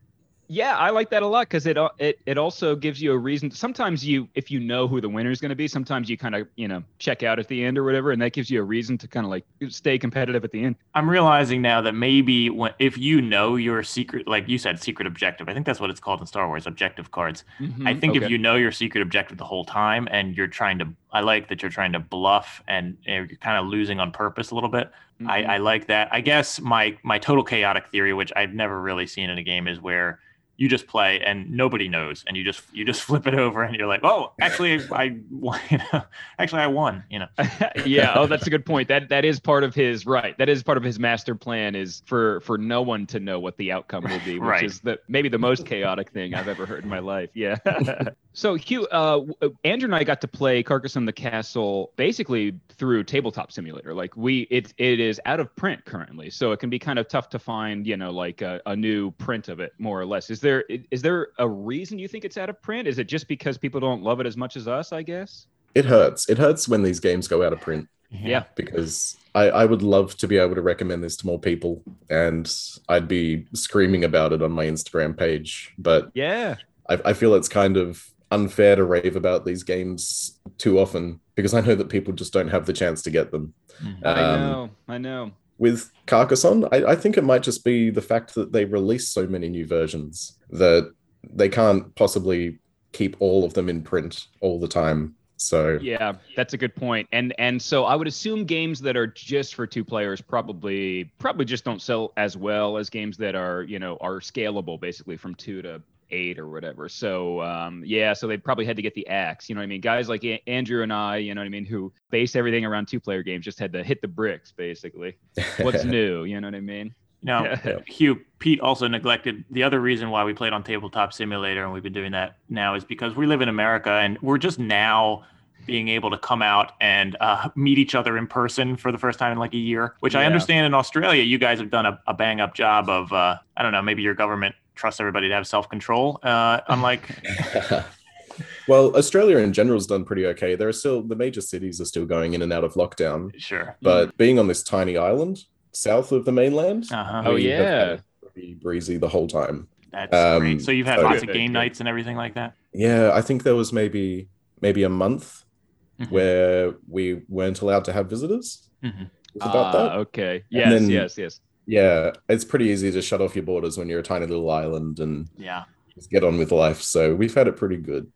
Speaker 2: Yeah, I like that a lot because it it it also gives you a reason. Sometimes you, if you know who the winner is going to be, sometimes you kind of you know check out at the end or whatever, and that gives you a reason to kind of like stay competitive at the end.
Speaker 1: I'm realizing now that maybe when, if you know your secret, like you said, secret objective, I think that's what it's called in Star Wars, objective cards. I
Speaker 2: Mhm,
Speaker 1: think if you know your secret objective the whole time and you're trying to, I like that you're trying to bluff and uh, you're kind of losing on purpose a little bit.
Speaker 2: Mhm.
Speaker 1: I, I like that. I guess my my total chaotic theory, which I've never really seen in a game, is where you just play and nobody knows, and you just you just flip it over and you're like, oh, actually I, won. actually I won. You know,
Speaker 2: yeah. Oh, that's a good point. That that is part of his right. That is part of his master plan is for for no one to know what the outcome will be, which
Speaker 1: Right.
Speaker 2: is the maybe the most chaotic thing I've ever heard in my life. Yeah. so Hugh, uh, Andrew and I got to play Carcassonne the Castle basically through Tabletop Simulator. Like we, it it is out of print currently, so it can be kind of tough to find, you know, like a, a new print of it, more or less. Is there is there a reason you think it's out of print? Is it just because people don't love it as much as us? I guess.
Speaker 6: It hurts. It hurts when these games go out of print.
Speaker 2: Yeah.
Speaker 6: because I, I would love to be able to recommend this to more people and I'd be screaming about it on my Instagram page. But
Speaker 2: Yeah.
Speaker 6: I, I feel it's kind of unfair to rave about these games too often because I know that people just don't have the chance to get them.
Speaker 1: Mhm.
Speaker 2: I
Speaker 6: Um,
Speaker 2: know. I know.
Speaker 6: With Carcassonne, I, I think it might just be the fact that they release so many new versions that they can't possibly keep all of them in print all the time. So
Speaker 2: Yeah, that's a good point. And and so I would assume games that are just for two players probably probably just don't sell as well as games that are you know are scalable basically from two to eight or whatever. So um, yeah, so they probably had to get the axe. You know what I mean? Guys like A- Andrew and I, you know what I mean, who base everything around two player games, just had to hit the bricks basically. What's new? You know what I mean?
Speaker 1: Now,
Speaker 2: Yeah.
Speaker 1: Hugh, Pete also neglected the other reason why we played on Tabletop Simulator, and we've been doing that now, is because we live in America and we're just now being able to come out and uh, meet each other in person for the first time in like a year, which I understand in Australia, you guys have done a, a bang up job of, uh, I don't know, maybe your government trusts everybody to have self control. Uh, unlike,
Speaker 6: well, Australia in general has done pretty okay. There are still the major cities are still going in and out of lockdown,
Speaker 1: sure.
Speaker 6: but being on this tiny island south of the mainland,
Speaker 1: Uh-huh.
Speaker 2: Oh, yeah.
Speaker 6: pretty breezy the whole time.
Speaker 1: That's
Speaker 6: um,
Speaker 1: great. So you've had
Speaker 6: so-
Speaker 1: lots of game
Speaker 2: good.
Speaker 1: nights and everything like that?
Speaker 6: Yeah, I think there was maybe maybe a month
Speaker 1: Mhm.
Speaker 6: where we weren't allowed to have visitors.
Speaker 1: Mhm.
Speaker 6: About
Speaker 2: Ah,
Speaker 6: that.
Speaker 2: okay. Yes,
Speaker 6: then-
Speaker 2: yes, yes.
Speaker 6: Yeah, it's pretty easy to shut off your borders when you're a tiny little island and
Speaker 1: Yeah.
Speaker 6: just get on with life. So we've had it pretty good.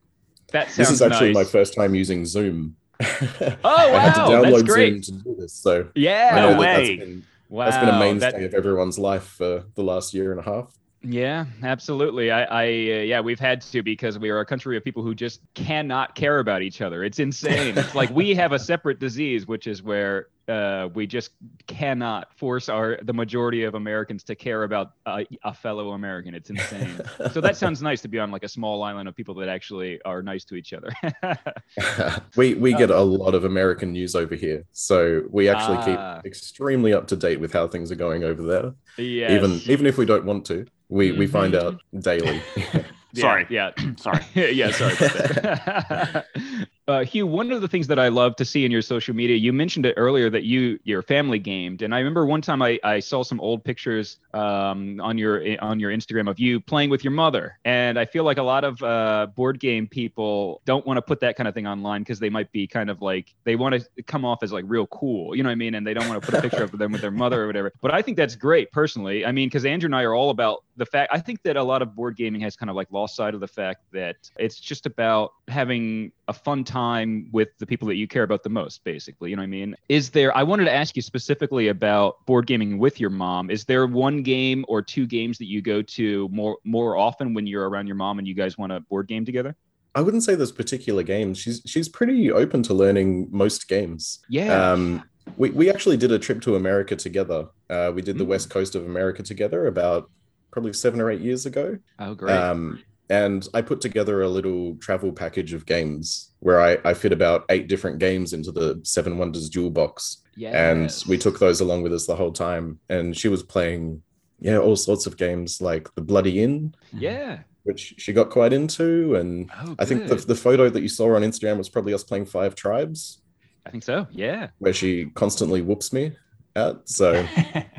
Speaker 2: That sounds
Speaker 6: This is actually
Speaker 2: nice.
Speaker 6: my first time using Zoom.
Speaker 2: Oh,
Speaker 6: I had to
Speaker 2: wow, that's
Speaker 6: download
Speaker 2: great.
Speaker 6: Zoom to do this. So
Speaker 2: Yeah.
Speaker 1: No
Speaker 6: that
Speaker 1: way.
Speaker 6: that's been,
Speaker 2: Wow.
Speaker 6: that's been a
Speaker 2: that-
Speaker 6: mainstay of everyone's life for the last year and a half.
Speaker 2: Yeah, absolutely. I, I, uh, yeah, we've had to because we are a country of people who just cannot care about each other. It's insane. it's like we have a separate disease, which is where uh, we just cannot force our the majority of Americans to care about uh, a fellow American. It's insane. so that sounds nice to be on like a small island of people that actually are nice to each other.
Speaker 6: we we get a lot of American news over here, so we actually
Speaker 2: Ah.
Speaker 6: keep extremely up to date with how things are going over there.
Speaker 2: Yeah,
Speaker 6: Even even if we don't want to, we we find
Speaker 2: Mhm.
Speaker 6: out daily.
Speaker 1: Sorry.
Speaker 2: Yeah.
Speaker 1: Sorry.
Speaker 2: yeah, sorry about that. Uh, Hugh, one of the things that I love to see in your social media, you mentioned it earlier that you your family gamed, and I remember one time I, I saw some old pictures um, on your on your Instagram of you playing with your mother, and I feel like a lot of uh, board game people don't want to put that kind of thing online because they might be kind of like they want to come off as like real cool, you know what I mean, and they don't want to put a picture of them with their mother or whatever. But I think that's great personally. I mean, because Andrew and I are all about the fact. I think that a lot of board gaming has kind of like lost sight of the fact that it's just about having a fun time with the people that you care about the most, basically. You know what I mean? Is there, I wanted to ask you specifically about board gaming with your mom. Is there one game or two games that you go to more more often when you're around your mom and you guys want to board game together?
Speaker 6: I wouldn't say there's particular games. She's she's pretty open to learning most games.
Speaker 2: Yeah.
Speaker 6: Um, we, we actually did a trip to America together. Uh, we did the
Speaker 2: Mm.
Speaker 6: west coast of America together about probably seven or eight years ago.
Speaker 2: oh, great.
Speaker 6: Um, and I put together a little travel package of games where I, I fit about eight different games into the Seven Wonders Duel box.
Speaker 2: yeah.
Speaker 6: And we took those along with us the whole time. And she was playing, yeah, all sorts of games like the Bloody Inn, mm-hmm.
Speaker 2: Yeah.
Speaker 6: which she got quite into. And
Speaker 2: Oh,
Speaker 6: I think the, the photo that you saw on Instagram was probably us playing Five Tribes,
Speaker 2: I think so. Yeah.
Speaker 6: where she constantly whoops me at. So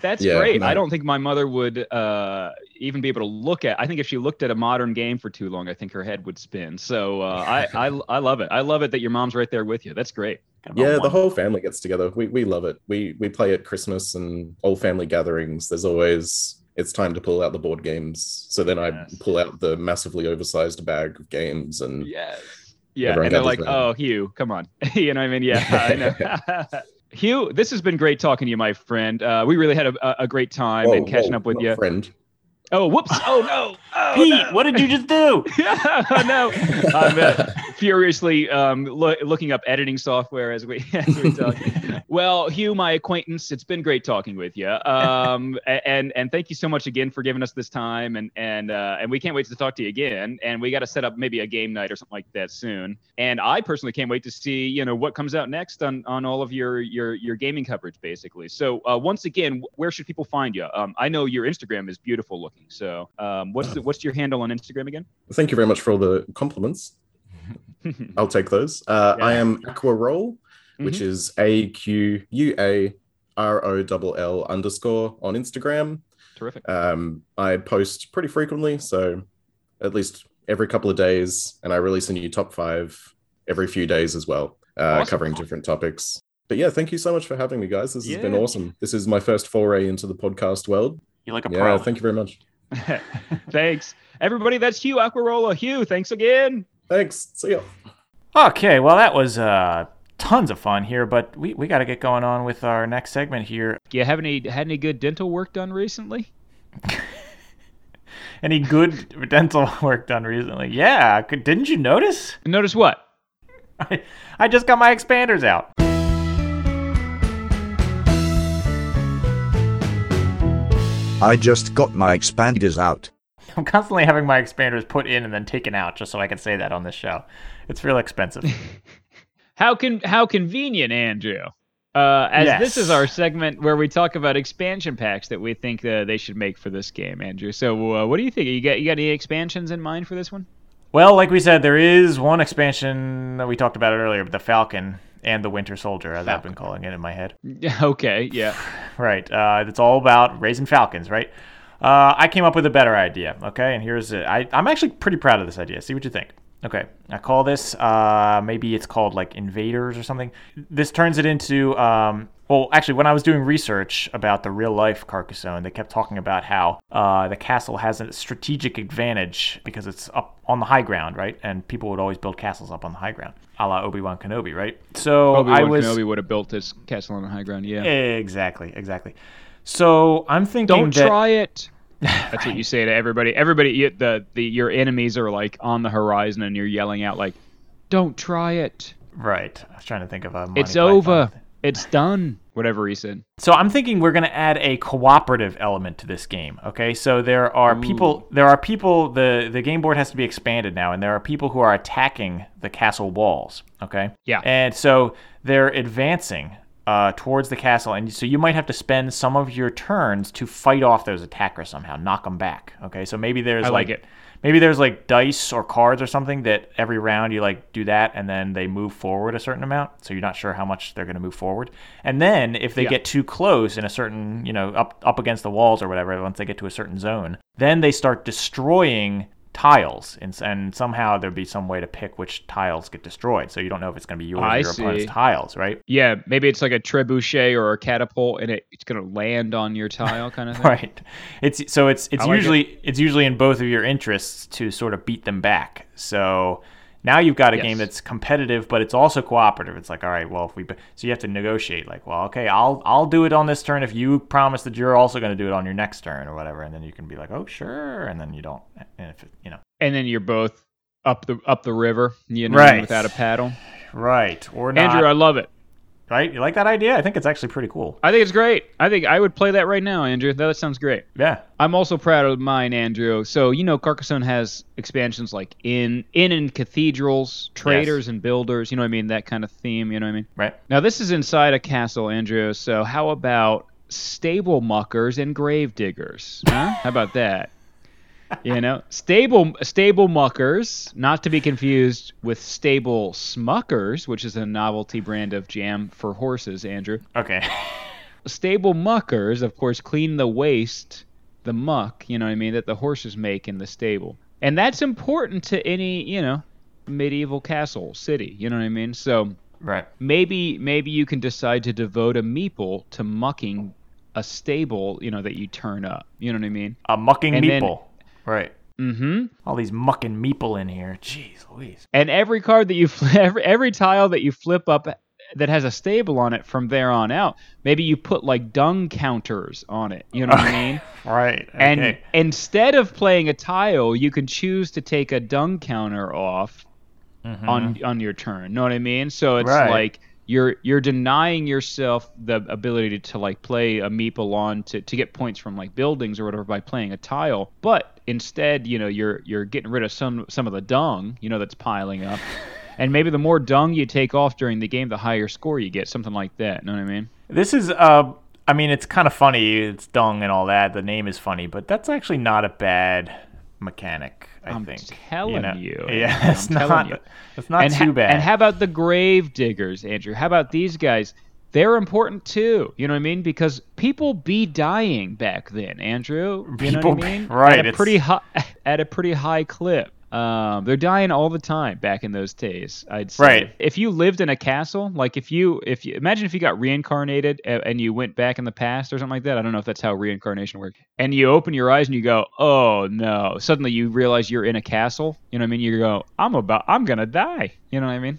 Speaker 2: That's
Speaker 6: Yeah,
Speaker 2: great.
Speaker 6: no.
Speaker 2: I don't think my mother would uh, even be able to look at. I think if she looked at a modern game for too long, I think her head would spin. So uh, I, I I love it. I love it that your mom's right there with you. That's great.
Speaker 1: Got about
Speaker 6: yeah, the whole family gets together. We we love it. We we play at Christmas and all family gatherings. There's always it's time to pull out the board games. So then I pull out the massively oversized bag of games and
Speaker 2: Yes. Yeah,
Speaker 6: Everyone
Speaker 2: and they're like,
Speaker 6: around.
Speaker 2: "Oh, Hugh, come on," you know what I mean? Yeah, I know. Hugh, this has been great talking to you, my friend. Uh, we really had a, a- a great time
Speaker 6: Whoa,
Speaker 2: and catching
Speaker 6: whoa,
Speaker 2: up with
Speaker 6: not
Speaker 2: you.
Speaker 6: friend.
Speaker 2: Oh, whoops! Oh no! Oh,
Speaker 1: Pete,
Speaker 2: no.
Speaker 1: what did you just do?
Speaker 2: oh, no, I'm uh, furiously um, loo- looking up editing software as we, as we talk. well, Hugh, my acquaintance, it's been great talking with you. Um, and and thank you so much again for giving us this time. And and uh, and we can't wait to talk to you again. And we got to set up maybe a game night or something like that soon. And I personally can't wait to see you know what comes out next on on all of your your your gaming coverage, basically. So uh, once again, where should people find you? Um, I know your Instagram is beautiful looking. So um, what's the, what's your handle on Instagram again?
Speaker 6: Thank you very much for all the compliments. I'll take those. Uh, I am Aqua Roll, which
Speaker 2: Mhm.
Speaker 6: is A Q U A R O L L underscore on Instagram.
Speaker 2: Terrific.
Speaker 6: Um, I post pretty frequently, so at least every couple of days, and I release a new top five every few days as well, uh,
Speaker 2: Awesome.
Speaker 6: covering different topics. But yeah, thank you so much for having me, guys. This has been awesome. This is my first foray into the podcast world.
Speaker 1: You're like a
Speaker 6: Yeah,
Speaker 1: pro.
Speaker 6: thank you very much.
Speaker 2: thanks, everybody. That's Hugh Aquarola. Hugh, thanks again.
Speaker 6: Thanks. See ya.
Speaker 1: Okay, well that was uh tons of fun here, but we, we got to get going on with our next segment here.
Speaker 2: You have any had any good dental work done recently?
Speaker 1: Any good dental work done recently? Yeah, could, didn't you notice?
Speaker 2: Notice what?
Speaker 1: I, I just got my expanders out.
Speaker 5: I just got my expanders out.
Speaker 1: I'm constantly having my expanders put in and then taken out just so I can say that on this show. It's real expensive.
Speaker 2: How can how convenient, Andrew? Uh, as this is our segment where we talk about expansion packs that we think uh, they should make for this game, Andrew. So, uh, what do you think? You got you got any expansions in mind for this one?
Speaker 1: well, like we said, there is one expansion that we talked about earlier, the Falcon and the Winter Soldier, as I've been calling it in my head.
Speaker 2: okay, yeah.
Speaker 1: Right. Uh, it's all about raising falcons, right? Uh, I came up with a better idea. Okay, and here's it. I, I'm actually pretty proud of this idea. See what you think. Okay, I call this. Uh, maybe it's called like invaders or something. This turns it into. Um, well, actually, when I was doing research about the real life Carcassonne, they kept talking about how uh, the castle has a strategic advantage because it's up on the high ground, right? And people would always build castles up on the high ground, a la Obi Wan Kenobi, right? So
Speaker 2: Obi
Speaker 1: I
Speaker 2: Wan
Speaker 1: was
Speaker 2: Kenobi would have built this castle on the high ground. Yeah.
Speaker 1: exactly, exactly. So I'm thinking
Speaker 2: Don't
Speaker 1: that
Speaker 2: try it. That's what you say to everybody. Everybody, you, the the your enemies are like on the horizon, and you're yelling out like, "Don't try it.
Speaker 1: right. I was trying to think of a. Monty
Speaker 2: It's
Speaker 1: Python
Speaker 2: over.
Speaker 1: thing.
Speaker 2: It's done." Whatever he said.
Speaker 1: So I'm thinking we're going to add a cooperative element to this game. Okay, so there are people. There are people. the The game board has to be expanded now, and there are people who are attacking the castle walls. Okay.
Speaker 2: Yeah.
Speaker 1: And so they're advancing uh, towards the castle, and so you might have to spend some of your turns to fight off those attackers somehow, knock them back. Okay, so maybe there's
Speaker 2: I like it.
Speaker 1: maybe there's like dice or cards or something that every round you like do that, and then they move forward a certain amount. So you're not sure how much they're going to move forward, and then if they
Speaker 2: Yeah.
Speaker 1: get too close in a certain you know up up against the walls or whatever, once they get to a certain zone, then they start destroying tiles and, and somehow there'd be some way to pick which tiles get destroyed. So you don't know if it's going to be yours
Speaker 2: I
Speaker 1: or your opponent's tiles right?
Speaker 2: Yeah, maybe it's like a trebuchet or a catapult, and it, it's gonna land on your tile, kind of thing.
Speaker 1: right. It's so it's it's
Speaker 2: I like it.
Speaker 1: usually it's usually in both of your interests to sort of beat them back. So now you've got a
Speaker 2: Yes.
Speaker 1: game that's competitive but it's also cooperative it's like all right well if we so you have to negotiate like well okay i'll i'll do it on this turn if you promise that you're also going to do it on your next turn or whatever and then you can be like oh sure and then you don't and if it, you know
Speaker 2: And then you're both up the up the river, you know,
Speaker 1: Right.
Speaker 2: without a paddle.
Speaker 1: right or not
Speaker 2: Andrew, I love it.
Speaker 1: Right you like that idea i think it's actually pretty cool
Speaker 2: I think it's great. I think I would play that right now, Andrew. That sounds great.
Speaker 1: yeah
Speaker 2: I'm also proud of mine, Andrew. So you know, Carcassonne has expansions like in in and cathedrals, traders and builders. You know what I mean? That kind of theme. You know what I mean?
Speaker 1: right
Speaker 2: Now this is inside a castle, Andrew. So how about stable muckers and grave diggers? Huh? how about that? You know, stable stable muckers, not to be confused with stable smuckers, which is a novelty brand of jam for horses, Andrew.
Speaker 1: okay
Speaker 2: Stable muckers, of course, clean the waste, the muck, you know what I mean, that the horses make in the stable. And that's important to any, you know, medieval castle, city, you know what I mean? So
Speaker 1: right
Speaker 2: maybe maybe you can decide to devote a meeple to mucking a stable, you know, that you turn up. You know what I mean?
Speaker 1: A mucking
Speaker 2: And then-
Speaker 1: meeple. Right.
Speaker 2: Mm-hmm.
Speaker 1: All these mucking meeple in here. Jeez Louise.
Speaker 2: And every card that you flip, every, every tile that you flip up that has a stable on it from there on out, maybe you put like dung counters on it. You know what I mean?
Speaker 1: Right.
Speaker 2: And instead of playing a tile, you can choose to take a dung counter off on on your turn. Know what I mean? So it's
Speaker 1: Mm-hmm. Right.
Speaker 2: like you're you're denying yourself the ability to, like play a meeple on to, to get points from like buildings or whatever by playing a tile. But instead, you know, you're you're getting rid of some some of the dung, you know, that's piling up. and maybe the more dung you take off during the game, the higher score you get, something like that. You know what I mean?
Speaker 1: This is uh I mean it's kind of funny, it's dung and all that. The name is funny, but that's actually not a bad mechanic, I
Speaker 2: I'm
Speaker 1: think.
Speaker 2: telling
Speaker 1: know?
Speaker 2: you,
Speaker 1: Yeah, it's
Speaker 2: I'm telling
Speaker 1: not
Speaker 2: you.
Speaker 1: it's not
Speaker 2: and
Speaker 1: too
Speaker 2: ha-
Speaker 1: bad.
Speaker 2: And how about the grave diggers, Andrew? How about these guys? They're important too. You know what I mean? Because people be dying back then, Andrew. You know
Speaker 1: People
Speaker 2: what I mean?
Speaker 1: right,
Speaker 2: At a
Speaker 1: it's-
Speaker 2: pretty high, at a pretty high clip. Um, they're dying all the time back in those days. I'd say.
Speaker 1: Right.
Speaker 2: If you lived in a castle, like if you, if you imagine if you got reincarnated and you went back in the past or something like that. I don't know if that's how reincarnation works. And you open your eyes and you go, "Oh no!" Suddenly you realize you're in a castle. You know what I mean? You go, "I'm about, I'm gonna die." You know what I mean?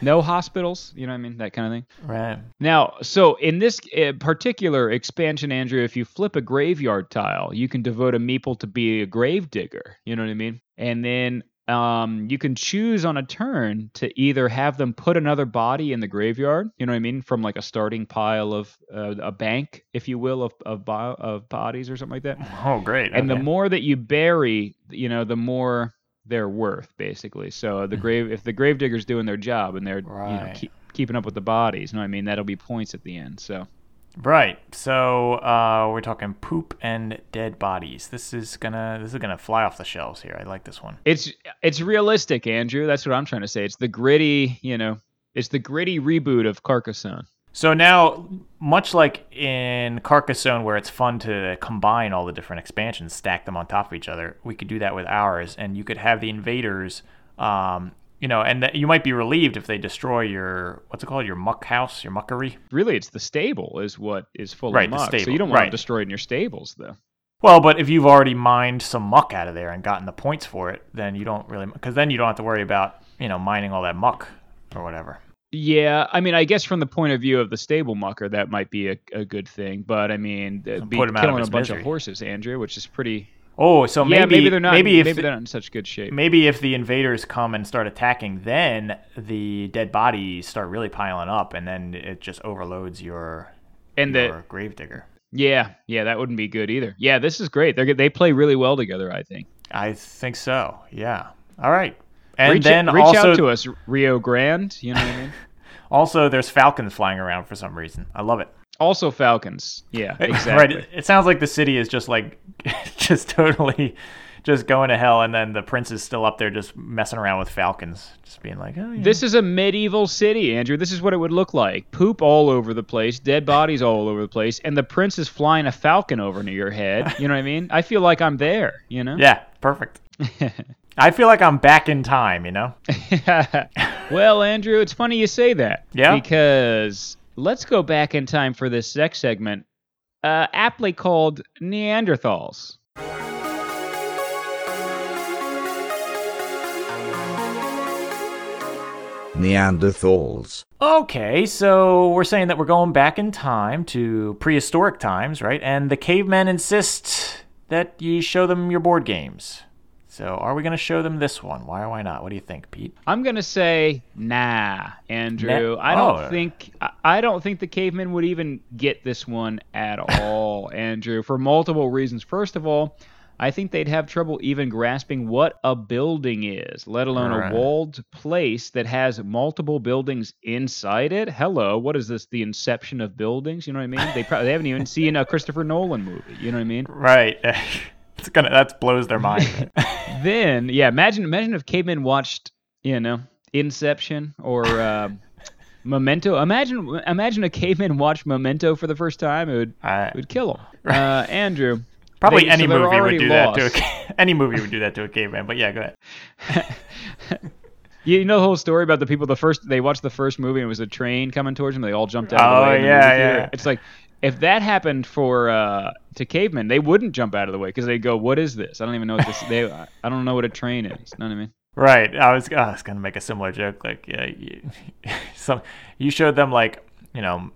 Speaker 2: No hospitals. You know what I mean? That kind of thing.
Speaker 1: right.
Speaker 2: Now, so in this uh, particular expansion, Andrew, if you flip a graveyard tile, you can devote a meeple to be a grave digger. You know what I mean? And then um, you can choose on a turn to either have them put another body in the graveyard. You know what I mean? From like a starting pile of uh, a bank, if you will, of of, bo- of bodies or something like that.
Speaker 1: Oh great.
Speaker 2: And the more that you bury, you know, the more they're worth, basically. So the grave, if the gravedigger's doing their job and they're, you know, keep, keeping up with the bodies, you know what I mean? That'll be points at the end. So
Speaker 1: Right. So uh, we're talking poop and dead bodies. This is gonna this is gonna fly off the shelves here. I like this one.
Speaker 2: it's it's realistic, Andrew. That's what I'm trying to say. It's the gritty, you know, it's the gritty reboot of Carcassonne.
Speaker 1: So now, much like in Carcassonne, where it's fun to combine all the different expansions, stack them on top of each other, we could do that with ours, and you could have the invaders, um, you know, and th- you might be relieved if they destroy your what's it called, your muck house, your muckery.
Speaker 2: Really, it's the stable is what is full
Speaker 1: Right,
Speaker 2: of
Speaker 1: the
Speaker 2: muck. So you don't want
Speaker 1: right.
Speaker 2: it destroyed in your stables, though.
Speaker 1: Well, but if you've already mined some muck out of there and gotten the points for it, then you don't really, because then you don't have to worry about you know mining all that muck or whatever.
Speaker 2: Yeah, I mean, I guess from the point of view of the stable mucker, that might be a, a good thing. But I mean, uh, be
Speaker 1: put him out of
Speaker 2: killing a bunch
Speaker 1: misery.
Speaker 2: of horses, Andrew, which is pretty.
Speaker 1: Oh, so
Speaker 2: yeah,
Speaker 1: maybe
Speaker 2: maybe they're not.
Speaker 1: Maybe if
Speaker 2: maybe they're not in such good shape.
Speaker 1: Maybe if the invaders come and start attacking, then the dead bodies start really piling up, and then it just overloads your
Speaker 2: And the
Speaker 1: your gravedigger.
Speaker 2: yeah, yeah, that wouldn't be good either. Yeah, this is great. They they play really well together. I think.
Speaker 1: I think so. Yeah. All right. And
Speaker 2: reach
Speaker 1: then
Speaker 2: reach
Speaker 1: also
Speaker 2: out to us, Rio Grande. You know what I mean?
Speaker 1: Also, there's falcons flying around for some reason. I love it.
Speaker 2: Also Falcons. Yeah,
Speaker 1: Right.
Speaker 2: exactly.
Speaker 1: It, it sounds like the city is just like, just totally, just going to hell, and then the prince is still up there just messing around with falcons, just being like, oh yeah.
Speaker 2: This is a medieval city, Andrew. This is what it would look like. Poop all over the place, dead bodies all over the place, and the prince is flying a falcon over near your head. You know what I mean? I feel like I'm there, you know?
Speaker 1: yeah, perfect. I feel like I'm back in time, you know.
Speaker 2: well, Andrew, it's funny you say that.
Speaker 1: Yeah?
Speaker 2: Because let's go back in time for this next segment, uh, aptly called Neanderthals.
Speaker 5: Neanderthals.
Speaker 1: Okay, so we're saying that we're going back in time to prehistoric times, right? And the cavemen insist that you show them your board games. So are we going to show them this one? Why or why not? What do you think, Pete?
Speaker 2: I'm gonna say nah, Andrew.
Speaker 1: Nah?
Speaker 2: I don't
Speaker 1: Oh.
Speaker 2: think I- I don't think the cavemen would even get this one at all, Andrew, for multiple reasons. First of all, I think they'd have trouble even grasping what a building is, let alone
Speaker 1: Right.
Speaker 2: a walled place that has multiple buildings inside it. Hello, what is this? The inception of buildings? You know what I mean? They probably they haven't even seen a Christopher Nolan movie. You know what I mean?
Speaker 1: Right. it's gonna that blows their mind.
Speaker 2: then yeah imagine imagine if cavemen watched you know inception or uh, memento imagine imagine a caveman watched memento for the first time it would
Speaker 1: I-
Speaker 2: it would kill him uh, andrew
Speaker 1: Probably
Speaker 2: they-
Speaker 1: any
Speaker 2: so
Speaker 1: movie would
Speaker 2: already
Speaker 1: do that to a any movie would do that to a caveman. But yeah, go ahead.
Speaker 2: you know the whole story about the people the first they watched the first movie and it was a train coming towards them they all jumped out of the
Speaker 1: Oh,
Speaker 2: way in the
Speaker 1: yeah, yeah.
Speaker 2: it's like if that happened for uh, to cavemen they wouldn't jump out of the way because they'd go what is this i don't even know what this they i don't know what a train is you know what i mean
Speaker 1: Right. I was I was gonna make a similar joke. Like, yeah, you, some you showed them like you know,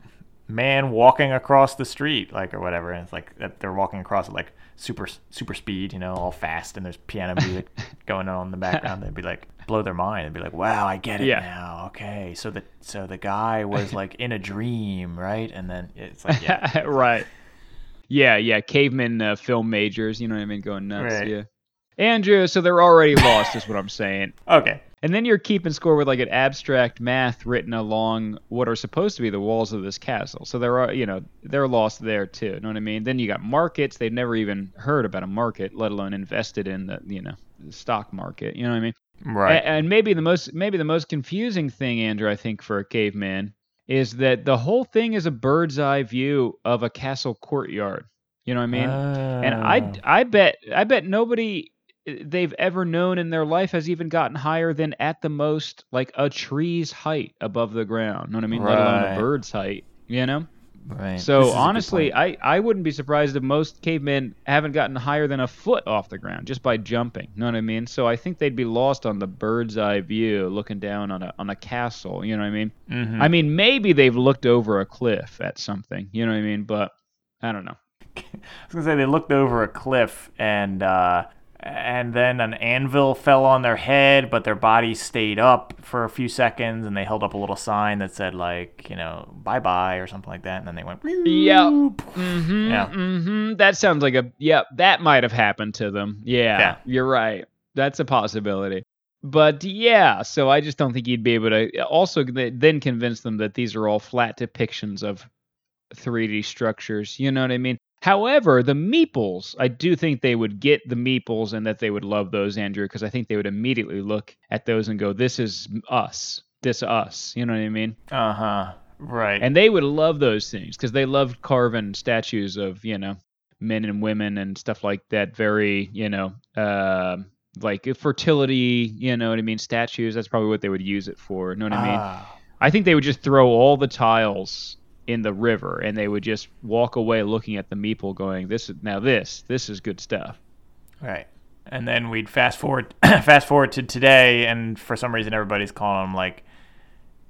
Speaker 1: man walking across the street, like or whatever, and it's like they're walking across at like super super speed, you know, all fast, and there's piano music going on in the background. They'd be like blow their mind. They'd be like, wow, I get it
Speaker 2: Yeah.
Speaker 1: now. Okay, so the so the guy was like in a dream, right? And then it's like, yeah,
Speaker 2: right. Yeah, yeah, caveman uh, film majors, you know what I mean, going nuts.
Speaker 1: Right.
Speaker 2: Yeah. Andrew, so they're already lost, is what I'm saying.
Speaker 1: okay,
Speaker 2: And then you're keeping score with like an abstract math written along what are supposed to be the walls of this castle. So there are, you know, they're lost there too. You know what I mean? Then you got markets. They've never even heard about a market, let alone invested in the, you know, the stock market. You know what I mean?
Speaker 1: Right.
Speaker 2: A- And maybe the most maybe the most confusing thing, Andrew, I think for a caveman is that the whole thing is a bird's eye view of a castle courtyard. You know what I mean? and I
Speaker 1: Oh.
Speaker 2: I bet I bet nobody uh, they've ever known in their life has even gotten higher than at the most like a tree's height above the ground. You know what I mean? Let alone a bird's height. You know?
Speaker 1: Right.
Speaker 2: So
Speaker 1: is a good
Speaker 2: honestly. I, I wouldn't be surprised if most cavemen haven't gotten higher than a foot off the ground just by jumping. You know what I mean? So I think they'd be lost on the bird's eye view, looking down on a on a castle. You know what I mean?
Speaker 1: Mhm.
Speaker 2: I mean, maybe they've looked over a cliff at something. You know what I mean? But I don't know.
Speaker 1: I was gonna say they looked over a cliff and uh, and then an anvil fell on their head, but their body stayed up for a few seconds, and they held up a little sign that said like you know bye bye or something like that, and then they went
Speaker 2: Yeah. Mm-hmm.
Speaker 1: Yeah.
Speaker 2: Mm-hmm. That sounds like a yeah. That might have happened to them. Yeah,
Speaker 1: Yeah.
Speaker 2: you're right. That's a possibility. But yeah, so I just don't think you'd be able to also then convince them that these are all flat depictions of 3D structures. You know what I mean? However, the meeples, I do think they would get the meeples and that they would love those, Andrew, because I think they would immediately look at those and go, "This is us. This us." You know what I mean?
Speaker 1: Uh huh. Right.
Speaker 2: and they would love those things because they loved carving statues of you know men and women and stuff like that very you know uh, like fertility you know what i mean statues that's probably what they would use it for you know what i mean
Speaker 1: Ah,
Speaker 2: i think they would just throw all the tiles in the river and they would just walk away looking at the meeple going this is now this this is good stuff
Speaker 1: right. And then we'd fast forward, fast forward to today, and for some reason everybody's calling them like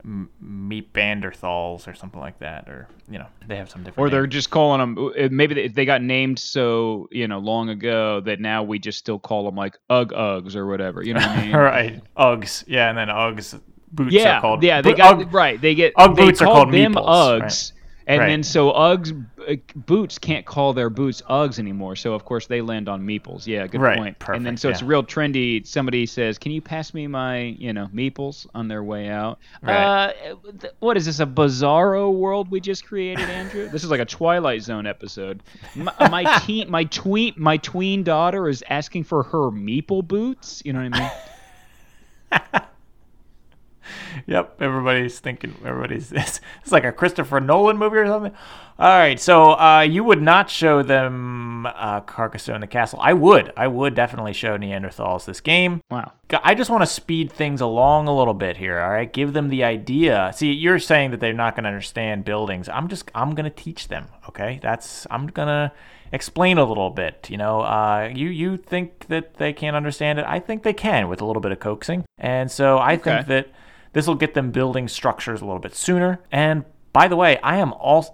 Speaker 1: m- meat Banderthals or something like that, or you know they have some different.
Speaker 2: or they're
Speaker 1: name.
Speaker 2: just calling them maybe they, they got named so you know long ago that now we just still call them like ugg uggs or whatever you know what i mean
Speaker 1: right. Uggs. Yeah, and then Uggs boots
Speaker 2: yeah,
Speaker 1: are called.
Speaker 2: yeah, they got
Speaker 1: Ugg-
Speaker 2: right. They get
Speaker 1: Ugg
Speaker 2: they
Speaker 1: boots are
Speaker 2: call
Speaker 1: called
Speaker 2: them
Speaker 1: meeples,
Speaker 2: Uggs, And
Speaker 1: Right.
Speaker 2: then so Uggs uh, boots can't call their boots Uggs anymore. So of course they land on meeples. Yeah, good
Speaker 1: Right,
Speaker 2: point. and then
Speaker 1: perfect,
Speaker 2: so it's real trendy. Somebody says, "Can you pass me my, you know, meeples on their way out?"
Speaker 1: Right.
Speaker 2: Uh, what is this? A bizarro world we just created, Andrew? this is like a Twilight Zone episode. My, my teen, my tween, my tween daughter is asking for her meeple boots. You know what I mean?
Speaker 1: Yep, everybody's thinking. Everybody's it's, it's like a Christopher Nolan movie or something. All right, so uh, you would not show them uh, Carcassonne the Castle. I would. I would definitely show Neanderthals this game.
Speaker 2: Wow.
Speaker 1: I just want to speed things along a little bit here. All right, give them the idea. See, you're saying that they're not going to understand buildings. I'm just I'm going to teach them. Okay, that's I'm going to explain a little bit. You know, uh, you you think that they can't understand it. I think they can with a little bit of coaxing. And so I
Speaker 2: Okay.
Speaker 1: think that this will get them building structures a little bit sooner. And by the way, I am also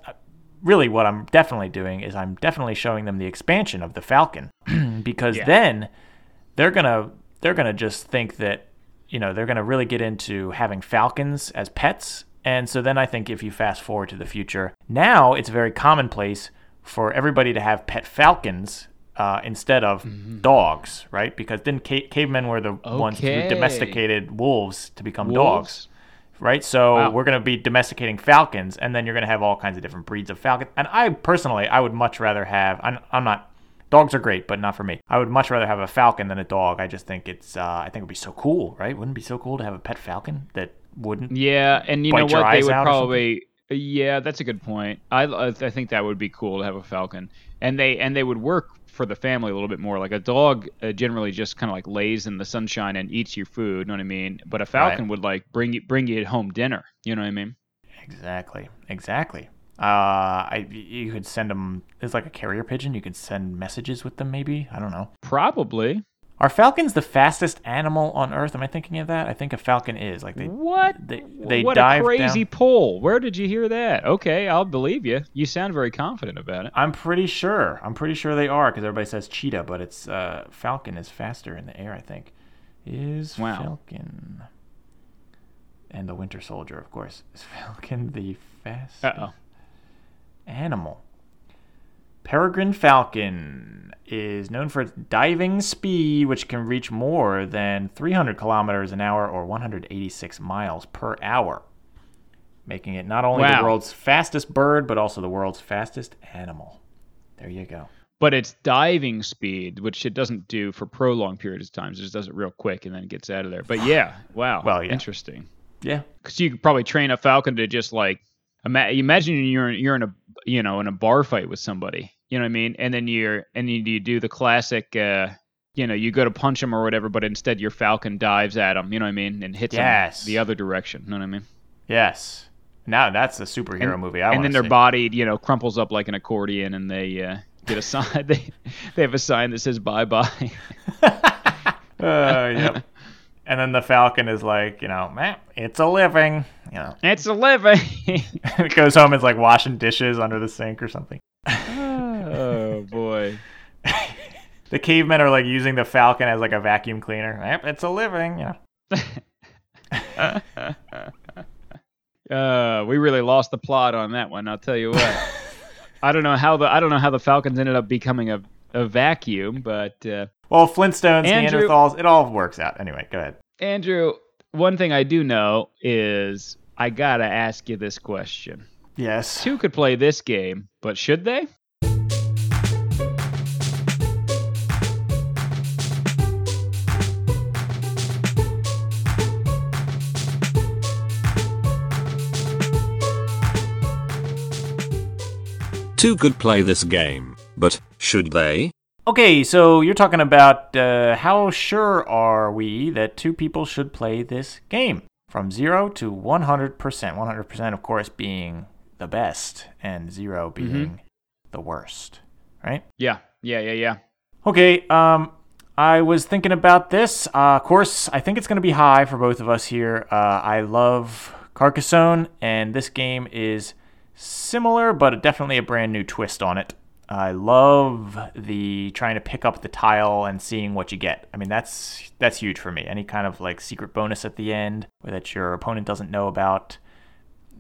Speaker 1: really what I'm definitely doing is I'm definitely showing them the expansion of the Falcon because
Speaker 2: Yeah.
Speaker 1: then they're gonna they're gonna just think that you know they're gonna really get into having falcons as pets and so then i think if you fast forward to the future now it's very commonplace for everybody to have pet falcons uh, instead of dogs right because then ca- cavemen were the ones who domesticated wolves to become dogs right? So
Speaker 2: Wow.
Speaker 1: we're going to be domesticating falcons, and then you're going to have all kinds of different breeds of falcon. And I personally, I would much rather have. I'm, I'm not. Dogs are great, but not for me. I would much rather have a falcon than a dog. I just think it's. Uh, I think it would be so cool, right? Wouldn't it be so cool to have a pet falcon that wouldn't?
Speaker 2: Yeah, and you know what? They would
Speaker 1: out or something?
Speaker 2: probably. Yeah, that's a good point. I I I think that would be cool to have a falcon, and they and they would work for the family a little bit more. Like a dog uh, generally just kind of like lays in the sunshine and eats your food. You know what I mean? But a falcon would like bring you bring you home dinner. You know what I mean?
Speaker 1: Exactly. Exactly. Uh, I you could send them. It's like a carrier pigeon. You could send messages with them. Maybe I don't know.
Speaker 2: Probably.
Speaker 1: Are falcons the fastest animal on Earth? Am I thinking of that? I think a falcon is. Like they.
Speaker 2: What?
Speaker 1: They, they
Speaker 2: what
Speaker 1: dive
Speaker 2: a crazy
Speaker 1: down-
Speaker 2: poll. Where did you hear that? Okay, I'll believe you. You sound very confident about it.
Speaker 1: I'm pretty sure. I'm pretty sure they are because everybody says cheetah, but it's uh, falcon is faster in the air. I think is
Speaker 2: Wow.
Speaker 1: falcon and the winter soldier, of course. Is falcon the fastest
Speaker 2: Uh oh.
Speaker 1: animal? Peregrine falcon is known for its diving speed, which can reach more than 300 kilometers an hour or 186 miles per hour, making it not only
Speaker 2: Wow.
Speaker 1: the world's fastest bird, but also the world's fastest animal. There you go.
Speaker 2: But it's diving speed, which it doesn't do for prolonged periods of time. It just does it real quick and then it gets out of there. But yeah, wow.
Speaker 1: Well, yeah.
Speaker 2: Interesting.
Speaker 1: Yeah.
Speaker 2: Because you could probably train a falcon to just like imagine you're you're in a you know in a bar fight with somebody. You know what I mean? And then you're and you, you do the classic. uh you know, you go to punch him or whatever, but instead your falcon dives at him. You know what I mean? And hits
Speaker 1: Yes.
Speaker 2: him the other direction. You know what I mean?
Speaker 1: Yes. Now that's a superhero
Speaker 2: and,
Speaker 1: movie. I
Speaker 2: and then their
Speaker 1: see.
Speaker 2: body, you know, crumples up like an accordion, and they uh, get a sign. They they have a sign that says "Bye bye."
Speaker 1: Uh, yep. And then the Falcon is like, you know, man, it's a living. You know,
Speaker 2: it's a living.
Speaker 1: it goes home and is like washing dishes under the sink or something.
Speaker 2: oh boy.
Speaker 1: The cavemen are like using the Falcon as like a vacuum cleaner. Yep, it's a living. You know.
Speaker 2: Uh, we really lost the plot on that one. I'll tell you what. I don't know how the I don't know how the Falcons ended up becoming a, a vacuum, but uh,
Speaker 1: Well, Flintstones,
Speaker 2: Andrew-
Speaker 1: Neanderthals, it all works out. Anyway, go ahead.
Speaker 2: Andrew, one thing I do know is I gotta ask you this question.
Speaker 1: Yes.
Speaker 2: Two could play this game, but should they?
Speaker 4: Two could play this game, but should they?
Speaker 1: Okay, so you're talking about uh, how sure are we that two people should play this game? From 0 to 100%. 100%, of course, being the best, and 0 being the worst, right?
Speaker 2: Yeah, yeah, yeah, yeah.
Speaker 1: Okay, um, I was thinking about this. Uh, of course, I think it's going to be high for both of us here. Uh, I love Carcassonne, and this game is similar, but definitely a brand new twist on it. I love the trying to pick up the tile and seeing what you get. I mean, that's that's huge for me. Any kind of like secret bonus at the end that your opponent doesn't know about.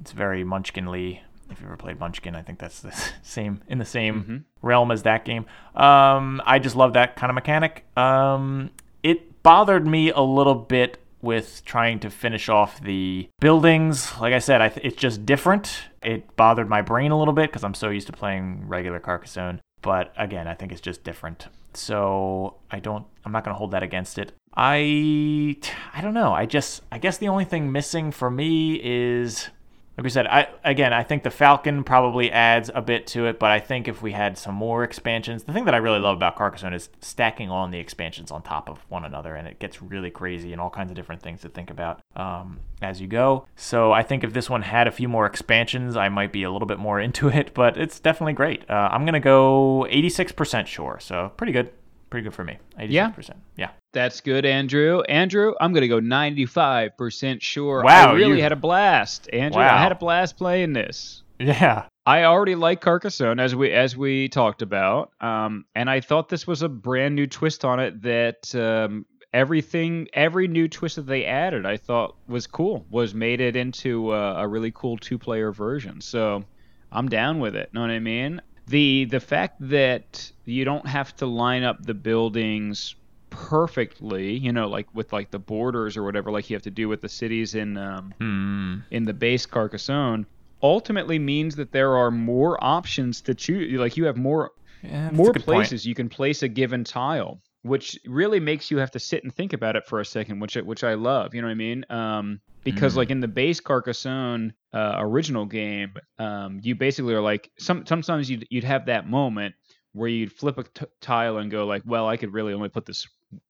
Speaker 1: It's very Munchkinly if you ever played Munchkin, I think that's the same in the same
Speaker 2: Mm-hmm.
Speaker 1: realm as that game. Um, I just love that kind of mechanic. Um, it bothered me a little bit with trying to finish off the buildings. Like I said, I th- it's just different. It bothered my brain a little bit because I'm so used to playing regular Carcassonne. But again, I think it's just different. So I don't. I'm not gonna hold that against it. I. I don't know. I just. I guess the only thing missing for me is like we said, I again, I think the Falcon probably adds a bit to it, but I think if we had some more expansions, the thing that I really love about Carcassonne is stacking on the expansions on top of one another, and it gets really crazy and all kinds of different things to think about um, as you go. So I think if this one had a few more expansions, I might be a little bit more into it, but it's definitely great. Uh, I'm gonna go 86% sure, so pretty good, pretty good for me. 86%.
Speaker 2: Yeah.
Speaker 1: yeah.
Speaker 2: That's good, Andrew. Andrew, I'm gonna go 95% sure.
Speaker 1: Wow,
Speaker 2: I really
Speaker 1: you-
Speaker 2: had a blast, Andrew. I had a blast playing this.
Speaker 1: Yeah.
Speaker 2: I already like Carcassonne as we as we talked about, um, and I thought this was a brand new twist on it. That um, everything, every new twist that they added, I thought was cool. Was made it into uh, a really cool two player version. So I'm down with it. Know what I mean? The the fact that you don't have to line up the buildings perfectly, you know, like with like the borders or whatever, like you have to do with the cities in um,
Speaker 1: Hmm.
Speaker 2: in the base Carcassonne ultimately means that there are more options to choose. Like you have more
Speaker 1: Yeah,
Speaker 2: more places you can place a given tile, which really makes you have to sit and think about it for a second, which I- which I love. You know what I mean? Um, because
Speaker 1: Mm.
Speaker 2: like in the base Carcassonne uh, original game, um, you basically are like some sometimes you'd you'd have that moment where you'd flip a t- tile and go like, well, I could really only put this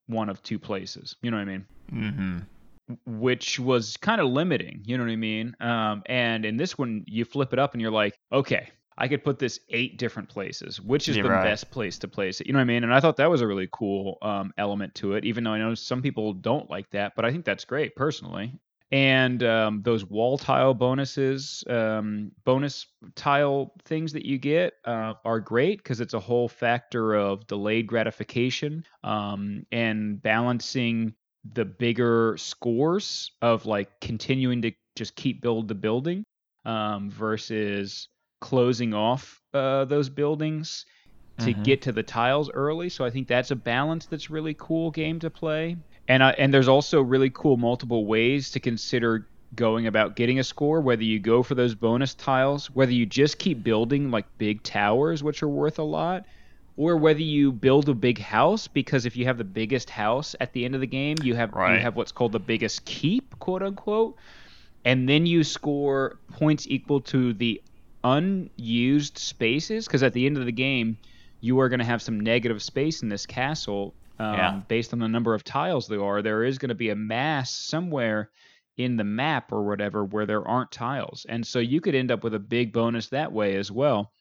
Speaker 2: one of two places. You know what I mean?
Speaker 1: Mm-hmm.
Speaker 2: which was kind of limiting. You know what I mean? Um, and in this one, you flip it up and you're like, okay, I could put this eight different places. Which is
Speaker 1: Yeah,
Speaker 2: the
Speaker 1: right.
Speaker 2: best place to place it? You know what I mean? And I thought that was a really cool um, element to it, even though I know some people don't like that, but I think that's great personally. And um, those wall tile bonuses, um, bonus tile things that you get uh, are great because it's a whole factor of delayed gratification um, and balancing the bigger scores of like continuing to just keep build the building um, versus closing off uh, those buildings to
Speaker 1: Mhm.
Speaker 2: get to the tiles early. So I think that's a balance that's really cool game to play. And uh, and there's also really cool multiple ways to consider going about getting a score whether you go for those bonus tiles whether you just keep building like big towers which are worth a lot or whether you build a big house because if you have the biggest house at the end of the game you have you have what's called the biggest keep quote unquote and then you score points equal to the unused spaces? Because at the end of the game you are going to have some negative space in this castle um,
Speaker 1: Yeah.
Speaker 2: based on the number of tiles there are. There is going to be a mass somewhere in the map or whatever where there aren't tiles. And so you could end up with a big bonus that way as well.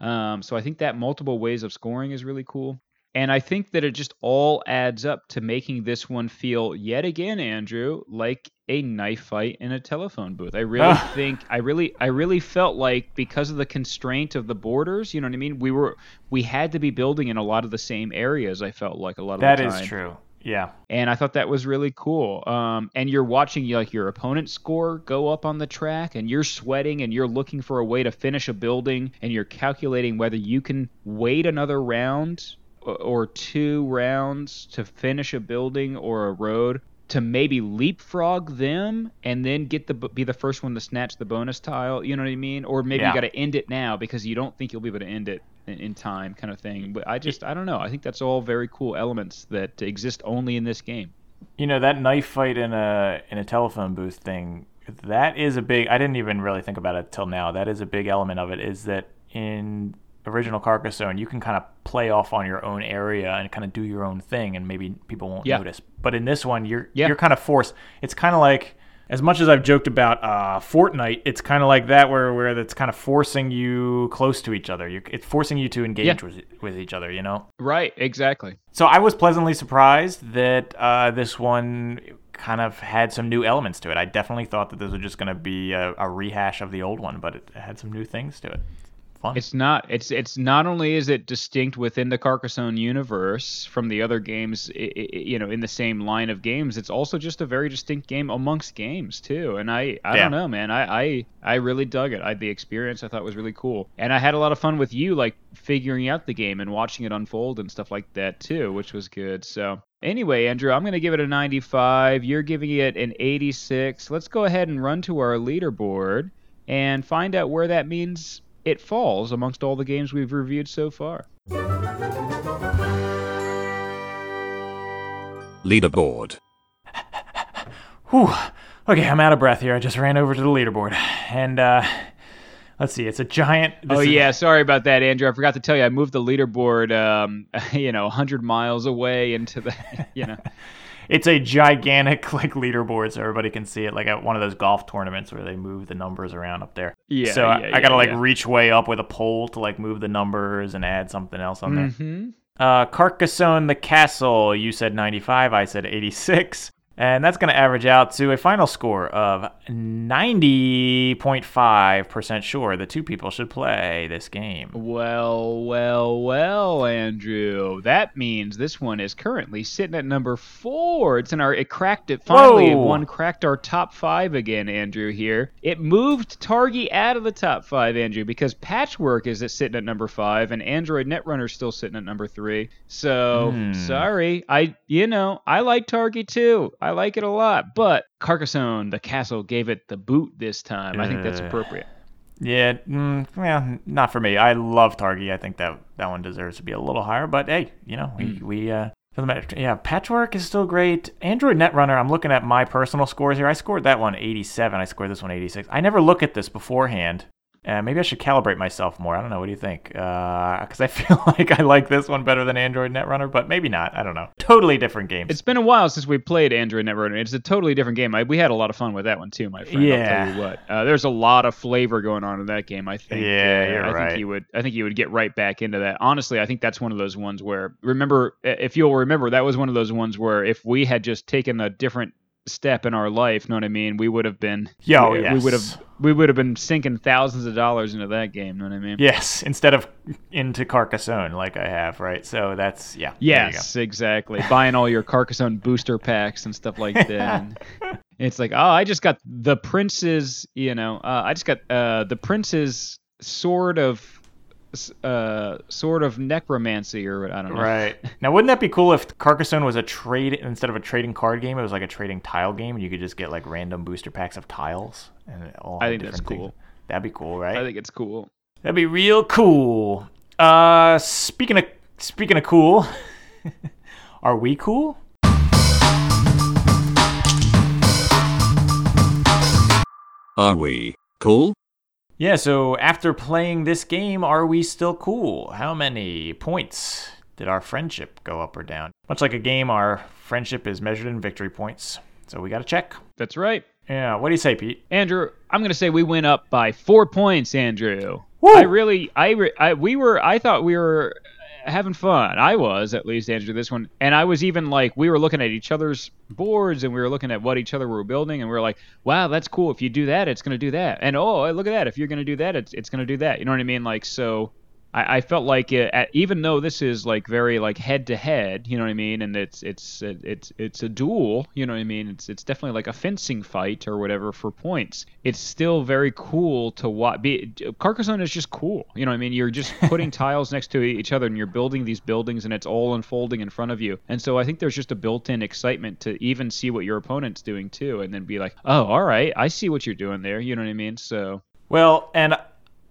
Speaker 2: Um, so i think that multiple ways of scoring is really cool and I think that it just all adds up to making this one feel yet again, Andrew, like a knife fight in a telephone booth. I really
Speaker 1: Ah.
Speaker 2: think I really I really felt like because of the constraint of the borders, you know what I mean? We were we had to be building in a lot of the same areas, I felt like a lot of
Speaker 1: That is true. Yeah.
Speaker 2: And I thought that was really cool. Um, and you're watching like your opponent's score go up on the track, and you're sweating, and you're looking for a way to finish a building, and you're calculating whether you can wait another round or two rounds to finish a building or a road to maybe leapfrog them and then get the be the first one to snatch the bonus tile. You know what I mean? Or maybe
Speaker 1: Yeah.
Speaker 2: you got to end it now because you don't think you'll be able to end it in, in time, kind of thing. But I just I don't know. I think that's all very cool elements that exist only in this game.
Speaker 1: You know that knife fight in a in a telephone booth thing. That is a big. I didn't even really think about it till now. That is a big element of it. Is that in original Carcassonne, you can kind of play off on your own area and kind of do your own thing, and maybe people won't
Speaker 2: Yeah.
Speaker 1: notice. But in this one, you're
Speaker 2: Yeah.
Speaker 1: you're kind of forced. It's kind of like. As much as I've joked about uh, Fortnite, it's kind of like that, where where it's kind of forcing you close to each other. You, it's forcing you to engage
Speaker 2: Yeah.
Speaker 1: with with each other. You know.
Speaker 2: Right, exactly.
Speaker 1: So I was pleasantly surprised that uh, this one kind of had some new elements to it. I definitely thought that this was just going to be a, a rehash of the old one, but it had some new things to it. Fun.
Speaker 2: It's not. It's it's not only is it distinct within the Carcassonne universe from the other games, you know, in the same line of games. It's also just a very distinct game amongst games too. And I, I
Speaker 1: Yeah.
Speaker 2: don't know, man. I, I, I really dug it. I the experience I thought was really cool, and I had a lot of fun with you, like figuring out the game and watching it unfold and stuff like that too, which was good. So. Anyway, Andrew, I'm going to give it a 95. You're giving it an 86. Let's go ahead and run to our leaderboard and find out where that means it falls amongst all the games we've reviewed so far.
Speaker 4: Leaderboard.
Speaker 1: Whew. Okay, I'm out of breath here. I just ran over to the leaderboard. And uh let's see, it's a giant this
Speaker 2: oh
Speaker 1: is-
Speaker 2: yeah, sorry about that, Andrew. I forgot to tell you, I moved the leaderboard, um, you know, 100 miles away into the, you know.
Speaker 1: It's a gigantic like leaderboard so everybody can see it like at one of those golf tournaments where they move the numbers around up there.
Speaker 2: Yeah,
Speaker 1: So I-
Speaker 2: yeah,
Speaker 1: I, gotta like
Speaker 2: yeah.
Speaker 1: reach way up with a pole to like move the numbers and add something else on there.
Speaker 2: hmm
Speaker 1: Uh, Carcassonne the Castle, you said 95, I said 86. And that's going to average out to a final score of 90.5% sure the two people should play this game.
Speaker 2: Well, well, well, Andrew. That means this one is currently sitting at number four. It's in our. It cracked it finally.
Speaker 1: Whoa.
Speaker 2: One cracked our top five again, Andrew. Here, it moved Targi out of the top five, Andrew, because Patchwork is at sitting at number five, and Android Netrunner's still sitting at number three. So
Speaker 1: Hmm.
Speaker 2: sorry, I you know I like Targi too. I like it a lot, but Carcassonne, the castle, gave it the boot this time. I think that's appropriate.
Speaker 1: Yeah, mm, well, not for me. I love Targi. I think that that one deserves to be a little higher. But hey, you know, we, we uh. Yeah, Patchwork is still great. Android Netrunner. I'm looking at my personal scores here. I scored that one 87. I scored this one 86. I never look at this beforehand. Uh, maybe I should calibrate myself more. I don't know. What do you think? Because I feel like I like this one better than Android Netrunner, but maybe not. I don't know. Totally different games.
Speaker 2: It's been a while since we played Android Netrunner. It's a totally different game. I, we had a lot of fun with that one too, my friend. I'll
Speaker 1: Yeah.
Speaker 2: tell you what. Uh, there's a lot of flavor going on in that game. I think.
Speaker 1: Yeah,
Speaker 2: uh,
Speaker 1: you're
Speaker 2: I
Speaker 1: right.
Speaker 2: think you would. I think you would get right back into that. Honestly, I think that's one of those ones where remember, if you'll remember, that was one of those ones where if we had just taken a different step in our life, know what I mean, we would have been.
Speaker 1: Yo,
Speaker 2: we, we would have. We would have been sinking thousands of dollars into that game. Know what I mean?
Speaker 1: yes, instead of into Carcassonne like I have, right? So that's yeah.
Speaker 2: Yes, exactly. Buying all your Carcassonne booster packs and stuff like that. It's like, oh, I just got the prince's, you know, uh, I just got uh, the prince's sword of, uh, sword of necromancy, or I don't know.
Speaker 1: Right. Now, wouldn't that be cool if Carcassonne was a trade instead of a trading card game? It was like a trading tile game, and you could just get like random booster packs of tiles and all.
Speaker 2: I think that's
Speaker 1: different
Speaker 2: cool.
Speaker 1: things. That'd be cool, right?
Speaker 2: I think it's cool.
Speaker 1: That'd be real cool. Uh, speaking of speaking of cool, are we cool?
Speaker 4: Are we cool?
Speaker 1: Yeah. So after playing this game, are we still cool? How many points did our friendship go up or down? Much like a game, our friendship is measured in victory points. So we got to check.
Speaker 2: That's right.
Speaker 1: Yeah. What do you say, Pete?
Speaker 2: Andrew, I'm gonna say we went up by four points. Andrew,
Speaker 1: Woo!
Speaker 2: I really, I, I, we were, I thought we were having fun. I was at least, Andrew, this one, and I was even like, we were looking at each other's boards and we were looking at what each other were building, and we were like, wow, that's cool. If you do that, it's gonna do that, and oh, look at that. If you're gonna do that, it's it's gonna do that. You know what I mean? Like so. I, I felt like it, at, even though this is like very like head to head, you know what I mean, and it's it's uh, it's it's a duel, you know what I mean. It's it's definitely like a fencing fight or whatever for points. It's still very cool to watch. Be, Carcassonne is just cool, you know what I mean. You're just putting tiles next to each other and you're building these buildings and it's all unfolding in front of you. And so I think there's just a built-in excitement to even see what your opponent's doing too, and then be like, oh, all right, I see what you're doing there. You know what I mean? So
Speaker 1: Well, and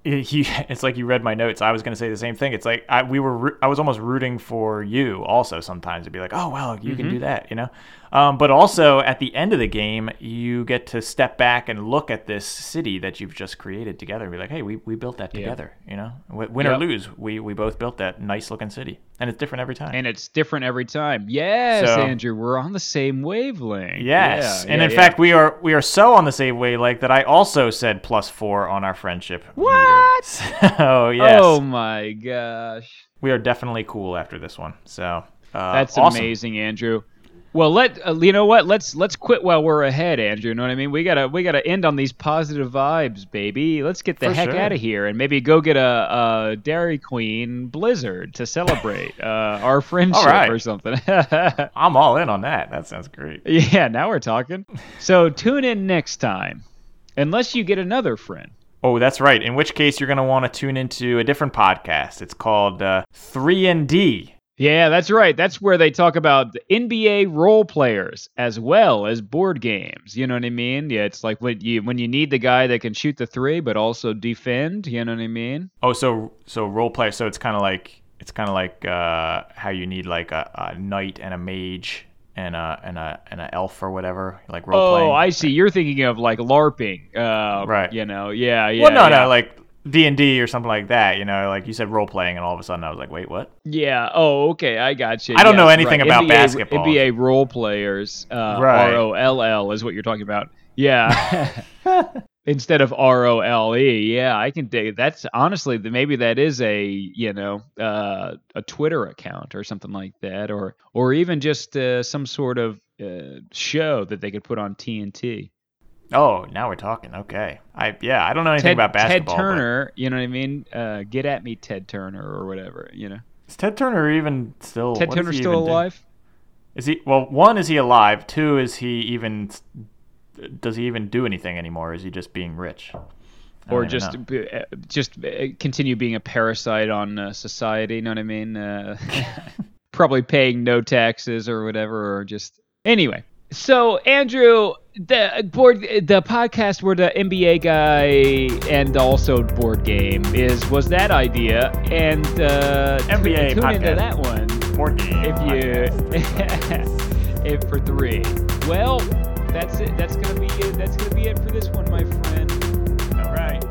Speaker 1: he, it's like you read my notes. I was going to say the same thing. It's like I, we were, I was almost rooting for you also sometimes to be like, oh, well, you can do that, you know? Um, but also at the end of the game, you get to step back and look at this city that you've just created together and be like, hey, we, we built that together, you know? Win or lose, we, we both built that nice looking city. And it's different every time.
Speaker 2: and it's different every time. Yes,
Speaker 1: So-
Speaker 2: Andrew, we're on the same wavelength.
Speaker 1: Yes,
Speaker 2: Yeah,
Speaker 1: and
Speaker 2: yeah,
Speaker 1: in
Speaker 2: yeah.
Speaker 1: fact, we are we are so on the same wavelength that I also said plus four on our friendship.
Speaker 2: What?
Speaker 1: Meter. So yes,
Speaker 2: Oh my gosh,
Speaker 1: we are definitely cool after this one. So uh,
Speaker 2: that's
Speaker 1: awesome.
Speaker 2: amazing, Andrew. Well, let uh, you know what? Let's let's quit while we're ahead, Andrew. You know what I mean? We gotta we gotta end on these positive vibes, baby. Let's get the
Speaker 1: For
Speaker 2: heck
Speaker 1: sure.
Speaker 2: out of here and maybe go get a, a Dairy Queen Blizzard to celebrate uh, our friendship
Speaker 1: right.
Speaker 2: or something.
Speaker 1: I'm all in on that. That sounds great.
Speaker 2: yeah, now we're talking. So tune in next time, unless you get another friend.
Speaker 1: Oh, that's right. In which case, you're going to want to tune into a different podcast. It's called uh, 3 and D.
Speaker 2: Yeah, that's right. That's where they talk about the NBA role players as well as board games. You know what I mean? Yeah, it's like when you when you need the guy that can shoot the three but also defend. You know what I mean?
Speaker 1: Oh, so so role play. So it's kind of like it's kind of like uh, how you need like a, a knight and a mage and a and a and a elf or whatever, like role
Speaker 2: Oh,
Speaker 1: playing.
Speaker 2: I see. You're thinking of like LARPing. Uh,
Speaker 1: Right.
Speaker 2: You know? Yeah. Yeah.
Speaker 1: well, no,
Speaker 2: yeah.
Speaker 1: no, like D and D or something like that. You know, like you said, role playing, and all of a sudden I was like, wait, what?
Speaker 2: Yeah. Oh, okay. I got you.
Speaker 1: I don't
Speaker 2: Yes,
Speaker 1: know anything
Speaker 2: right.
Speaker 1: about
Speaker 2: NBA,
Speaker 1: basketball.
Speaker 2: NBA role players. Uh,
Speaker 1: Right.
Speaker 2: R O L L is what you're talking about. Yeah. Instead of R O L E. Yeah, I can dig. That's honestly maybe that is a you know uh, a Twitter account or something like that, or or even just uh, some sort of uh, show that they could put on TNT.
Speaker 1: Oh, now we're talking. Okay, I yeah, I don't know anything
Speaker 2: Ted,
Speaker 1: about
Speaker 2: Ted
Speaker 1: basketball. but-
Speaker 2: Turner, you know what I mean? Uh, get at me, Ted Turner, or whatever. You know,
Speaker 1: Is Ted Turner even still?
Speaker 2: Ted
Speaker 1: what does
Speaker 2: Turner's
Speaker 1: he
Speaker 2: still
Speaker 1: do?
Speaker 2: alive.
Speaker 1: Is he? Well, one is he alive? Two is he even? Does he even do anything anymore? Is he just being rich?
Speaker 2: Or just
Speaker 1: know.
Speaker 2: uh, just uh, continue being a parasite on uh, society. You know what I mean? Uh, probably paying no taxes or whatever, or just anyway. So Andrew, the board, the podcast where the NBA guy and also board game is was that idea, and uh,
Speaker 1: NBA
Speaker 2: tune, tune into that one
Speaker 1: Board game
Speaker 2: if you if for three. Well, that's it. That's gonna be it. That's gonna be it for this one, my friend.
Speaker 1: All right.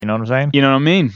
Speaker 1: You know what I'm saying?
Speaker 2: You know what I mean?